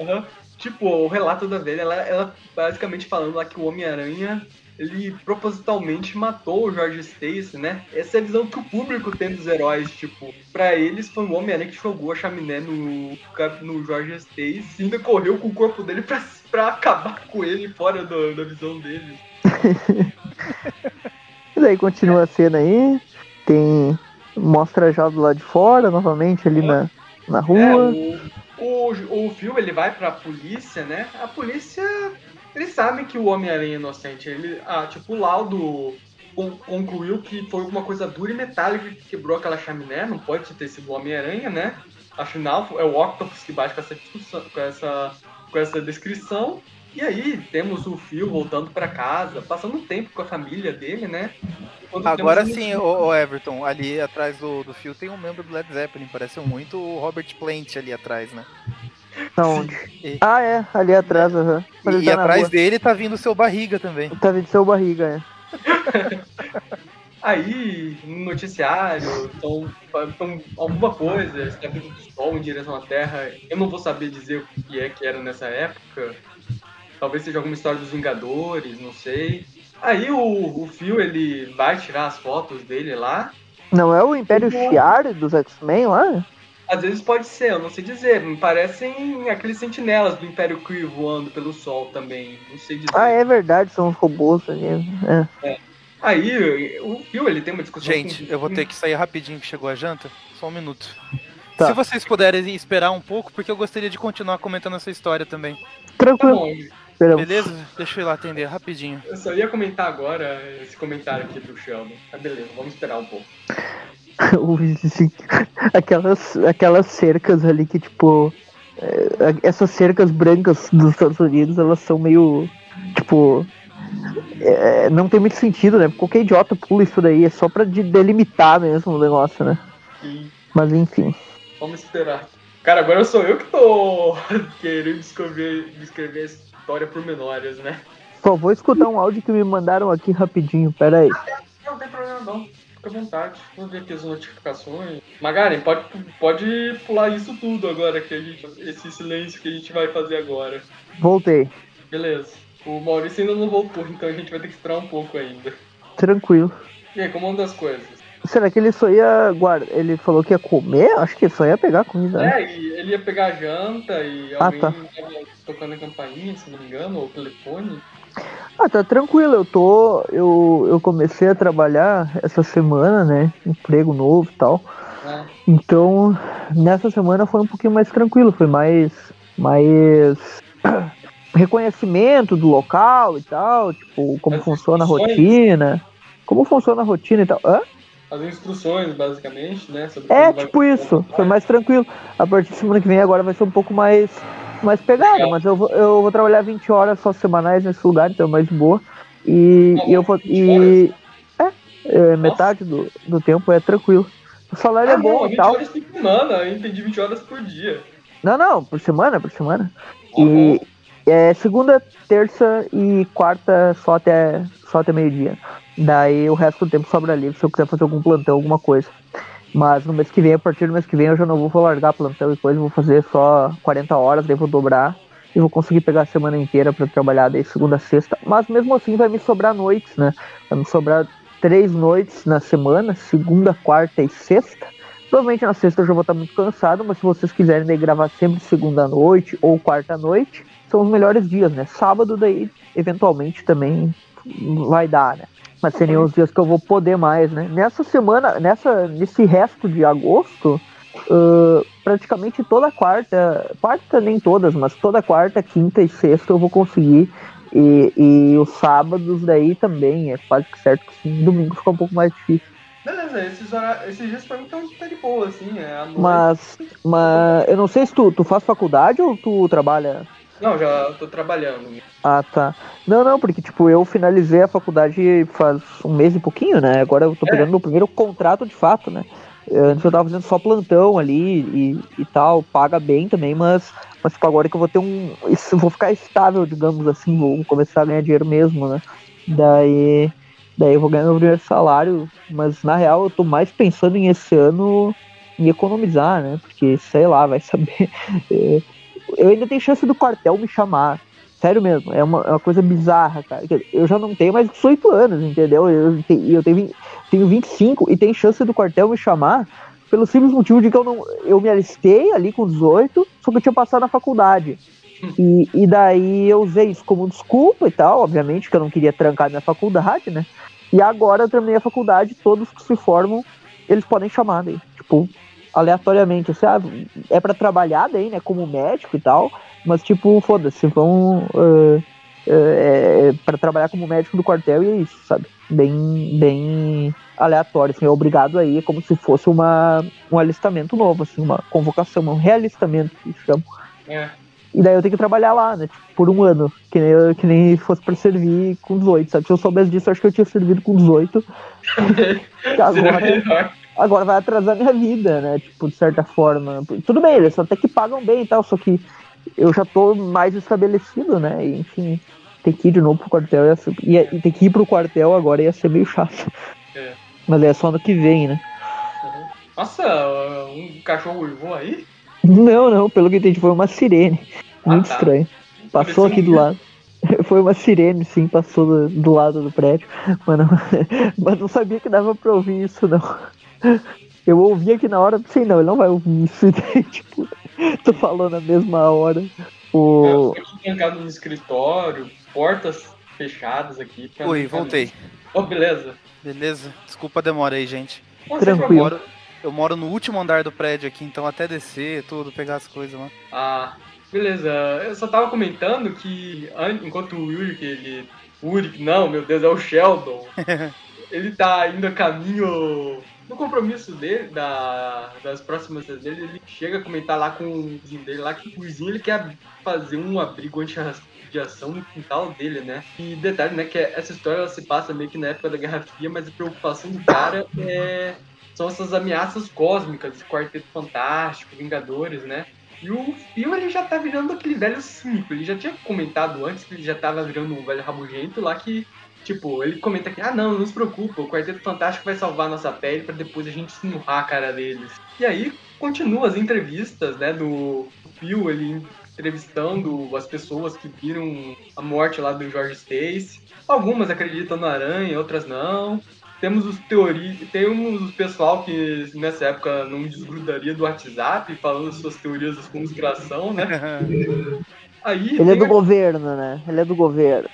Aham. Tipo, o relato da velha, ela, ela basicamente falando lá que o Homem-Aranha, ele propositalmente matou o George Stacy, né? Essa é a visão que o público tem dos heróis, tipo, pra eles foi o Homem-Aranha que jogou a chaminé no, no George Stacy e ainda correu com o corpo dele pra, pra acabar com ele fora do- da visão deles. E daí continua a cena aí, tem. Mostra já do lado de fora, novamente, ali na, na É, rua. o, o, o filme ele vai pra polícia, né? A polícia, eles sabem que o Homem-Aranha é inocente. Ele, ah, tipo, o laudo con- concluiu que foi alguma coisa dura e metálica que quebrou aquela chaminé. Não pode ter sido o Homem-Aranha, né? Afinal, é o Octopus que bate com essa, discussão, com essa, com essa descrição. E aí, temos o Phil voltando pra casa, passando um tempo com a família dele, né? Quando Agora temos sim, o, o Everton, ali atrás do, do fio tem um membro do Led Zeppelin, parece muito o Robert Plant ali atrás, né? Aonde? E- Ah, é, ali atrás, aham. E, ele e tá atrás rua. dele tá vindo o seu barriga também. Tá vindo seu barriga, é. Aí, no noticiário, então, então alguma coisa, está vindo do sol em direção à Terra. Eu não vou saber dizer o que é que era nessa época. Talvez seja alguma história dos Vingadores, não sei. Aí o, o Phil, ele vai tirar as fotos dele lá. Não é o Império Shi'ar dos X-Men lá? Às vezes pode ser, eu não sei dizer. Me parecem aqueles sentinelas do Império Kree voando pelo sol também. Não sei dizer. Ah, é verdade, são os robôs ali. É. Aí o Phil, ele tem uma discussão Gente, com- eu vou ter que sair rapidinho que chegou a janta. Só um minuto. Tá. Se vocês puderem esperar um pouco, porque eu gostaria de continuar comentando essa história também. Tá Tranquilo, esperamos. Beleza? Deixa eu ir lá atender rapidinho. Eu só ia comentar agora esse comentário aqui do Sheldon. Tá beleza, vamos esperar um pouco. Sim. aquelas, aquelas cercas ali que, tipo. é, essas cercas brancas dos Estados Unidos, elas são meio. Tipo. é, não tem muito sentido, né? Qualquer idiota pula isso daí, é só pra de- delimitar mesmo o negócio, né? E Mas enfim. vamos esperar. Cara, agora sou eu que tô querendo descrever, descrever a história por menores, né? Só vou escutar um áudio que me mandaram aqui rapidinho, pera aí. Não tem problema não. Fica à vontade. Vamos ver aqui as notificações. Magaren, pode, pode pular isso tudo agora, que a gente. Esse silêncio que a gente vai fazer agora. Voltei. Beleza. O Maurício ainda não voltou, então a gente vai ter que esperar um pouco ainda. Tranquilo. E aí, como anda as coisas? Será que ele só ia guardar? Ele falou que ia comer? Acho que só ia pegar comida. né? É, e ele ia pegar a janta e Ah, alguém tá. tocando a campainha, se não me engano, ou o telefone. Ah, tá tranquilo. Eu tô. Eu, eu comecei a trabalhar essa semana, né? Emprego novo e tal. né? Então, nessa semana foi um pouquinho mais tranquilo. Foi mais. Mais. Reconhecimento do local e tal. Tipo, como As funciona a rotina. Como funciona a rotina e tal. Hã? As instruções, basicamente, né? É, tipo isso. Foi mais tranquilo. A partir de semana que vem agora vai ser um pouco mais, mais pegada, Legal. mas eu vou, eu vou trabalhar 20 horas só semanais nesse lugar, então é mais de boa. E, Não, e eu vou. 20 E, é, é, metade do, do tempo é tranquilo. O salário Ah, é bom não, e 20 tal. horas por semana, eu entendi 20 horas por dia. Não, não, por semana, por semana. Tá E é segunda, terça e quarta só até, só até meio-dia. Daí o resto do tempo sobra livre se eu quiser fazer algum plantão, alguma coisa. Mas no mês que vem, a partir do mês que vem, eu já não vou largar plantão e coisa, vou fazer só 40 horas, daí vou dobrar e vou conseguir pegar a semana inteira pra trabalhar daí segunda a sexta. Mas mesmo assim vai me sobrar noites, né? Vai me sobrar três noites na semana, segunda, quarta e sexta. Provavelmente na sexta eu já vou estar muito cansado, mas se vocês quiserem daí gravar sempre segunda noite ou quarta noite, são os melhores dias, né? Sábado daí, eventualmente, também vai dar, né? Mas seriam os dias que eu vou poder mais, né? Nessa semana, nessa, nesse resto de agosto, ãh, praticamente toda quarta, quarta nem todas, mas toda quarta, quinta e sexta eu vou conseguir. E, e os sábados daí também, é quase que certo que sim. Domingo fica um pouco mais difícil. Beleza, esses, hora... esses dias pra mim estão tá de boa, assim, é. Mas, mas eu não sei se tu, tu faz faculdade ou tu trabalha Não, já tô trabalhando. Ah, tá. Não, não, porque, tipo, eu finalizei a faculdade faz um mês e pouquinho, né? Agora eu tô É. pegando meu primeiro contrato de fato, né? Antes eu tava fazendo só plantão ali e, e tal, paga bem também, mas, mas tipo, agora que eu vou ter um. Isso, vou ficar estável, digamos assim, vou começar a ganhar dinheiro mesmo, né? Daí. Daí eu vou ganhar meu primeiro salário, mas na real eu tô mais pensando em esse ano em economizar, né? Porque, sei lá, vai saber. Eu ainda tenho chance do quartel me chamar. Sério mesmo, é uma, é uma coisa bizarra, cara. Eu já não tenho mais 18 anos, entendeu? Eu, te- eu tenho, tenho 25 e tem chance do quartel me chamar pelo simples motivo de que eu não eu me alistei ali com 18, só que eu tinha passado na faculdade. E, e daí eu usei isso como desculpa e tal, obviamente, que eu não queria trancar minha faculdade, né? E agora eu terminei a faculdade, todos que se formam, eles podem chamar daí. Tipo, aleatoriamente, assim, ah, é pra trabalhar daí, né, como médico e tal, mas tipo, foda-se, vão uh, é, é pra trabalhar como médico do quartel e é isso, sabe? Bem, bem aleatório, assim, é obrigado aí, como se fosse uma, um alistamento novo, assim, uma convocação, um realistamento, que chama. É. E daí eu tenho que trabalhar lá, né? Tipo, por um ano. Que nem, eu- que nem fosse pra servir com 18, sabe? Se eu soubesse disso, eu acho que eu tinha servido com 18. que Seria agora. Agora vai atrasar minha vida, né? Tipo, de certa forma. Tudo bem, eles até que pagam bem e tal, só que eu já tô mais estabelecido, né? E, enfim, ter que ir de novo pro quartel ia ser, ia, e ter que ir pro quartel agora ia ser meio chato. É. Mas é só no que vem, né? Uhum. Nossa, um cachorro uivou aí? Não, não, pelo que entendi, foi uma sirene. Ah, Muito tá. estranho. Passou aqui do lado. Foi uma sirene, sim, passou do, do lado do prédio. Mas não, mas não sabia que dava pra ouvir isso, não. Eu ouvi aqui na hora, sei não, ele não vai ouvir isso. E daí, tipo, tô falando na mesma hora. O... Eu tô aqui trancado no escritório, portas fechadas aqui. Oi, voltei. Oh, beleza. Beleza? Desculpa a demora aí, gente. Não, sem Tranquilo. Eu moro, eu moro no último andar do prédio aqui, então até descer, tudo, pegar as coisas lá. Ah, beleza. Eu só tava comentando que an- enquanto o Yurik, ele. Yurik, não, meu Deus, é o Sheldon. ele tá indo a caminho. No compromisso dele, da, das próximas dele, ele chega a comentar lá com o vizinho dele lá que o vizinho ele quer fazer um abrigo anti-radiação no quintal dele, né? E detalhe, né, que essa história ela se passa meio que na época da Guerra Fria, mas a preocupação do cara é são essas ameaças cósmicas, Quarteto Fantástico, Vingadores, né? E o Phil, ele já tá virando aquele velho cínico. Ele já tinha comentado antes que ele já tava virando um velho rabugento lá que, tipo, ele comenta que, ah, não, não se preocupa, o Quarteto Fantástico vai salvar a nossa pele pra depois a gente esmurrar a cara deles. E aí, continua as entrevistas, né, do Phil, ele entrevistando as pessoas que viram a morte lá do George Stacy. Algumas acreditam no Aranha, outras não. Temos os teori... temos o pessoal que nessa época não desgrudaria do WhatsApp falando suas teorias da conspiração, né? Aí Ele é do a- governo, né? Ele é do governo.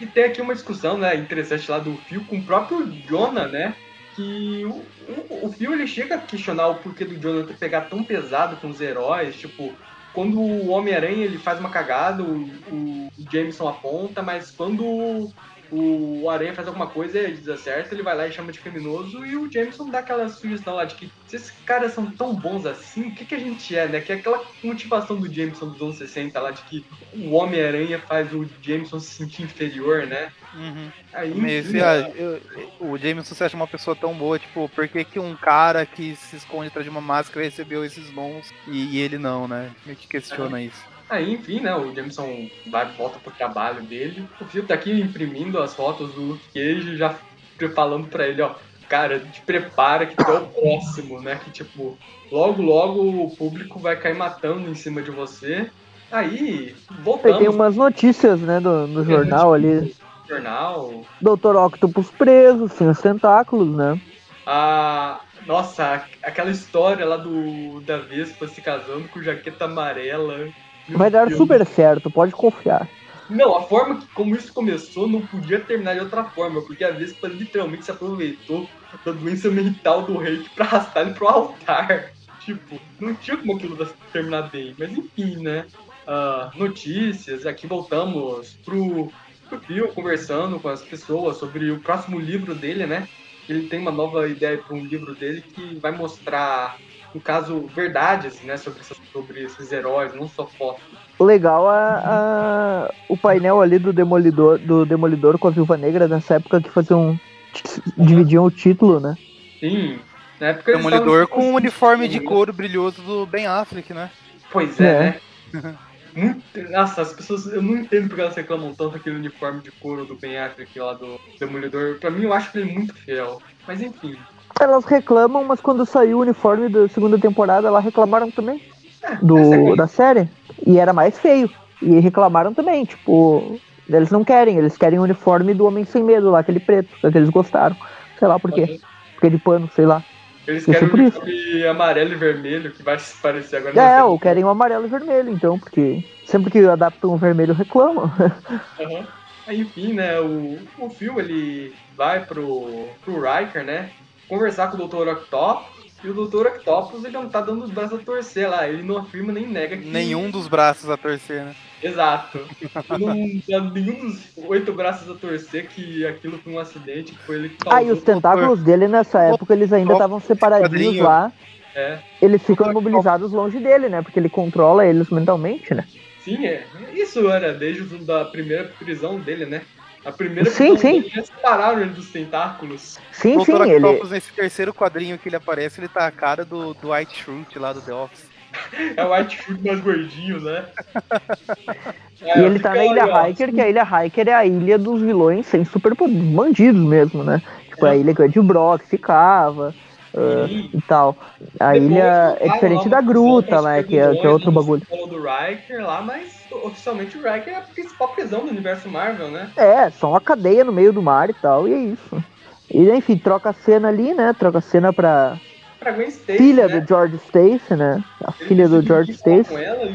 E tem aqui uma discussão, né, interessante lá do Phil com o próprio Jonah, né? Que o, o, o Phil ele chega a questionar o porquê do Jonathan pegar tão pesado com os heróis, tipo, quando o Homem-Aranha ele faz uma cagada, o, o Jameson aponta, mas quando o, Aranha faz alguma coisa e desacerta, ele vai lá e chama de criminoso e o Jameson dá aquela sugestão lá de que se esses caras são tão bons assim, o que, que a gente é, né? Que é aquela motivação do Jameson dos anos 60 lá de que o Homem-Aranha faz o Jameson se sentir inferior, né? Uhum. Aí, enfim, assim, ah, eu- o Jameson se acha uma pessoa tão boa, tipo, por que, que um cara que se esconde atrás de uma máscara recebeu esses dons e, e ele não, né? Meio que questiona isso. Aí, enfim, né, o Jameson vai volta pro trabalho dele. O Phil tá aqui imprimindo as fotos do Luke Cage, já falando pra ele, ó, cara, te prepara que tu é o próximo, né? Que tipo, logo, logo o público vai cair matando em cima de você. Aí, voltamos tem umas notícias, né, do, no jornal ali. jornal. Doutor Octopus preso, sem os tentáculos, né? A. Nossa, aquela história lá do da Vespa se casando com jaqueta amarela. Vai dar Deus super certo, pode confiar. Não, a forma que como isso começou não podia terminar de outra forma, porque a Vespa literalmente se aproveitou da doença mental do rei pra arrastar ele pro altar. Tipo, não tinha como aquilo terminar bem. Mas enfim, né? Ah, notícias, aqui voltamos pro, pro Bill conversando com as pessoas sobre o próximo livro dele, né? Ele tem uma nova ideia para um livro dele que vai mostrar, no caso, verdades, né, sobre, sobre esses heróis, não só fotos. legal a, a- o painel ali do Demolidor, do Demolidor com a Viúva Negra nessa época que faziam. dividiam o título, né? Sim. Na época Demolidor estavam- com o uniforme de couro brilhoso do Ben Affleck, né? Pois é, É. né? Muito- Nossa, as pessoas. Eu não entendo porque elas reclamam tanto daquele uniforme de couro do Ben Affleck lá do Demolidor. Pra mim, eu acho ele muito fiel. Mas enfim. Elas reclamam, mas quando saiu o uniforme da segunda temporada, elas reclamaram também. Do, é- da série. E era mais feio. E reclamaram também, tipo. Eles não querem, eles querem o uniforme do Homem Sem Medo lá, aquele preto, que eles gostaram. Sei lá por quê. Porque é de pano, sei lá. Eles Isso querem isso. uniforme amarelo e vermelho, que vai se parecer agora. É, ou querem o amarelo e vermelho, então, porque sempre que adaptam o vermelho reclamam. Aham. Aí, Enfim, né, o, o Phil, ele vai pro, pro Riker, né, conversar com o Dr. Octopus, e o Dr. Octopus, ele não tá dando os braços a torcer lá, ele não afirma nem nega que... Nenhum dos braços a torcer, né? Exato. Ele não dá nenhum dos oito braços a torcer que aquilo foi um acidente, que foi ele que Ah, e os tentáculos dele nessa época, eles ainda estavam separadinhos lá. É, Eles ficam imobilizados longe dele, né? Porque ele controla eles mentalmente, né? sim, é. Isso era desde da primeira prisão dele, né? A primeira Sim, sim. dele, eles separaram ele dos tentáculos. Sim, o sim, ele. Nesse terceiro quadrinho que ele aparece, ele tá a cara do Dwight Schrute lá do The Office. É o White Fruit mais gordinho, né? E ele tá na Ilha Hiker, que a Ilha Hiker é a ilha dos vilões sem super bandidos mesmo, né? Tipo, a É. ilha que o Ed Brock ficava Sim. e tal. A Depois ilha é diferente lá da gruta, né? Que é, que é outro bagulho. falou do Riker lá, mas oficialmente o Riker é a principal prisão do universo Marvel, né? É, só uma cadeia no meio do mar e tal, e é isso. E enfim, troca a cena ali, né? Troca a cena pra Pra Gwen Stacy, filha né? do George Stacy, né? A Ele filha do George Stacy. com ela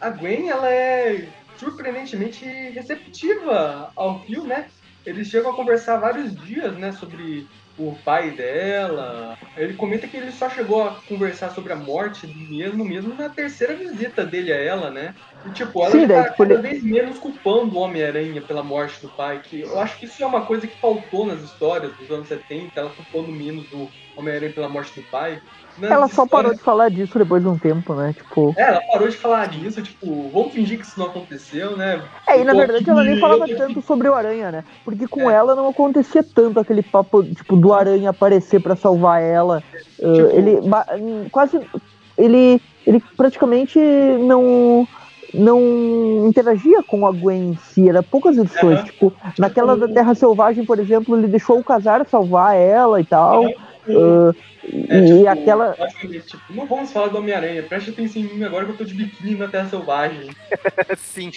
a Gwen, ela é surpreendentemente receptiva ao Phil, né? Eles chegam a conversar vários dias, né, sobre o pai dela. Ele comenta que ele só chegou a conversar sobre a morte mesmo, mesmo na terceira visita dele a ela, né? E tipo, ela Sim, já daí, tá tipo, cada ele- vez menos culpando o Homem-Aranha pela morte do pai, que eu acho que isso é uma coisa que faltou nas histórias dos anos 70, ela culpando menos o Homem-Aranha pela morte do pai. Nas Ela só histórias- parou de falar disso depois de um tempo, né? Tipo. é, ela parou de falar disso, tipo, vamos fingir que isso não aconteceu, né? É, e na verdade ela nem falava tanto sobre o Aranha, né? Porque com É. ela não acontecia tanto aquele papo, tipo, do Aranha aparecer pra salvar ela. Uh, Tipo- ele ba- hum, quase. Ele, ele praticamente não. Não interagia com a Gwen em si, era poucas edições. Aham. Tipo, naquela da Terra Selvagem, por exemplo, ele deixou o Casar salvar ela e tal. uh, É, e tipo, aquela. tipo, não vamos falar do Homem-Aranha, preste atenção em mim agora que eu tô de biquíni na Terra Selvagem. Sim.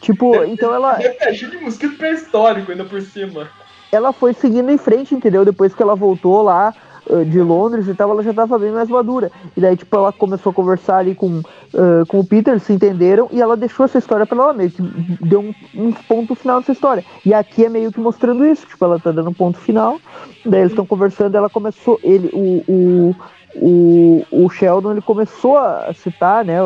Tipo, então ela, cheio de mosquito pré-histórico ainda por cima. Ela foi seguindo em frente, entendeu? Depois que ela voltou lá uh, de Londres e tal, ela já tava bem mais madura. E daí, tipo, ela começou a conversar ali com, uh, com o Peter, se entenderam, e ela deixou essa história pra ela mesmo. que Deu um, um ponto final nessa história. E aqui é meio que mostrando isso, tipo, ela tá dando um ponto final, daí eles estão conversando, ela começou, ele, o, o, o, o Sheldon, ele começou a citar, né,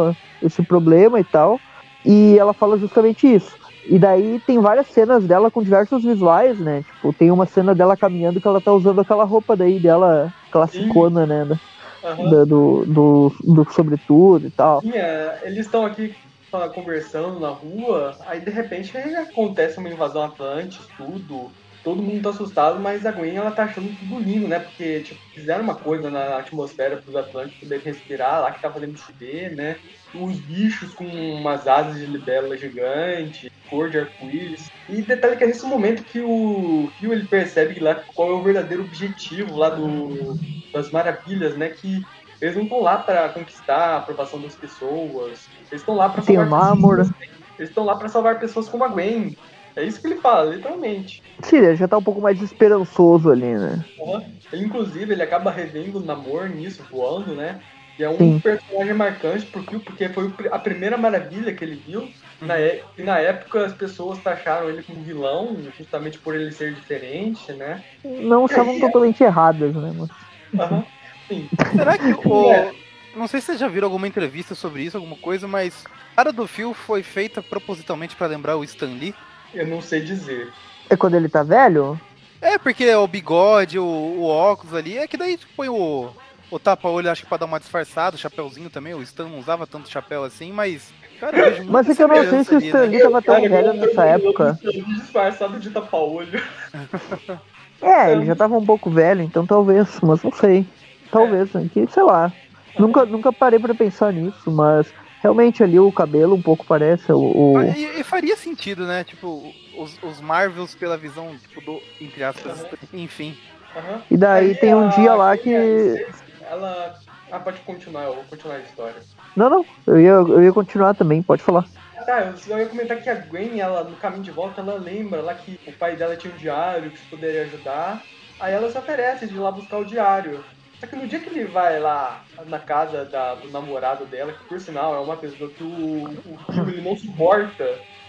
esse problema e tal, e ela fala justamente isso. E daí tem várias cenas dela com diversos visuais, né? Tipo, tem uma cena dela caminhando que ela tá usando aquela roupa daí dela classicona, né? da- Aham. da- do, do, do sobretudo e tal. Sim, é, eles estão aqui fala- conversando na rua, aí de repente acontece uma invasão Atlantis, tudo. Todo mundo tá assustado, mas a Gwen ela tá achando tudo lindo, né? Porque tipo, fizeram uma coisa na atmosfera pros Atlantes poderem respirar, lá que tá fazendo chover, né? Os bichos com umas asas de libélula gigante, cor de arco-íris. E detalhe que é nesse momento que o Phil ele percebe lá qual é o verdadeiro objetivo lá do, das maravilhas, né? Que eles não estão lá para conquistar a aprovação das pessoas. Eles estão lá para salvar pessoas. Eles estão lá para salvar pessoas como a Gwen. É isso que ele fala, literalmente. Sim, ele já tá um pouco mais esperançoso ali, né? Aham. Ele, inclusive, ele acaba revendo o Namor nisso, voando, né? E é um Sim. personagem marcante pro Phil, porque foi a primeira maravilha que ele viu. Na e na época as pessoas taxaram ele como vilão, justamente por ele ser diferente, né? Não estavam totalmente erradas, né? Mas... Aham. Sim. Será que o. É. Não sei se vocês já viram alguma entrevista sobre isso, alguma coisa, mas a cara do Phil foi feita propositalmente pra lembrar o Stan Lee. Eu não sei dizer. É quando ele tá velho? É, porque o bigode, o, o óculos ali, é que daí põe o, o tapa-olho, acho que pra dar uma disfarçada, o chapéuzinho também, o Stan não usava tanto chapéu assim, mas. Cara, Mas é que eu não sei se o Stan Lee né? tava tão Cara, velho eu- nessa eu- época. eu- Disfarçado de tapa-olho. É, ele já tava um pouco velho, então talvez, mas não sei. Talvez, né, que, sei lá. Nunca, nunca parei pra pensar nisso, mas realmente ali o cabelo um pouco parece o. o- Ah, E, e faria sentido, né? Tipo, os, os Marvels pela visão, tipo, do. Entre aspas, enfim. Aham. E daí Aí tem um a- dia lá que. Ela. Ah, pode continuar, eu vou continuar a história. Não, não, eu ia, eu ia continuar também, pode falar. Tá, eu ia comentar que a Gwen, ela, no caminho de volta, ela lembra lá que o pai dela tinha um diário que poderia ajudar. Aí ela se oferece de ir lá buscar o diário. Só que no dia que ele vai lá na casa da- do namorado dela, que por sinal é uma pessoa que o, o Phil, ele não suporta,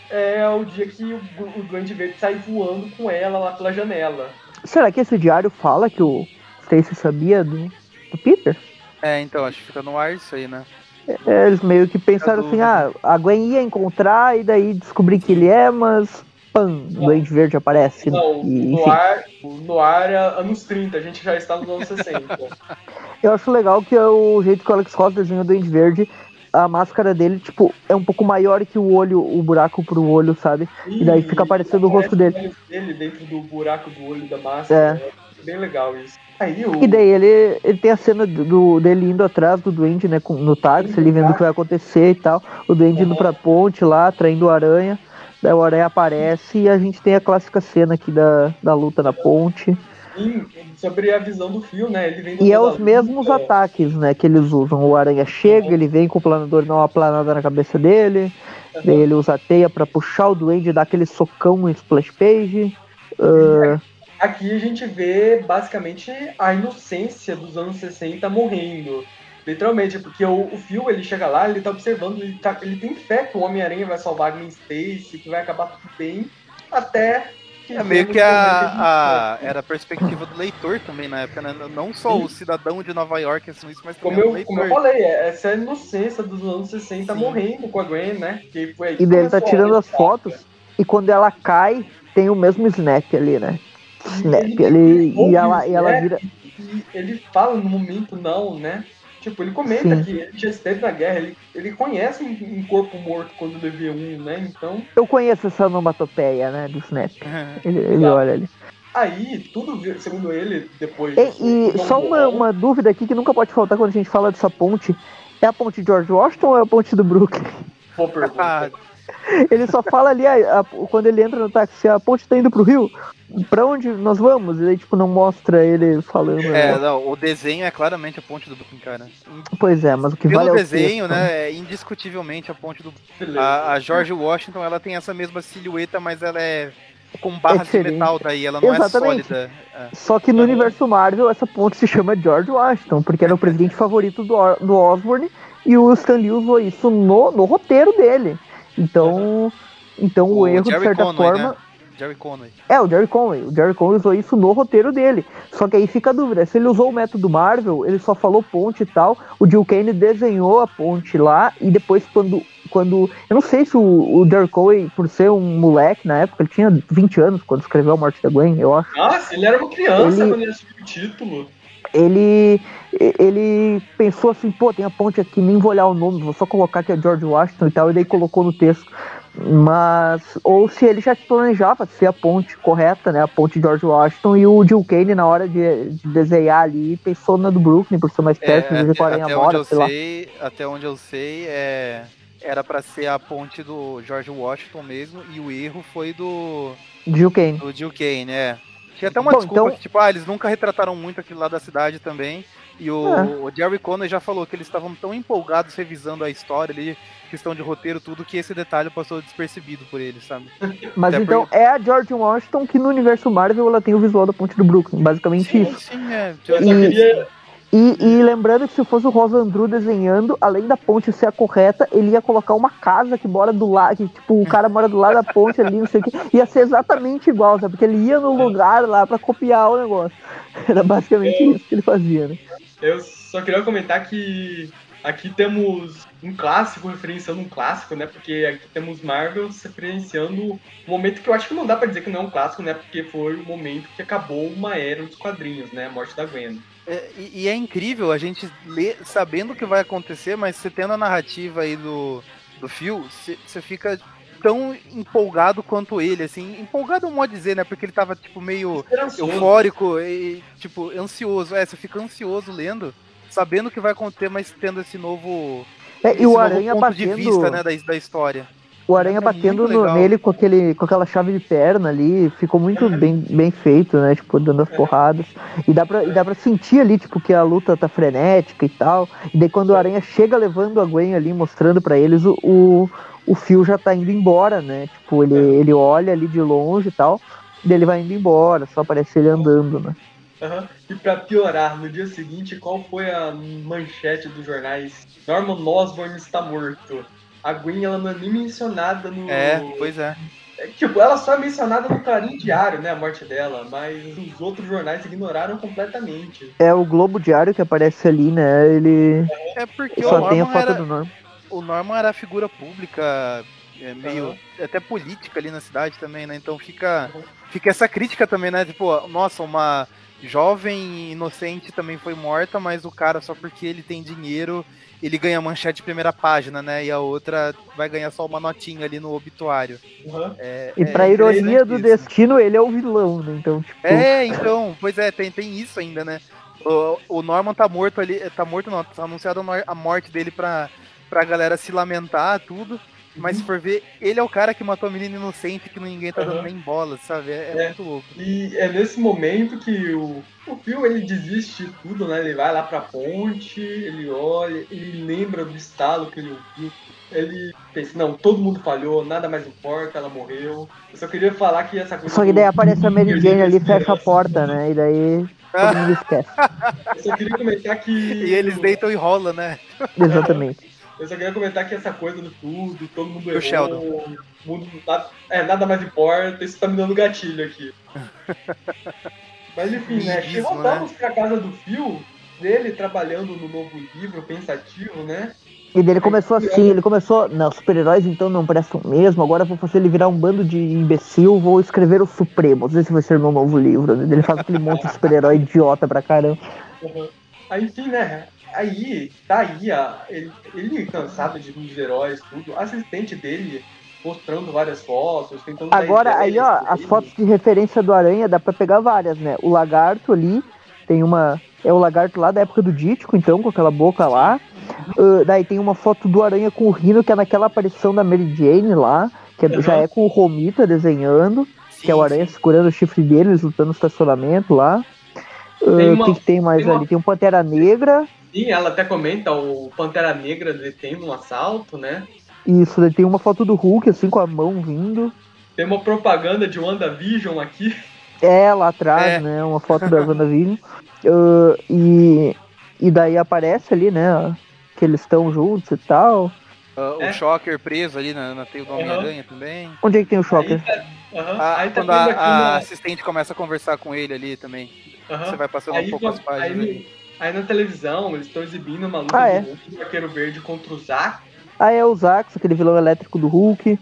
é o dia que o, o Duende Verde sai voando com ela lá pela janela. Será que esse diário fala que o Stacy sabia do, do Peter? É, então, acho que fica no ar isso aí, né? É, eles meio que pensaram assim, ah, a Gwen ia encontrar e daí descobrir que ele é, mas pam, o Duende Verde aparece. Não, e, no ar, no ar é anos 30, a gente já está nos anos 60. Eu acho legal que é o jeito que o Alex Ross desenhou o Duende Verde, a máscara dele, tipo, é um pouco maior que o olho, o buraco pro olho, sabe? E daí fica aparecendo o rosto dele. Dele dentro do buraco do olho da máscara. É. Bem legal isso. Aí o. E daí ele, ele tem a cena do, dele indo atrás do Duende, né, com- no táxi, ele vendo o que vai acontecer e tal. O Duende indo pra ponte lá, traindo o Aranha. Daí o Aranha aparece e a gente tem a clássica cena aqui da, da luta na ponte. Sim, sobre a visão do fio, né? Ele vem E é os mesmos ataques, né, que eles usam. O Aranha chega, ele vem com o planador dá uma planada na cabeça dele. Daí ele usa a teia pra puxar o Duende, dar aquele socão em splash page. Ah, Aqui a gente vê basicamente a inocência dos anos 60 morrendo. Literalmente, porque o, o Phil, ele chega lá, ele tá observando, ele, tá- ele tem fé que o Homem-Aranha vai salvar a Gwen Stacy, que vai acabar tudo bem, até que... É meio que a, a- era a perspectiva do leitor também na época, né? Não só o cidadão de Nova York assim, isso, mas também Como o eu, como eu leitor. falei, é- essa é a inocência dos anos 60 Sim. morrendo com a Gwen, né? Que foi aí que E daí ele tá tirando as fotos e quando ela cai, tem o mesmo snap ali, né? Snap ele- ali e ela, e ela vira. E ele fala no momento não, né? Tipo, ele comenta Sim. que ele já esteve na guerra, ele, ele conhece um, um corpo morto quando ele vê um, né? Então, Eu conheço essa onomatopeia, né? Do snap. Ele, ele olha ali. aí, tudo, segundo ele, depois... E, e só uma, uma dúvida aqui que nunca pode faltar quando a gente fala dessa ponte. É a ponte de George Washington ou é a ponte do Brooklyn? Boa pergunta. Ele só fala ali, a- a- quando ele entra no táxi, a ponte tá indo pro Rio. Pra onde nós vamos? E aí, tipo, não mostra ele falando. é, né? não, o desenho é claramente a ponte do Brooklyn, cara. Pois é, mas o que Pelo vale é o desenho, texto, né, é indiscutivelmente a ponte do a, a George Washington, ela tem essa mesma silhueta, mas ela é com barras de diferente. metal daí, ela não Exatamente. é sólida. É. Só que no Uhum. universo Marvel, essa ponte se chama George Washington, porque era o presidente favorito do, do Osborne, e o Stan Lee usou isso no, no roteiro dele. Então, então o, O erro, de Jerry certa Conway, forma. né? Jerry Conway. É, o Jerry Conway. O Jerry Conway usou isso no roteiro dele. Só que aí fica a dúvida: se ele usou o método Marvel, ele só falou ponte e tal. O Jill Kane desenhou a ponte lá, e depois, quando. quando eu não sei se o, o Jerry Conway, por ser um moleque na época, ele tinha 20 anos quando escreveu A Morte da Gwen, eu acho. Nossa, ele era uma criança Ele- quando ele assistiu o título. Ele ele pensou assim, pô, tem a ponte aqui, nem vou olhar o nome, vou só colocar que é George Washington e tal, e daí colocou no texto. Mas, ou se ele já planejava ser a ponte correta, né, a ponte George Washington, e o Jill Kane, na hora de, de desenhar ali, pensou na do Brooklyn, por ser mais perto, É, de até, Aranha até onde eu sei lá. até onde eu sei, é, era pra ser a ponte do George Washington mesmo, e o erro foi do, Jill Kane. do Jill Kane, é. Tinha até uma Bom, desculpa, então- que, tipo, ah, eles nunca retrataram muito aquilo lá da cidade também. E o, É. o Jerry Conway já falou que eles estavam tão empolgados revisando a história ali, questão de roteiro, tudo, que esse detalhe passou despercebido por eles, sabe? Mas Até então é a George Washington que no universo Marvel ela tem o visual da ponte do Brooklyn, basicamente Sim, isso. sim, é. Eu só queria. E, e lembrando que se fosse o Rosa Andrew desenhando, além da ponte ser a correta, ele ia colocar uma casa que mora do lado, que tipo, o cara mora do lado da ponte ali, não sei o que, ia ser exatamente igual, sabe? Porque ele ia no lugar lá pra copiar o negócio. Era basicamente isso que ele fazia, né? Eu só queria comentar que Aqui temos um clássico referenciando um clássico, né? Porque aqui temos Marvel referenciando um momento que eu acho que não dá pra dizer que não é um clássico, né? Porque foi o momento que acabou uma era dos quadrinhos, né? A morte da Gwen. É, e, e é incrível a gente ler sabendo o que vai acontecer, mas você tendo a narrativa aí do, do Phil, você fica tão empolgado quanto ele, assim. Empolgado é um modo de dizer, né? Porque ele tava, tipo, meio eufórico e, tipo, ansioso. É, você fica ansioso lendo sabendo o que vai acontecer, mas tendo esse novo. É, esse e o Aranha ponto batendo. De vista, né, da, da história. O Aranha é batendo no, nele com, aquele, com aquela chave de perna ali, ficou muito bem, bem feito, né? Tipo, dando as porradas. E dá, pra, e dá pra sentir ali, tipo, que a luta tá frenética e tal. E daí quando o Aranha chega levando a Gwen ali, mostrando para eles, o, o, o Fio já tá indo embora, né? Tipo, ele, ele olha ali de longe e tal, e ele vai indo embora, só aparece ele andando, né? Uhum. E para piorar, no dia seguinte, qual foi a manchete dos jornais? Norman Osborn está morto. A Gwen, ela não é nem mencionada no. É, pois é. é tipo, ela só é mencionada no Clarim Diário, né? A morte dela, mas os outros jornais ignoraram completamente. É o Globo Diário que aparece ali, né? Ele. É porque só tem a foto era... do Norman. O Norman era figura pública, é meio uhum. até política ali na cidade também, né? Então fica uhum. fica essa crítica também, né? Tipo, nossa, uma jovem inocente também foi morta, mas o cara, só porque ele tem dinheiro, ele ganha manchete de primeira página, né? E a outra vai ganhar só uma notinha ali no obituário. Uhum. É, e pra é ironia do isso. destino, ele é o vilão, né? Então, tipo... É, então, pois é, tem, tem isso ainda, né? O, o Norman tá morto ali, tá morto não, tá anunciado a morte dele pra, pra galera se lamentar, tudo. Mas se for ver, ele é o cara que matou a menina inocente que ninguém tá dando uhum. nem bola, sabe? É, é, é, muito louco. E é nesse momento que o, o Phil ele desiste de tudo, né? Ele vai lá pra ponte, ele olha, ele lembra do estalo que ele ouviu. Ele pensa, não, todo mundo falhou, nada mais importa, ela morreu. Eu só queria falar que essa coisa. Só que daí aparece a Mary Jane ali e fecha a porta, né? E daí todo mundo esquece. Eu só queria comentar que. E eles deitam e rolam, né? Exatamente. Eu só queria comentar que essa coisa do tudo, todo mundo errou, Sheldon. mundo, nada, é, nada mais importa, isso tá me dando gatilho aqui. Mas enfim, né? Isso, voltamos né? pra casa do Phil, dele trabalhando no novo livro, pensativo, né? E dele começou assim, ele começou, não, super-heróis então não prestam mesmo, agora vou fazer ele virar um bando de imbecil, vou escrever os Supremos, esse vai ser meu novo livro. Ele faz aquele monte de super-herói idiota pra caramba. Uhum. Aí, enfim, né, aí, tá aí, a, ele, ele cansado de uns heróis, tudo, assistente dele mostrando várias fotos, tentando Agora, aí, ó, as fotos de referência do Aranha dá pra pegar várias, né? O lagarto ali, tem uma. É o lagarto lá da época do Dítico, então, com aquela boca lá. Uh, daí tem uma foto do Aranha com o Rino, que é naquela aparição da Mary Jane lá, que uhum. já é com o Romita desenhando, sim, que é o Aranha sim. segurando o chifre deles, lutando no estacionamento lá. O uh, que, que, tem mais tem ali? Uma... Tem um Pantera Negra. Sim, ela até comenta o Pantera Negra detendo um assalto, né? Isso, daí tem uma foto do Hulk, assim, com a mão vindo. Tem uma propaganda de WandaVision aqui. É, lá atrás, é. né? Uma foto da WandaVision. Uh, e, e daí aparece ali, né? Que eles estão juntos e tal. Uh, é. O Shocker preso ali na, na teia do Homem-Aranha uhum. também. Onde é que tem o Shocker? Aí, uhum. ah, aí tá quando a, a assistente começa a conversar com ele ali também. Uhum. Você vai passando aí, um pouco as páginas. Aí, Aí na televisão eles estão exibindo uma luta ah, é? do Hulk do Arqueiro Verde contra o Zack. Ah, é o Zax, aquele vilão elétrico do Hulk.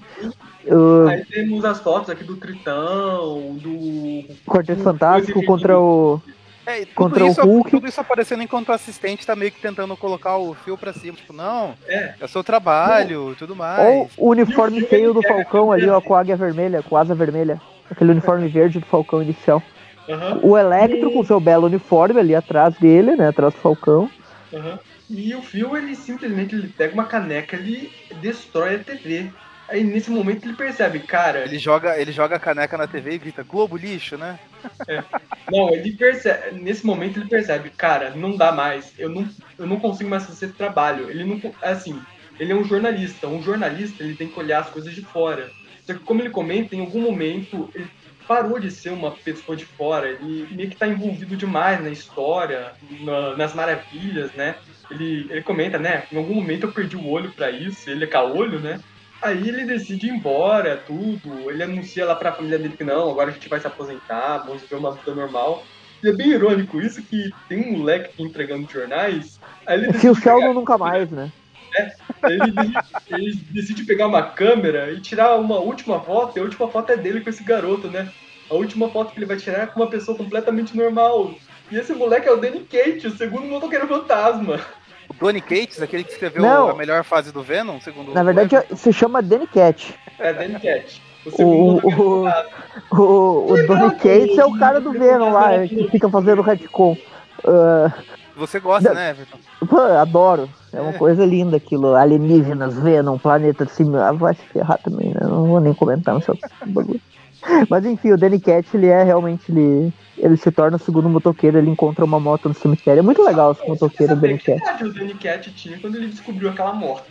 Uh... Aí temos as fotos aqui do Tritão, do. Quarteto Fantástico contra o. É, contra isso, o Hulk. Tudo isso aparecendo enquanto o assistente tá meio que tentando colocar o fio pra cima. Tipo, não, é, é o seu trabalho e tudo mais. Ou o uniforme feio do Falcão ali, ó, com a águia vermelha, com a asa vermelha. Aquele uniforme verde do Falcão inicial. Uhum. O Electro e... com seu belo uniforme ali atrás dele, né? Atrás do Falcão. Uhum. E o Phil, ele simplesmente ele pega uma caneca e destrói a TV. Aí nesse momento ele percebe, cara. Ele joga, ele joga a caneca na TV e grita, Globo lixo, né? É. Não, ele percebe. Nesse momento ele percebe, cara, não dá mais. Eu não, eu não consigo mais fazer esse trabalho. Ele não. Assim, ele é um jornalista. Um jornalista ele tem que olhar as coisas de fora. Só que como ele comenta, em algum momento ele parou de ser uma pessoa de fora, ele meio que está envolvido demais na história, na, nas maravilhas, né? Ele, ele comenta, né? Em algum momento eu perdi o olho para isso, ele é caolho, né? Aí ele decide ir embora, tudo. Ele anuncia lá pra família dele que não, agora a gente vai se aposentar, vamos viver uma vida normal. E é bem irônico isso que tem um moleque entregando jornais. Aí ele Se o decide Sheldon nunca mais, né? Ele, decide, ele decide pegar uma câmera e tirar uma última foto, e a última foto é dele com esse garoto, né? A última foto que ele vai tirar é com uma pessoa completamente normal. E esse moleque é o Danny Cate, o segundo motoqueiro fantasma. O Donny Cates, aquele que escreveu Não. a melhor fase do Venom, segundo Na o verdade, se chama Danny Cat. É, Danny Cat. O O, o, o, o Donny Cates é o cara do Venom lá, que fica fazendo retcon. Ah, Você gosta, Não. né, Everton? pô, adoro. É uma coisa linda aquilo. Alienígenas, Venom, planeta de cima. Ah, vai se ferrar também, né? Não vou nem comentar nesse bagulho. Mas enfim, o Danny Cat, ele é realmente. Ele, ele se torna o segundo motoqueiro, ele encontra uma moto no cemitério. É muito legal esse motoqueiro, o Danny Que Cat. idade o Danny Cat tinha quando ele descobriu aquela moto?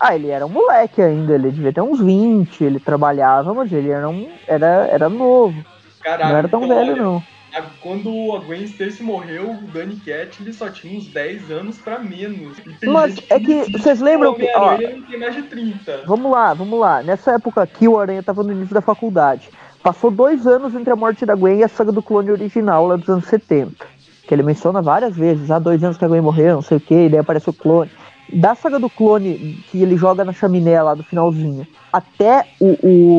Ah, ele era um moleque ainda, ele devia ter uns 20, ele trabalhava, mas ele era um. Era, era novo. Caralho, Não era tão então, velho, olha, não. A- Quando a Gwen Stacy morreu, o Danny Cat ele só tinha uns 10 anos pra menos. Mas é que vocês lembram que- ó, tem mais de 30. Vamos lá, vamos lá. Nessa época aqui, o Aranha tava no início da faculdade. Passou dois anos entre a morte da Gwen e a saga do clone original, lá dos anos 70. Que ele menciona várias vezes. Há dois anos que a Gwen morreu, não sei o que, e daí apareceu o clone. Da saga do clone que ele joga na chaminé lá do finalzinho, até o,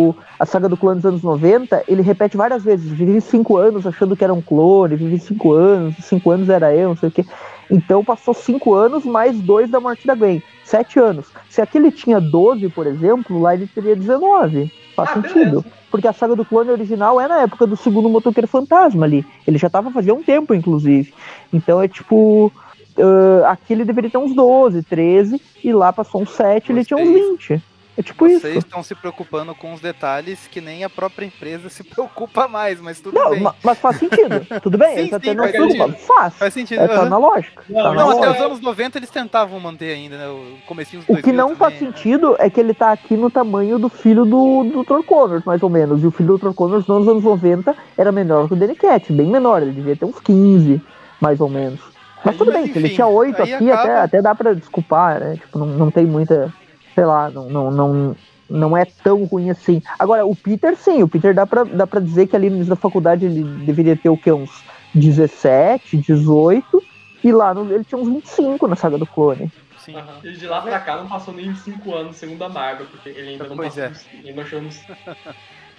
o- a saga do clone dos anos 90, ele repete várias vezes. Vivi cinco anos achando que era um clone, vivi cinco anos, cinco anos era eu, não sei o que. Então passou cinco anos mais dois da morte da Gwen. Sete anos. Se aqui ele tinha 12, por exemplo, lá ele teria 19. Faz Ah, sentido. Porque a saga do clone original é na época do segundo motoqueiro fantasma ali. Ele já tava fazia um tempo, inclusive. Então é tipo. Ah, aqui ele deveria ter uns 12, 13, e lá passou uns 7, ele tinha uns Vocês- 20. É tipo Vocês isso. estão se preocupando com os detalhes que nem a própria empresa se preocupa mais, mas tudo Não, bem. ma- mas faz sentido. Tudo bem, Sim, eles até sim, não faz se preocupam. sentido. Faz. Faz sentido. É, tá na lógica. Não, tá na Não, até lógica. os anos 90 eles tentavam manter ainda, né? O comecinho dos O que 2000 não faz também, né? sentido é que ele tá aqui no tamanho do filho do, do Dr. Connors, mais ou menos. E o filho do Dr. Connors nos anos 90 era menor que o Danny Cat, bem menor. Ele devia ter uns 15, mais ou menos. Mas Aí, tudo mas bem, se ele tinha 8 aí aqui, até, acaba- até dá pra desculpar, né? Tipo, não, não tem muita. Sei lá, não, não, não, não é tão ruim assim. Agora, o Peter, sim, o Peter dá pra, dá pra dizer que ali no início da faculdade ele deveria ter o quê? Uns 17, 18. E lá no, ele tinha uns 25 na saga do clone. Sim. E de lá pra cá não passou nem 5 anos, segundo a Marvel, porque ele ainda não Pois passou é. ele não chegou nos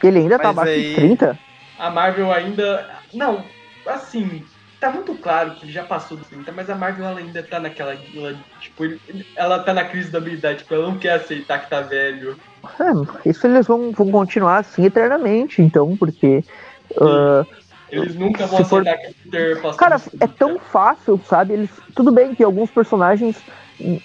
Ele ainda tá Mas abaixo aí- de 30? A Marvel ainda. Não, assim, tá muito claro que ele já passou dos 30, mas a Marvel ela ainda tá naquela. Ela, tipo, ela tá na crise da habilidade, tipo, ela não quer aceitar que tá velho. É, isso eles vão, vão continuar assim eternamente, então, porque. ah, Eles nunca vão for- aceitar que o Peter passou cara, é 30. tão fácil, sabe? Eles, tudo bem que alguns personagens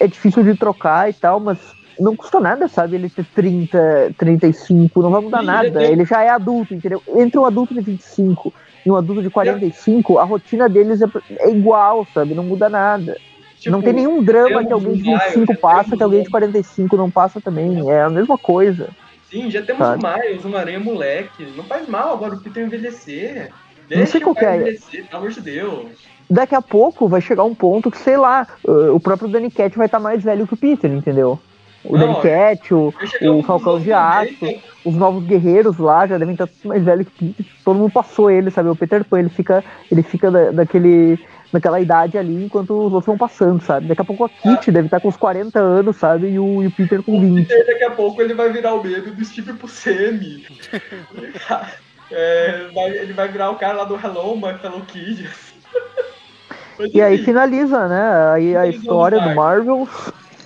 é difícil de trocar e tal, mas não custa nada, sabe? Ele ter 30, 35, não vai mudar nada. ele tem- Ele já é adulto, entendeu? Entre um adulto de 25 e um adulto de 45, a rotina deles é, é igual, sabe? Não muda nada. Tipo, não tem nenhum drama temos que alguém de um Miles, 25 já passa que alguém de um- 45 não passa também. É a mesma coisa. Sim, já temos Sabe? o Miles, uma aranha moleque. Não faz mal agora o Peter envelhecer. Não Deixa sei qual é. envelhecer, pelo amor de Deus. daqui a pouco vai chegar um ponto que, sei lá, o próprio Danny Cat vai estar mais velho que o Peter, entendeu? O Danny Cat, o, o Falcão de Aço, 90, os novos guerreiros lá já devem estar mais velhos que o Peter. Todo mundo passou ele, sabe? O Peter Pan, ele fica, ele fica da- daquele, naquela idade ali enquanto os outros vão passando, sabe? Daqui a pouco a Kitty deve estar com uns 40 anos, sabe? E o, e o Peter com 20. Peter, daqui a pouco ele vai virar o medo do Steve Buscemi. É, vai- ele vai virar o cara lá do Hello, My Fellow Kids. Mas, E aí finaliza, né? Aí a história do. Marvel.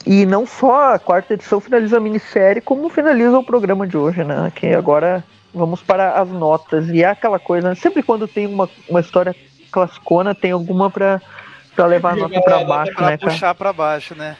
E não só a quarta edição finaliza a minissérie, como finaliza o programa de hoje, né? Que agora vamos para as notas. E é aquela coisa, né? sempre quando tem uma, uma história classicona, tem alguma pra, pra levar a nota a pra nota baixo, Pra né, cara? puxar pra baixo, né?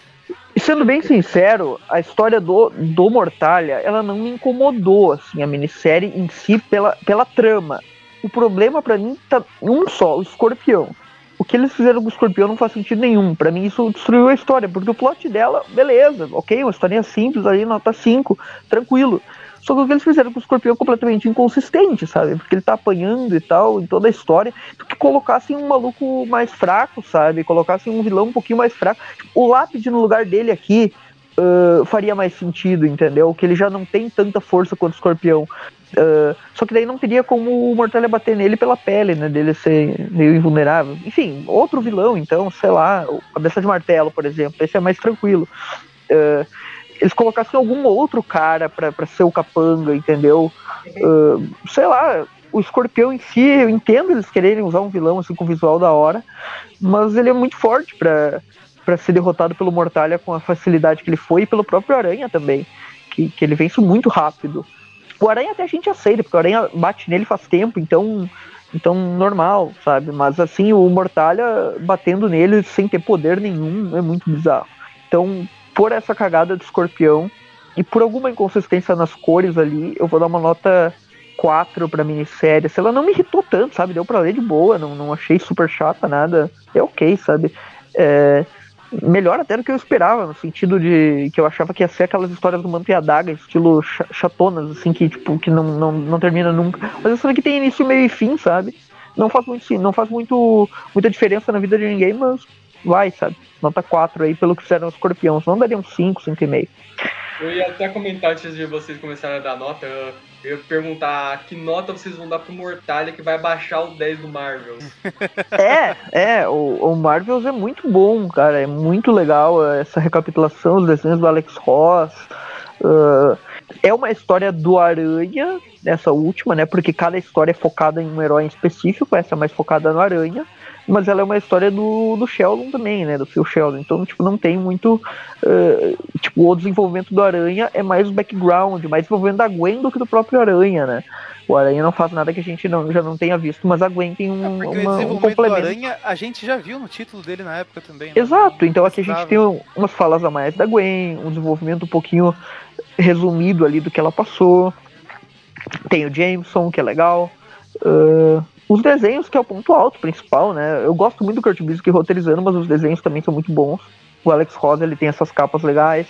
E sendo bem sincero, a história do, do Mortalha, ela não me incomodou, assim, a minissérie em si pela, pela trama. O problema pra mim tá um só, o escorpião. O que eles fizeram com o escorpião não faz sentido nenhum. Pra mim isso destruiu a história, porque o plot dela, beleza, ok, uma historinha simples ali, nota 5, tranquilo. Só que o que eles fizeram com o escorpião é completamente inconsistente, sabe? Porque ele tá apanhando e tal em toda a história. Do que colocassem um maluco mais fraco, sabe? Colocassem um vilão um pouquinho mais fraco. O lápide no lugar dele aqui, uh, faria mais sentido, entendeu? Que ele já não tem tanta força quanto o escorpião. Uh, só que daí não teria como o Mortalha bater nele pela pele, né? Dele ser meio invulnerável. Enfim, outro vilão, então, sei lá, Cabeça de Martelo, por exemplo, esse é mais tranquilo. Uh, eles colocassem algum outro cara pra ser o capanga, entendeu? Uh, sei lá, o escorpião em si, eu entendo eles quererem usar um vilão assim com visual da hora, mas ele é muito forte pra, pra ser derrotado pelo Mortalha com a facilidade que ele foi e pelo próprio Aranha também, que, que ele vence muito rápido. O Aranha até a gente aceita, porque o Aranha bate nele faz tempo, então então normal, sabe? Mas assim, o Mortalha batendo nele sem ter poder nenhum é muito bizarro. Então, por essa cagada do escorpião e por alguma inconsistência nas cores ali, eu vou dar uma nota 4 pra minissérie. Se ela não me irritou tanto, sabe? Deu pra ler de boa, não, não achei super chata, nada. É ok, sabe? É, melhor até do que eu esperava, no sentido de que eu achava que ia ser aquelas histórias do Manto e a Daga, estilo chatonas, assim, que tipo, que não, não, não termina nunca. Mas isso aqui tem início, meio e fim, sabe? Não faz muito, não faz muito, muita diferença na vida de ninguém, mas vai, sabe? Nota 4 aí pelo que fizeram os escorpiões. Não daria um 5, 5,5. Eu ia até comentar antes de vocês começarem a dar nota, eu ia perguntar que nota vocês vão dar pro Mortalha que vai baixar o 10 do Marvel. É, é, o, o Marvels é muito bom, cara, é muito legal essa recapitulação, os desenhos do Alex Ross. Uh, é uma história do Aranha, essa última, né? Porque cada história é focada em um herói específico, essa é mais focada no Aranha mas ela é uma história do, do Sheldon também, né? Do Phil Sheldon. Então, tipo, não tem muito. Uh, tipo, o desenvolvimento do Aranha é mais o background, mais desenvolvimento da Gwen do que do próprio Aranha, né? O Aranha não faz nada que a gente não, já não tenha visto, mas a Gwen tem um, é uma, um complemento. Do Aranha a gente já viu no título dele na época também. Né? Exato, então aqui a gente tem umas falas a mais da Gwen, um desenvolvimento um pouquinho resumido ali do que ela passou. Tem o Jameson, que é legal. Uh, os desenhos, que é o ponto alto principal, né? Eu gosto muito do Kurt Busiek roteirizando, mas os desenhos também são muito bons. O Alex Rosa, ele tem essas capas legais.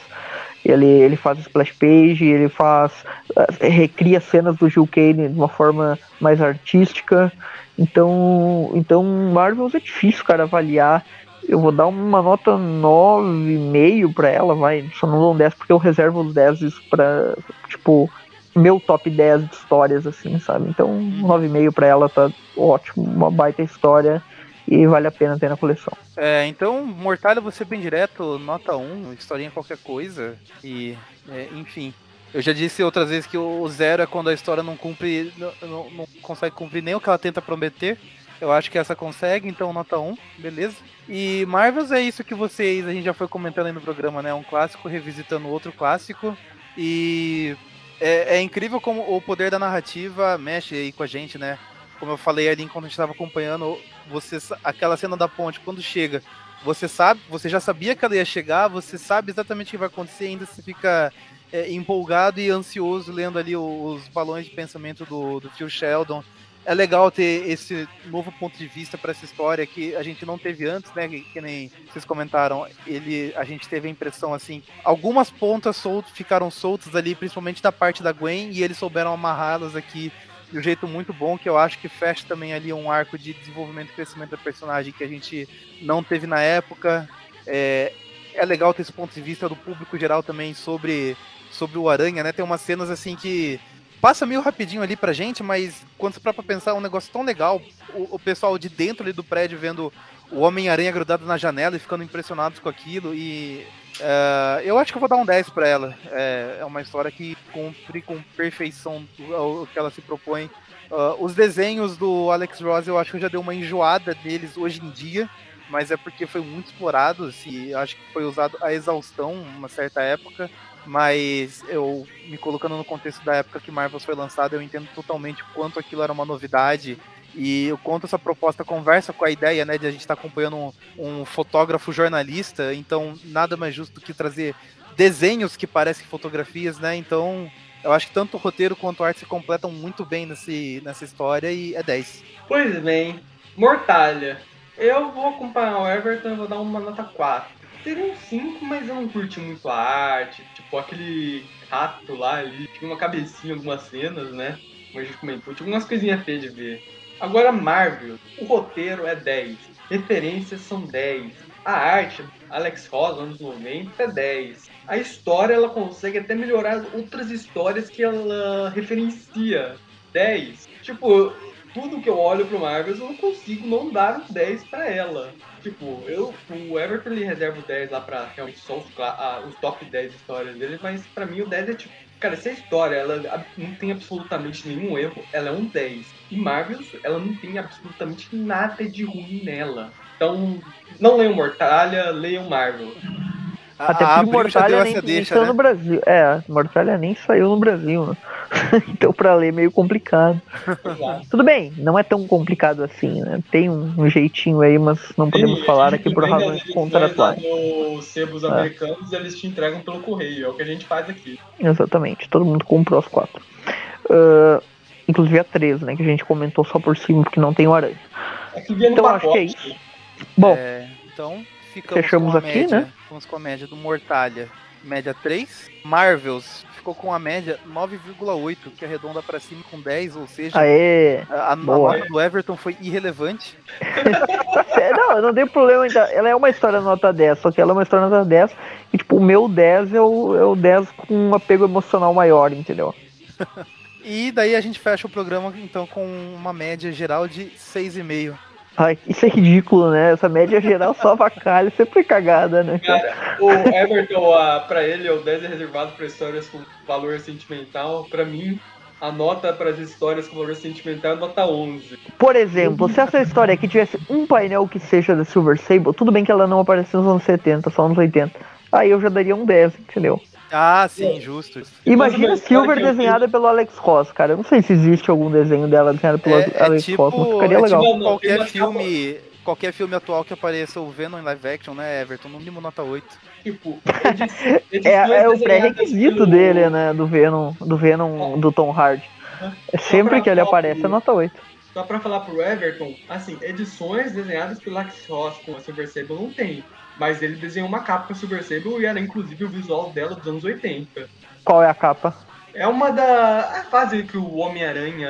Ele, ele faz splash page, ele faz. Uh, recria cenas do Gil Kane de uma forma mais artística. Então, então Marvel é difícil, cara, avaliar. Eu vou dar uma nota 9,5 pra ela, vai. Só não dou um 10 porque eu reservo os 10 pra, tipo, meu top 10 de histórias, assim, sabe? Então, 9,5 pra ela tá ótimo, uma baita história e vale a pena ter na coleção. É, então, Mortalha, você bem direto, nota 1, historinha qualquer coisa, e, é, enfim. Eu já disse outras vezes que o zero é quando a história não cumpre, não, não, consegue cumprir nem o que ela tenta prometer. Eu acho que essa consegue, então nota 1, beleza. E Marvels é isso que vocês, a gente já foi comentando aí no programa, né? Um clássico revisitando outro clássico. E é, é, incrível como o poder da narrativa mexe aí com a gente, né? Como eu falei ali enquanto a gente estava acompanhando, você, aquela cena da ponte, quando chega, você sabe, você já sabia que ela ia chegar, você sabe exatamente o que vai acontecer, ainda se fica é, empolgado e ansioso lendo ali os balões de pensamento do, do Phil Sheldon é legal ter esse novo ponto de vista para essa história que a gente não teve antes, né? Que, que, nem vocês comentaram, ele, a gente teve a impressão assim, algumas pontas ficaram soltas ali, principalmente da parte da Gwen, e eles souberam amarrá-las aqui de um jeito muito bom, que eu acho que fecha também ali um arco de desenvolvimento e crescimento da personagem que a gente não teve na época. É, é legal ter esse ponto de vista do público geral também sobre, sobre o Aranha, né? Tem umas cenas assim que passa meio rapidinho ali pra gente, mas quando você para pensar, é um negócio tão legal. O, o pessoal de dentro ali do prédio vendo o Homem-Aranha grudado na janela e ficando impressionados com aquilo. E uh, eu acho que eu vou dar um 10 pra ela. É, é uma história que cumpre com perfeição o, o que ela se propõe. Uh, os desenhos do Alex Ross eu acho que eu já dei uma enjoada deles hoje em dia. Mas é porque foi muito explorado, assim, acho que foi usado a exaustão uma certa época mas eu me colocando no contexto da época que Marvel foi lançada, eu entendo totalmente quanto aquilo era uma novidade e o quanto essa proposta conversa com a ideia, né, de a gente estar tá acompanhando um, um, fotógrafo jornalista, então nada mais justo do que trazer desenhos que parecem fotografias, né? Então, eu acho que tanto o roteiro quanto a arte se completam muito bem nesse, nessa história e é 10. Pois bem, Mortalha. Eu vou acompanhar o Everton e vou dar uma nota 4 teria um 5, mas eu não curti muito a arte. Tipo, aquele rato lá ali, tinha uma cabecinha, algumas cenas, né? Como a gente comentou, tinha algumas coisinhas feias de ver. Agora, Marvel, o roteiro é 10, referências são 10, a arte, Alex Ross, anos 90, 10. A história, ela consegue até melhorar outras histórias que ela referencia. 10. Tipo, tudo que eu olho pro Marvel, eu não consigo não dar um 10 pra ela. Tipo, eu, o Everton ele reserva o 10 lá pra realmente só os, ah, os top 10 histórias dele, mas pra mim o 10 é tipo. Cara, essa história, ela não tem absolutamente nenhum erro, ela é um 10. E Marvel, ela não tem absolutamente nada de ruim nela. Então, não leiam Mortalha, leiam Marvel. Até porque Mortalha nem, deixa, saiu né? no Brasil. É, Mortalha nem saiu no Brasil, né? então pra ler é meio complicado. Tudo bem, não é tão complicado assim, né? Tem um, um jeitinho aí, mas não podemos Sim, falar aqui por razões contratuais. Os sebos é. americanos, eles te entregam pelo correio, é o que a gente faz aqui. Exatamente, todo mundo comprou as quatro. Uh, inclusive a três, né? Que a gente comentou só por cima, porque não tem o aranha. É então acho que é isso. Bom, é, então ficamos fechamos com aqui, média, né? Ficamos com a média do Mortalha, média 3. Marvels ficou com a média 9,8, que arredonda para cima com 10, ou seja, Aê, a, a nota do Everton foi irrelevante. Não, não tem problema. Então. Ela é uma história nota 10, só que ela é uma história nota 10 e, tipo, o meu 10 é o, é o 10 com um apego emocional maior, entendeu? e daí a gente fecha o programa, então, com uma média geral de 6,5. Ai, isso é ridículo, né? Essa média geral só avacalha, sempre cagada, né? Cara, o Everton, a, pra ele, o 10 é reservado para histórias com valor sentimental. Pra mim, a nota para as histórias com valor sentimental é nota 11. Por exemplo, se essa história aqui tivesse um painel que seja da Silver Sable, tudo bem que ela não aparece nos anos 70, só nos 80. Aí eu já daria um 10, entendeu? Ah, sim, justo. Imagina Silver desenhada pelo Alex Ross, cara. Eu não sei se existe algum desenho dela desenhado pelo é, é Alex é tipo, Ross, mas ficaria é legal. Tipo qualquer filme, qualquer filme atual que apareça o Venom em live action, né, Everton? No mínimo nota 8. Tipo, é, é o pré-requisito pelo... dele, né, do Venom, do Venom do Tom Hardy. É sempre que ele aparece, é nota 8. Só pra falar pro Everton, assim, edições desenhadas pelo Alex Ross com a Silver Sable não tem. Mas ele desenhou uma capa com a Silver Sable e era inclusive o visual dela dos anos 80. Qual é a capa? É uma da a fase que o Homem-Aranha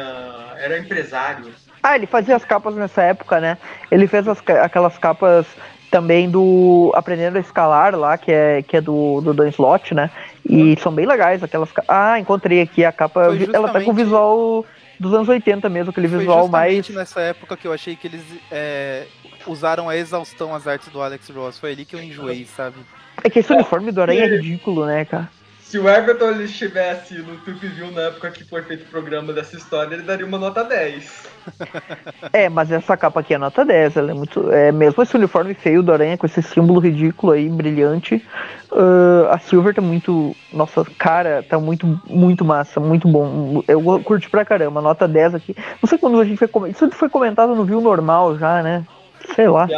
era empresário. Ah, ele fazia as capas nessa época, né? Ele fez as, aquelas capas também do Aprendendo a Escalar lá, que é, que é do, do Dan Slott, né? E são bem legais aquelas Ah, encontrei aqui a capa. Justamente... Ela tá com o visual dos anos 80 mesmo, aquele visual mais. nessa época que eu achei que eles é, usaram a exaustão as artes do Alex Ross. Foi ali que eu enjoei, sabe? É que esse uniforme do Aranha é ridículo, né, cara? Se o Everton ele estivesse no Tube View na época que foi feito o programa dessa história, ele daria uma nota 10. é, mas essa capa aqui é nota 10, ela é muito. É, mesmo esse uniforme feio do Aranha, com esse símbolo ridículo aí, brilhante, uh, a Silver tá muito. Nossa, cara, tá muito, muito massa, muito bom. Eu curti pra caramba, nota 10 aqui. Não sei quando a gente foi. Isso foi comentado no View normal já, né? Sei lá.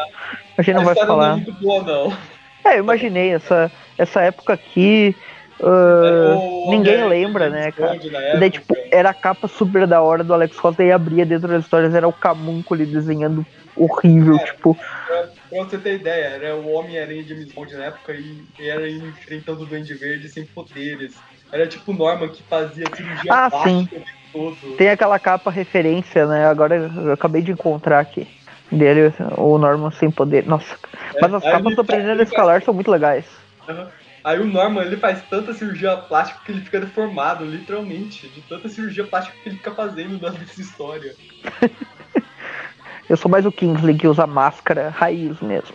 A gente não vai falar. Não é muito boa, não. É, eu imaginei essa, essa época aqui. Uh, ninguém lembra, né, cara? Daí, tipo, era a capa super da hora do Alex Ross, e abria dentro das histórias, era o Camunco ali desenhando horrível, é, tipo. Pra, pra, você ter ideia, era o Homem-Aranha de James Bond na época e era enfrentando o Duende Verde sem poderes. Era tipo Norman que fazia cirurgia ah, sim. Todo. Tem aquela capa referência, né? Agora eu acabei de encontrar aqui dele, o Norman sem poder. Nossa, é, mas as capas do a Escalar faz... são muito legais. Uhum. Aí o Norman ele faz tanta cirurgia plástica que ele fica deformado, literalmente, de tanta cirurgia plástica que ele fica fazendo nessa história. Eu sou mais o Kingsley que usa máscara raiz mesmo.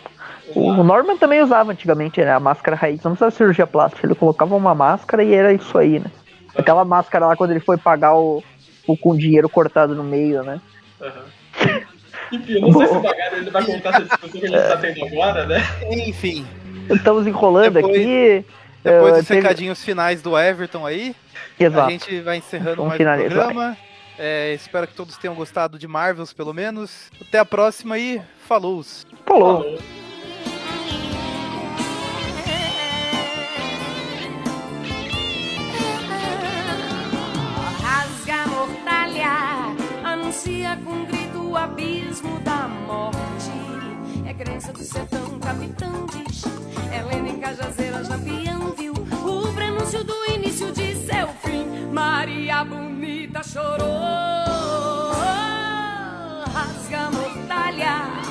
O Norman também usava antigamente né, a máscara raiz, não precisava cirurgia plástica, ele colocava uma máscara e era isso aí, né? Aquela máscara lá quando ele foi pagar o, o com dinheiro cortado no meio, né? Uhum. Enfim, não Bom, sei se o Bagara ele vai contar essa discussão que a gente tá tendo agora, né? Enfim. Estamos enrolando depois, aqui. Depois dos teve... recadinhos finais do Everton aí, Exato. a gente vai encerrando Vamos mais finalizar. o programa. É, espero que todos tenham gostado de Marvels, pelo menos. Até a próxima e falou! Falou! falou. Rasga mortalha, anuncia com grito o abismo da morte. É crença do sertão, capitão diz. Helena em Cajazeiras, lampião viu o prenúncio do início de seu fim. Maria bonita chorou, rasga mortalha.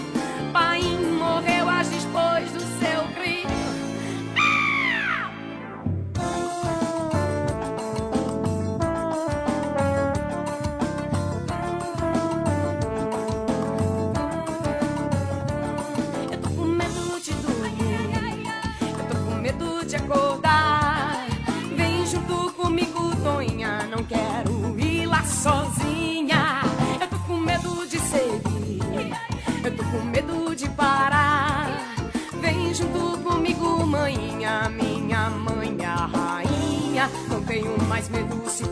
Sozinha. Eu tô com medo de seguir, eu tô com medo de parar. Vem junto comigo, manhinha, minha mãe, a rainha. Não tenho mais medo se